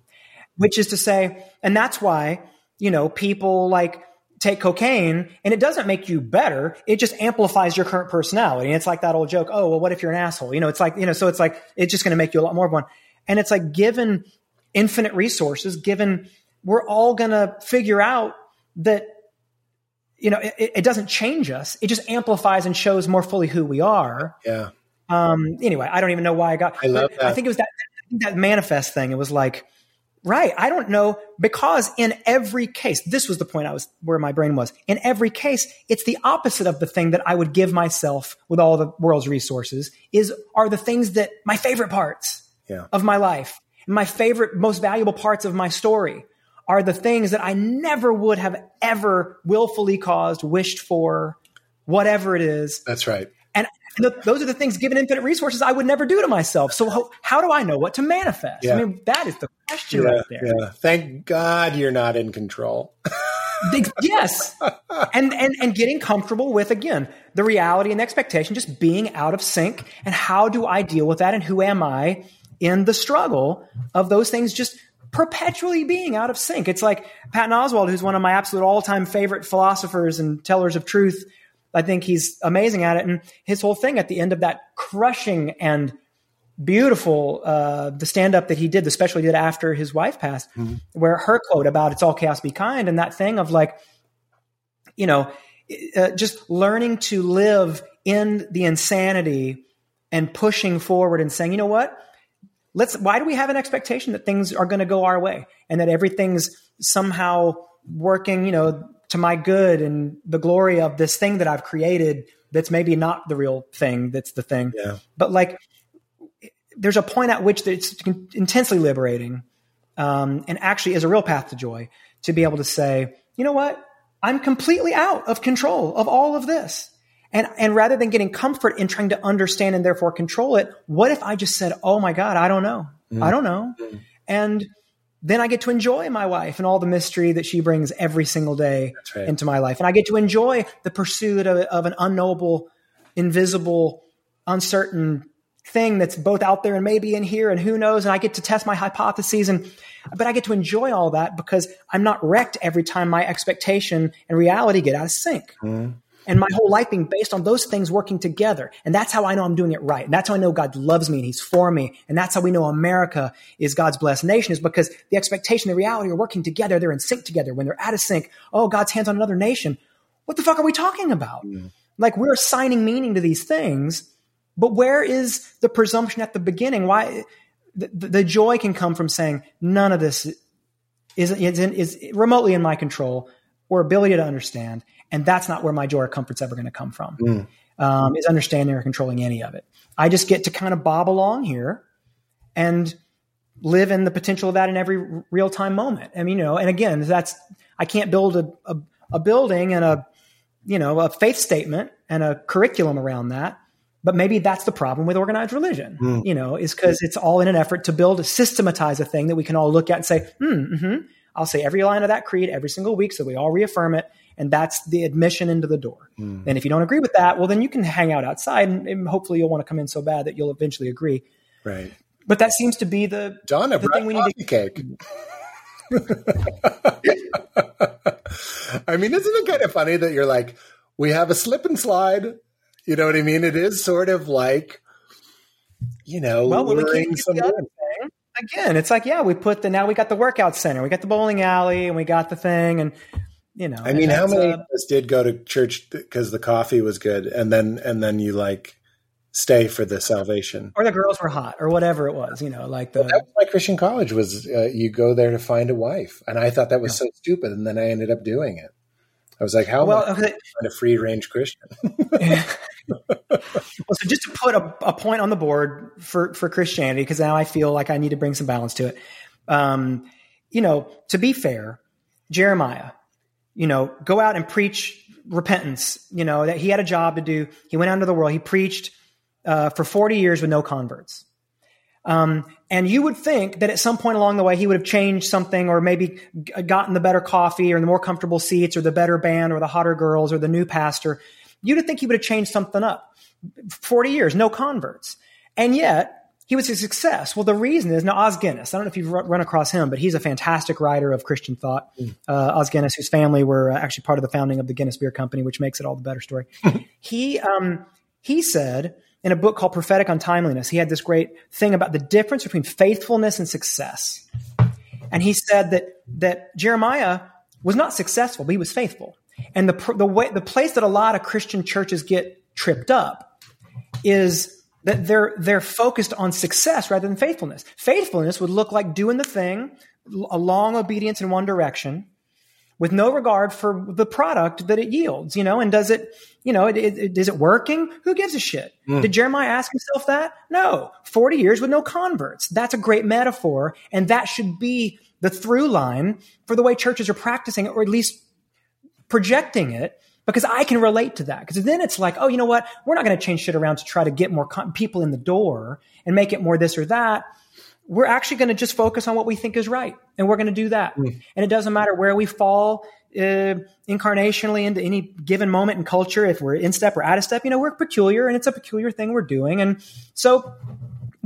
Which is to say and that's why you know people like take cocaine and it doesn't make you better it just amplifies your current personality and it's like that old joke oh well what if you're an asshole you know it's like you know so it's like it's just going to make you a lot more of one and it's like given infinite resources given we're all going to figure out that you know it, it doesn't change us it just amplifies and shows more fully who we are Yeah. um, anyway, I don't even know why I got. I love but I think it was that that manifest thing. It was like, right. I don't know because in every case, this was the point I was where my brain was. In every case, it's the opposite of the thing that I would give myself with all the world's resources. Is are the things that my favorite parts Yeah. of my life, my favorite, most valuable parts of my story are the things that I never would have ever willfully caused, wished for, whatever it is. That's right. And th- those are the things, given infinite resources, I would never do to myself. So how, how do I know what to manifest? Yeah. I mean, that is the question Yeah, right there. yeah. Thank God you're not in control. Yes. And, and, and getting comfortable with, again, the reality and the expectation, just being out of sync. And how do I deal with that? And who am I in the struggle of those things just perpetually being out of sync? It's like Patton Oswalt, who's one of my absolute all time favorite philosophers and tellers of truth. I think he's amazing at it. And his whole thing at the end of that crushing and beautiful uh, the stand up that he did, the special he did after his wife passed, where her quote about "It's all chaos, be kind" and that thing of like, you know, uh, just learning to live in the insanity and pushing forward and saying, you know what, let's. Why do we have an expectation that things are going to go our way and that everything's somehow working, you know, to my good and the glory of this thing that I've created that's maybe not the real thing that's the thing. Yeah. but like there's a point at which it's intensely liberating um, and actually is a real path to joy to be able to say you know what? I'm completely out of control of all of this. And and rather than getting comfort in trying to understand and therefore control it what if i just said oh my god i don't know. I don't know. And then I get to enjoy my wife and all the mystery that she brings every single day right. into my life. And I get to enjoy the pursuit of, of an unknowable, invisible, uncertain thing that's both out there and maybe in here and who knows. And I get to test my hypotheses and, but I get to enjoy all that because I'm not wrecked every time my expectation and reality get out of sync. Mm-hmm. And my whole life being based on those things working together. And that's how I know I'm doing it right. And that's how I know God loves me and he's for me. And that's how we know America is God's blessed nation is because the expectation and the reality are working together. They're in sync together. When they're out of sync, oh, God's hands on another nation. What the fuck are we talking about? Like we're assigning meaning to these things, but where is the presumption at the beginning? Why the, the, the joy can come from saying none of this is, is, is remotely in my control or ability to understand. And that's not where my joy or comfort's ever going to come from. um, is understanding or controlling any of it. I just get to kind of bob along here and live in the potential of that in every real time moment. I mean, you know, and again, that's I can't build a, a, a building and a you know a faith statement and a curriculum around that. But maybe that's the problem with organized religion, mm. you know, is because it's all in an effort to build, systematize a thing that we can all look at and say, hmm, mm-hmm. I'll say every line of that creed every single week so we all reaffirm it. And that's the admission into the door. Mm. And if you don't agree with that, well, then you can hang out outside and, and hopefully you'll want to come in so bad that you'll eventually agree. Right. But that seems to be the, Donna the thing we need to cake. I mean, isn't it kind of funny that you're like, we have a slip and slide. You know what I mean? It is sort of like, you know, well, when we some thing, again, it's like, yeah, we put the now we got the workout center, we got the bowling alley, and we got the thing, and you know. I mean, how many uh, of us did go to church because the coffee was good, and then and then you like stay for the salvation. Or the girls were hot, or whatever it was, you know, like the. Well, that was my Christian college was uh, you go there to find a wife, and I thought that was yeah. so stupid, and then I ended up doing it. I was like, how well, am I okay. a free range Christian? well, so just to put a, a, point on the board for for Christianity, because now I feel like I need to bring some balance to it. Um, you know, to be fair, Jeremiah, you know, go out and preach repentance. You know that he had a job to do. He went out into the world. He preached uh, for 40 years with no converts. Um, and you would think that at some point along the way, he would have changed something or maybe gotten the better coffee or the more comfortable seats or the better band or the hotter girls or the new pastor. You'd think he would have changed something up. 40 years, no converts. And yet, he was a success. Well, the reason is now Os Guinness. I don't know if you've run across him, but he's a fantastic writer of Christian thought. Mm. Uh, Os Guinness, whose family were uh, actually part of the founding of the Guinness Beer Company, which makes it all the better story. he um, he said in a book called Prophetic Untimeliness, he had this great thing about the difference between faithfulness and success. And he said that, that Jeremiah was not successful, but he was faithful. And the, the way, the place that a lot of Christian churches get tripped up is that they're, they're focused on success rather than faithfulness. Faithfulness would look like doing the thing, a long obedience in one direction, with no regard for the product that it yields, you know, and does it, you know, it, it, is it working? Who gives a shit? Mm. Did Jeremiah ask himself that? No. 40 years with no converts. That's a great metaphor. And that should be the through line for the way churches are practicing it, or at least projecting it because I can relate to that. Because then it's like, oh, you know what? We're not going to change shit around to try to get more con- people in the door and make it more this or that we're actually going to just focus on what we think is right and we're going to do that mm. and it doesn't matter where we fall uh, incarnationally into any given moment in culture if we're in step or out of step you know we're peculiar and it's a peculiar thing we're doing and so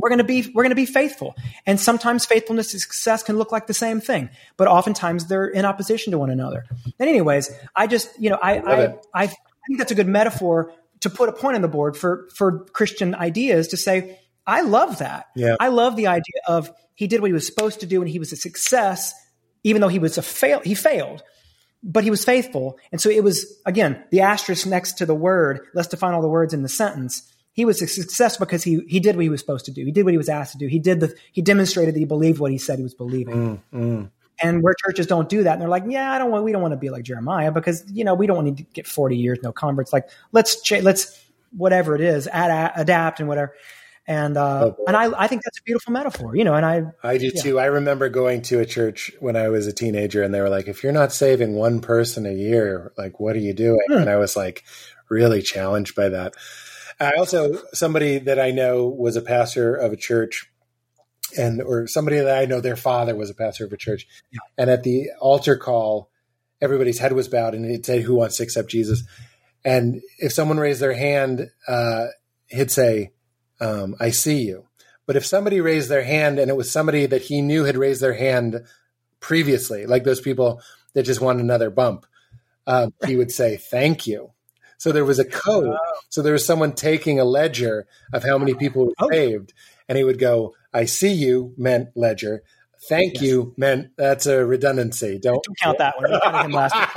we're going to be we're going to be faithful and sometimes faithfulness and success can look like the same thing but oftentimes they're in opposition to one another and anyways i just you know i I, I, I think that's a good metaphor to put a point on the board for for christian ideas to say I love that. Yeah. I love the idea of he did what he was supposed to do and he was a success, even though he was a fail. He failed, but he was faithful. And so it was again the asterisk next to the word. Let's define all the words in the sentence. He was a success because he he did what he was supposed to do. He did what he was asked to do. He did the he demonstrated that he believed what he said he was believing. Mm, mm. And where churches don't do that, and they're like, yeah, I don't want, we don't want to be like Jeremiah because you know we don't want to get forty years no converts. Like let's ch- let's whatever it is, ad- adapt and whatever. And uh, oh, and I, I think that's a beautiful metaphor, you know. And I I do yeah. too. I remember going to a church when I was a teenager, and they were like, "If you're not saving one person a year, like, what are you doing?" Hmm. And I was like, really challenged by that. I also somebody that I know was a pastor of a church, and or somebody that I know their father was a pastor of a church, yeah. and at the altar call, everybody's head was bowed, and it said, "Who wants to accept Jesus?" And if someone raised their hand, uh, he'd say um, I see you. But if somebody raised their hand and it was somebody that he knew had raised their hand previously, like those people that just want another bump, um, he would say, thank you. So there was a code. So there was someone taking a ledger of how many people were oh. saved. And he would go, I see you, meant ledger. Thank you, man. That's a redundancy. Don't, Don't count that one. We counted him last week.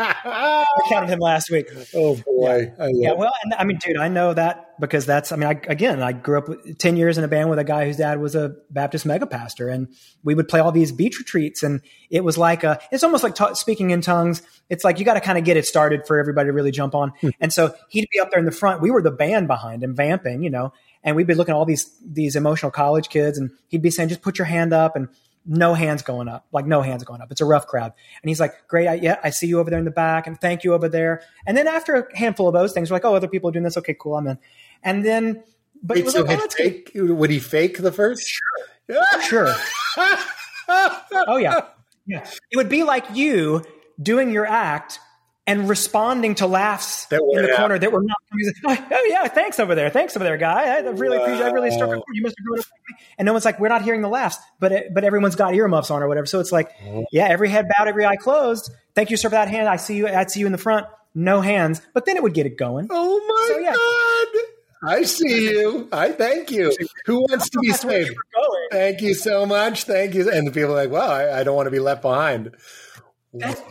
We counted him last week. oh boy. I uh, Yeah, well, and I mean, dude, I know that because that's. I mean, I, again, I grew up with, ten years in a band with a guy whose dad was a Baptist mega pastor, and we would play all these beach retreats, and it was like a. It's almost like ta speaking in tongues. It's like you got to kind of get it started for everybody to really jump on, hmm. and so he'd be up there in the front. We were the band behind him, vamping, you know, and we'd be looking at all these these emotional college kids, and he'd be saying, "Just put your hand up," and no hands going up, like no hands going up. It's a rough crowd. And he's like, great. I, yeah, I see you over there in the back and thank you over there. And then after a handful of those things, we're like, oh, other people are doing this. Okay, cool. I'm in. And then, but it Wait, was so like, oh, fake, would he fake the first? Sure. Sure. Oh yeah. Yeah. It would be like you doing your act and responding to laughs That in the corner that were not. Oh, oh, yeah, thanks over there, thanks over there, guy. I really appreciate. I really struck a chord. You must have grown up. And no one's like, we're not hearing the laughs, but it, but everyone's got earmuffs on or whatever. So it's like, mm-hmm. yeah, every head bowed, every eye closed. Thank you, sir, for that hand. I see you. I see you in the front. No hands, but then it would get it going. Oh my So, yeah. god! I see you. I thank you. Who wants to be saved? Thank you so much. Thank you. And the people are like, well, I, I don't want to be left behind. That's-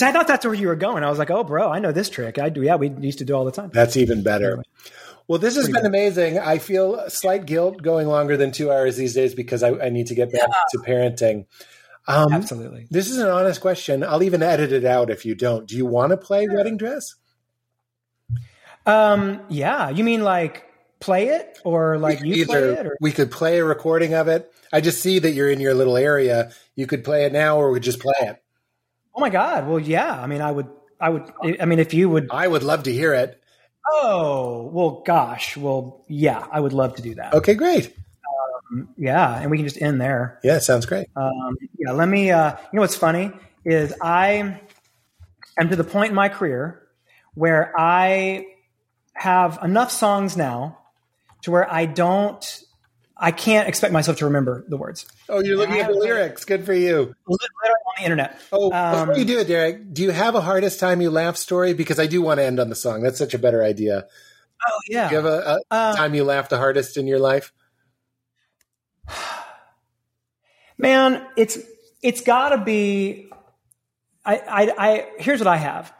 But I thought that's where you were going. I was like, oh, bro, I know this trick. I do. Yeah, we used to do all the time. That's even better. Well, this has been amazing. I feel slight guilt going longer than two hours these days because I, I need to get back to parenting. Um, Absolutely. this is an honest question. I'll even edit it out if you don't. Do you want to play Wedding Dress? Um, yeah. You mean like play it or like you play it or we could play a recording of it. I just see that you're in your little area. You could play it now, or we could just play it. Oh my God. Well, yeah. I mean, I would, I would, I mean, if you would, I would love to hear it. oh, well, gosh. Well, yeah, I would love to do that. Okay, great. Yeah. And we can just end there. Yeah, sounds great. Um, yeah. Let me, uh, you know, what's funny is I am to the point in my career where I have enough songs now to where I don't, I can't expect myself to remember the words. Oh, you're looking at the lyrics. Good for you. On the internet. Oh, Um, before you do it, Derek, do you have a hardest time you laugh story? Because I do want to end on the song. That's such a better idea. Oh yeah. Do you have a, a Uh, time you laughed the hardest in your life? man it's it's got to be I, I i here's what i have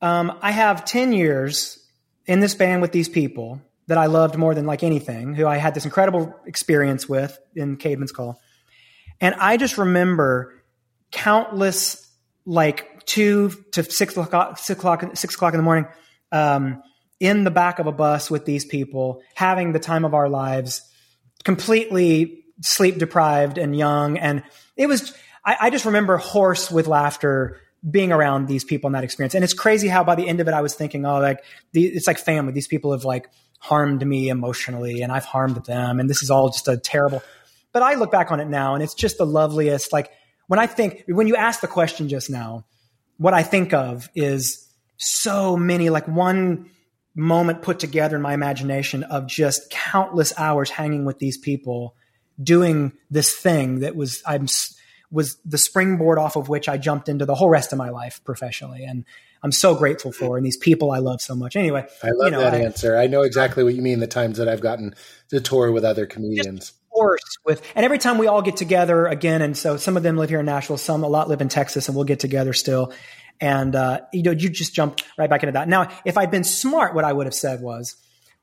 um i have 10 years in this band with these people that i loved more than like anything who i had this incredible experience with in Caedmon's Call and i just remember countless like two to six o'clock six o'clock six o'clock in the morning um in the back of a bus with these people having the time of our lives completely sleep deprived and young. And it was, I, I just remember hoarse with laughter being around these people in that experience. And it's crazy how by the end of it, I was thinking, oh, like the, it's like family. These people have like harmed me emotionally and I've harmed them. And this is all just a terrible, but I look back on it now and it's just the loveliest. Like when I think, when you asked the question just now, what I think of is so many, like one moment put together in my imagination of just countless hours hanging with these people doing this thing that was I'm was the springboard off of which I jumped into the whole rest of my life professionally and I'm so grateful for and these people I love so much anyway I love you know, that I- answer. I know exactly what you mean. The times that I've gotten to tour with other comedians. course with and every time we all get together again and so some of them live here in Nashville some a lot live in Texas and we'll get together still and uh, you know you just jump right back into that now if I'd been smart what I would have said was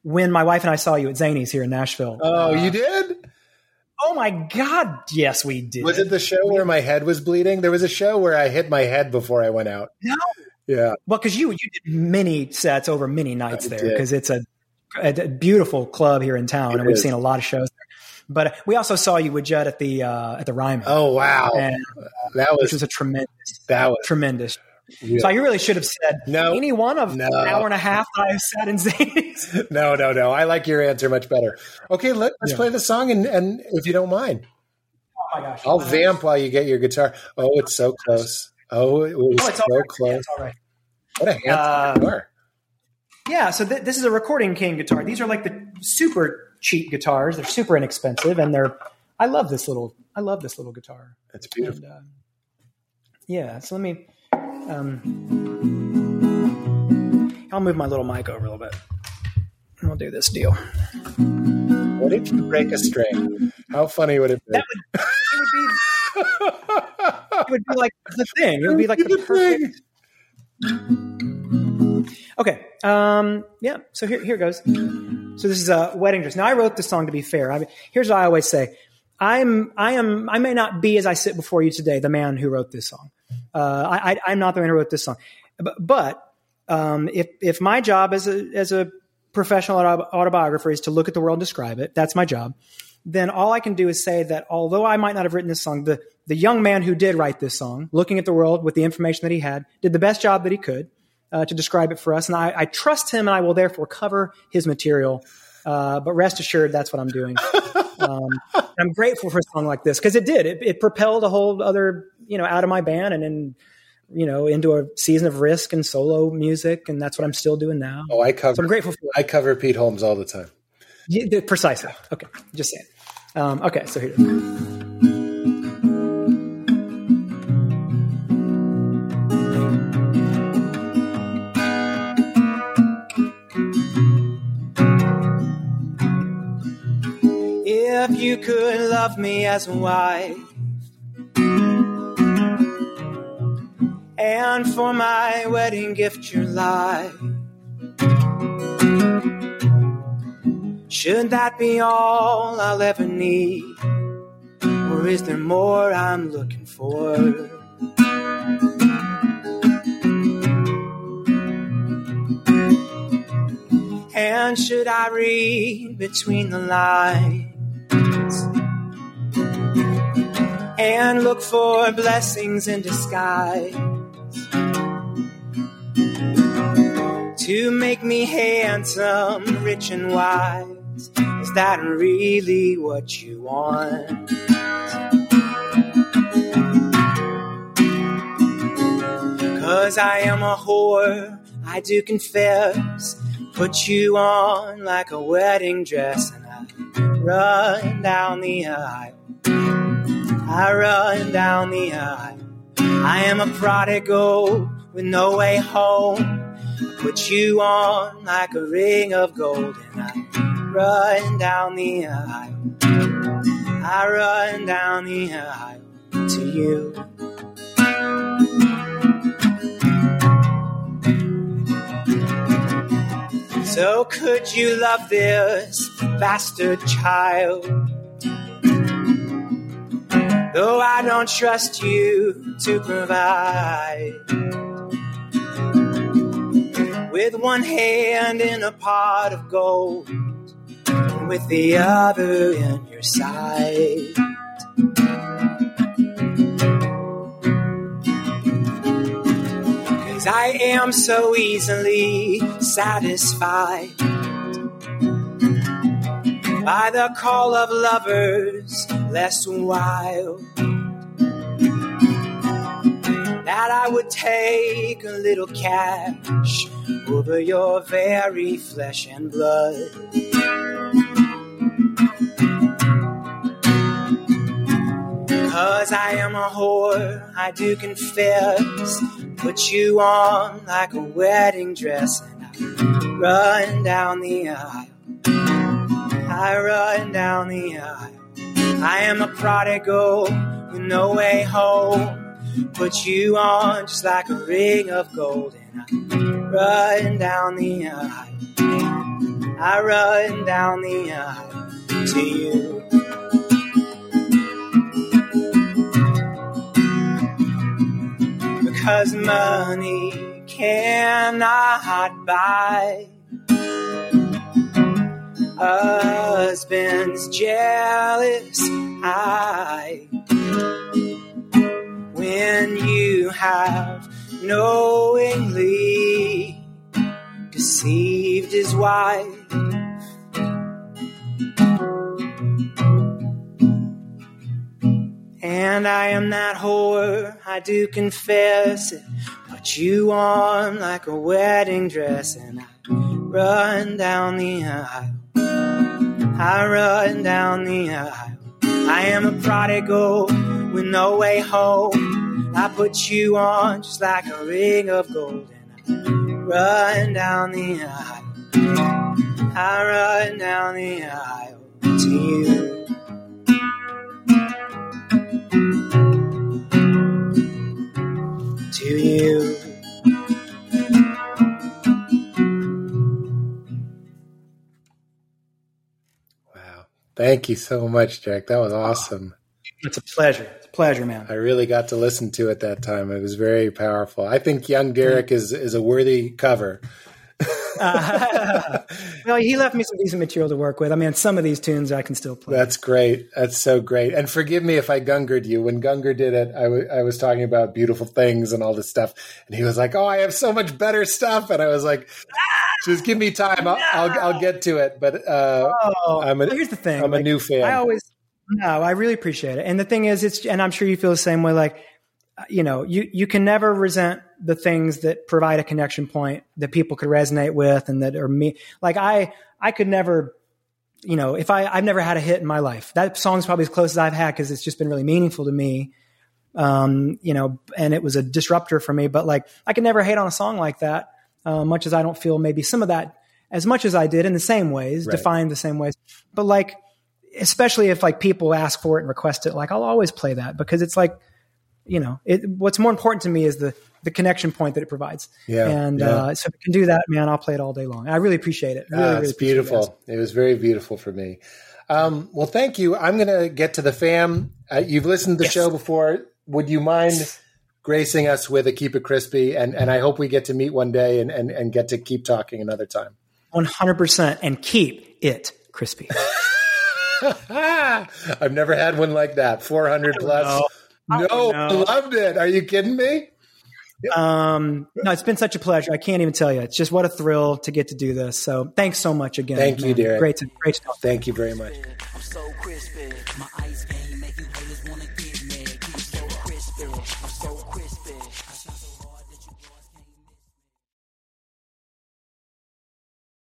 when my wife and I saw you at Zanies here in Nashville Oh, you did? Oh my god yes we did Was it the show where my head was bleeding? There was a show where I hit my head before I went out. no Yeah. well because you you did many sets over many nights I there because it's a, a beautiful club here in town It and we've is. seen a lot of shows there but we also saw you with Judd at the uh, at the Ryman Oh wow. and That which was was a tremendous that was tremendous real. So I really should have said No. any one of No. an hour and a half that I've sat in Zanies. No, no, no. I like your answer much better. Okay, let, us Yeah. play the song and, and if you don't mind. Oh my gosh. I'll vamp while you get your guitar. Oh, it's so close. Oh, it was Oh, it's so all right. Yeah, close. it's all right. What a handsome Uh, guitar. Yeah, so th- this is a recording king guitar. These are like the super cheap guitars. They're super inexpensive, and they're. I love this little. I love this little guitar. It's beautiful. And, uh, yeah, so let me. Um, I'll move my little mic over a little bit. And we'll do this deal. What if you break a string? How funny would it be? That would, it would be it would be like the thing. It would be like the perfect. Okay. Um, yeah. So here, here goes. So this is a wedding dress. Now I wrote this song to be fair. I mean, here's what I always say. I'm, I am, I may not be as I sit before you today, the man who wrote this song. Uh, I, am not the man who wrote this song, but, but um, if, if my job as a, as a professional autobiographer is to look at the world and describe it, that's my job. Then all I can do is say that although I might not have written this song, the, the young man who did write this song, looking at the world with the information that he had, did the best job that he could uh, to describe it for us. And I, I, trust him and I will therefore cover his material. Uh, but rest assured, that's what I'm doing. Um, I'm grateful for a song like this because it did. It, it, propelled a whole other, you know, out of my band and then, you know, into a season of risk and solo music. And that's what I'm still doing now. Oh, I cover. So I'm grateful for. I cover Pete Holmes all the time. Yeah, precisely. Okay. Just saying. Um, okay. So here it is. if you could love me as a wife. And for my wedding gift, your life. Should that be all I'll ever need? Or is there more I'm looking for? And should I read between the lines? and look for blessings in disguise to make me handsome, rich, and wise. Is that really what you want? Cause I am a whore, I do confess. Put you on like a wedding dress and I run down the aisle. I run down the aisle. I am a prodigal with no way home. I put you on like a ring of gold and I run down the aisle. I run down the aisle to you. So could you love this bastard child? though I don't trust you to provide. With one hand in a pot of gold, and with the other in your side. Cause I am so easily satisfied by the call of lovers less wild. That I would take a little cash over your very flesh and blood. Cause I am a whore, I do confess. Put you on like a wedding dress and I run down the aisle. I run down the aisle. I am a prodigal with no way home. Put you on just like a ring of gold, and I run down the aisle. I run down the aisle to you. Because money cannot buy husband's jealous eye. When you have knowingly deceived his wife. And I am that whore, I do confess it. Put you on like a wedding dress, and I run down the aisle. I run down the aisle. I am a prodigal with no way home. I put you on just like a ring of gold, and I run down the aisle. I run down the aisle to you. To you. Wow. Thank you so much, Jack. That was awesome. It's a pleasure. Pleasure, man. I really got to listen to it that time. It was very powerful. I think Young Derek is is a worthy cover. uh, well, he left me some decent material to work with. I mean, some of these tunes I can still play. That's great. That's so great. And forgive me if I gungered you. When Gungor did it, I, w- I was talking about beautiful things and all this stuff. And he was like, Oh, I have so much better stuff. And I was like, Just give me time. I'll, I'll, I'll, get to it. But uh, oh, I'm a, well, here's the thing. I'm like, a new fan. I always, no, I really appreciate it. And the thing is, it's, and I'm sure you feel the same way. Like, you know, you, you can never resent the things that provide a connection point that people could resonate with and that are me. Like I, I could never, you know, if I, I've never had a hit in my life. That song's probably as close as I've had because it's just been really meaningful to me. Um, you know, and it was a disruptor for me. But like, I could never hate on a song like that, uh, much as I don't feel maybe some of that as much as I did in the same ways, right. defined the same ways. But like, especially if like people ask for it and request it, like I'll always play that because it's like you know, it, what's more important to me is the the connection point that it provides. Yeah. And yeah. Uh, so if it can do that, man, I'll play it all day long. I really appreciate it. Really, ah, really it's beautiful. It, it, was very beautiful for me. Um, well, thank you. I'm going to get to the fam. Uh, you've listened to the yes. show before. Would you mind gracing us with a keep it crispy? And and I hope we get to meet one day and and, and get to keep talking another time. 100% and keep it crispy. I've never had one like that. 400 plus. Know. No, loved it. Are you kidding me? Um, no, it's been such a pleasure. I can't even tell you. It's just what a thrill to get to do this. So thanks so much again. Thank man. you, Derek. Great to, great to talk. Thank you very much. I'm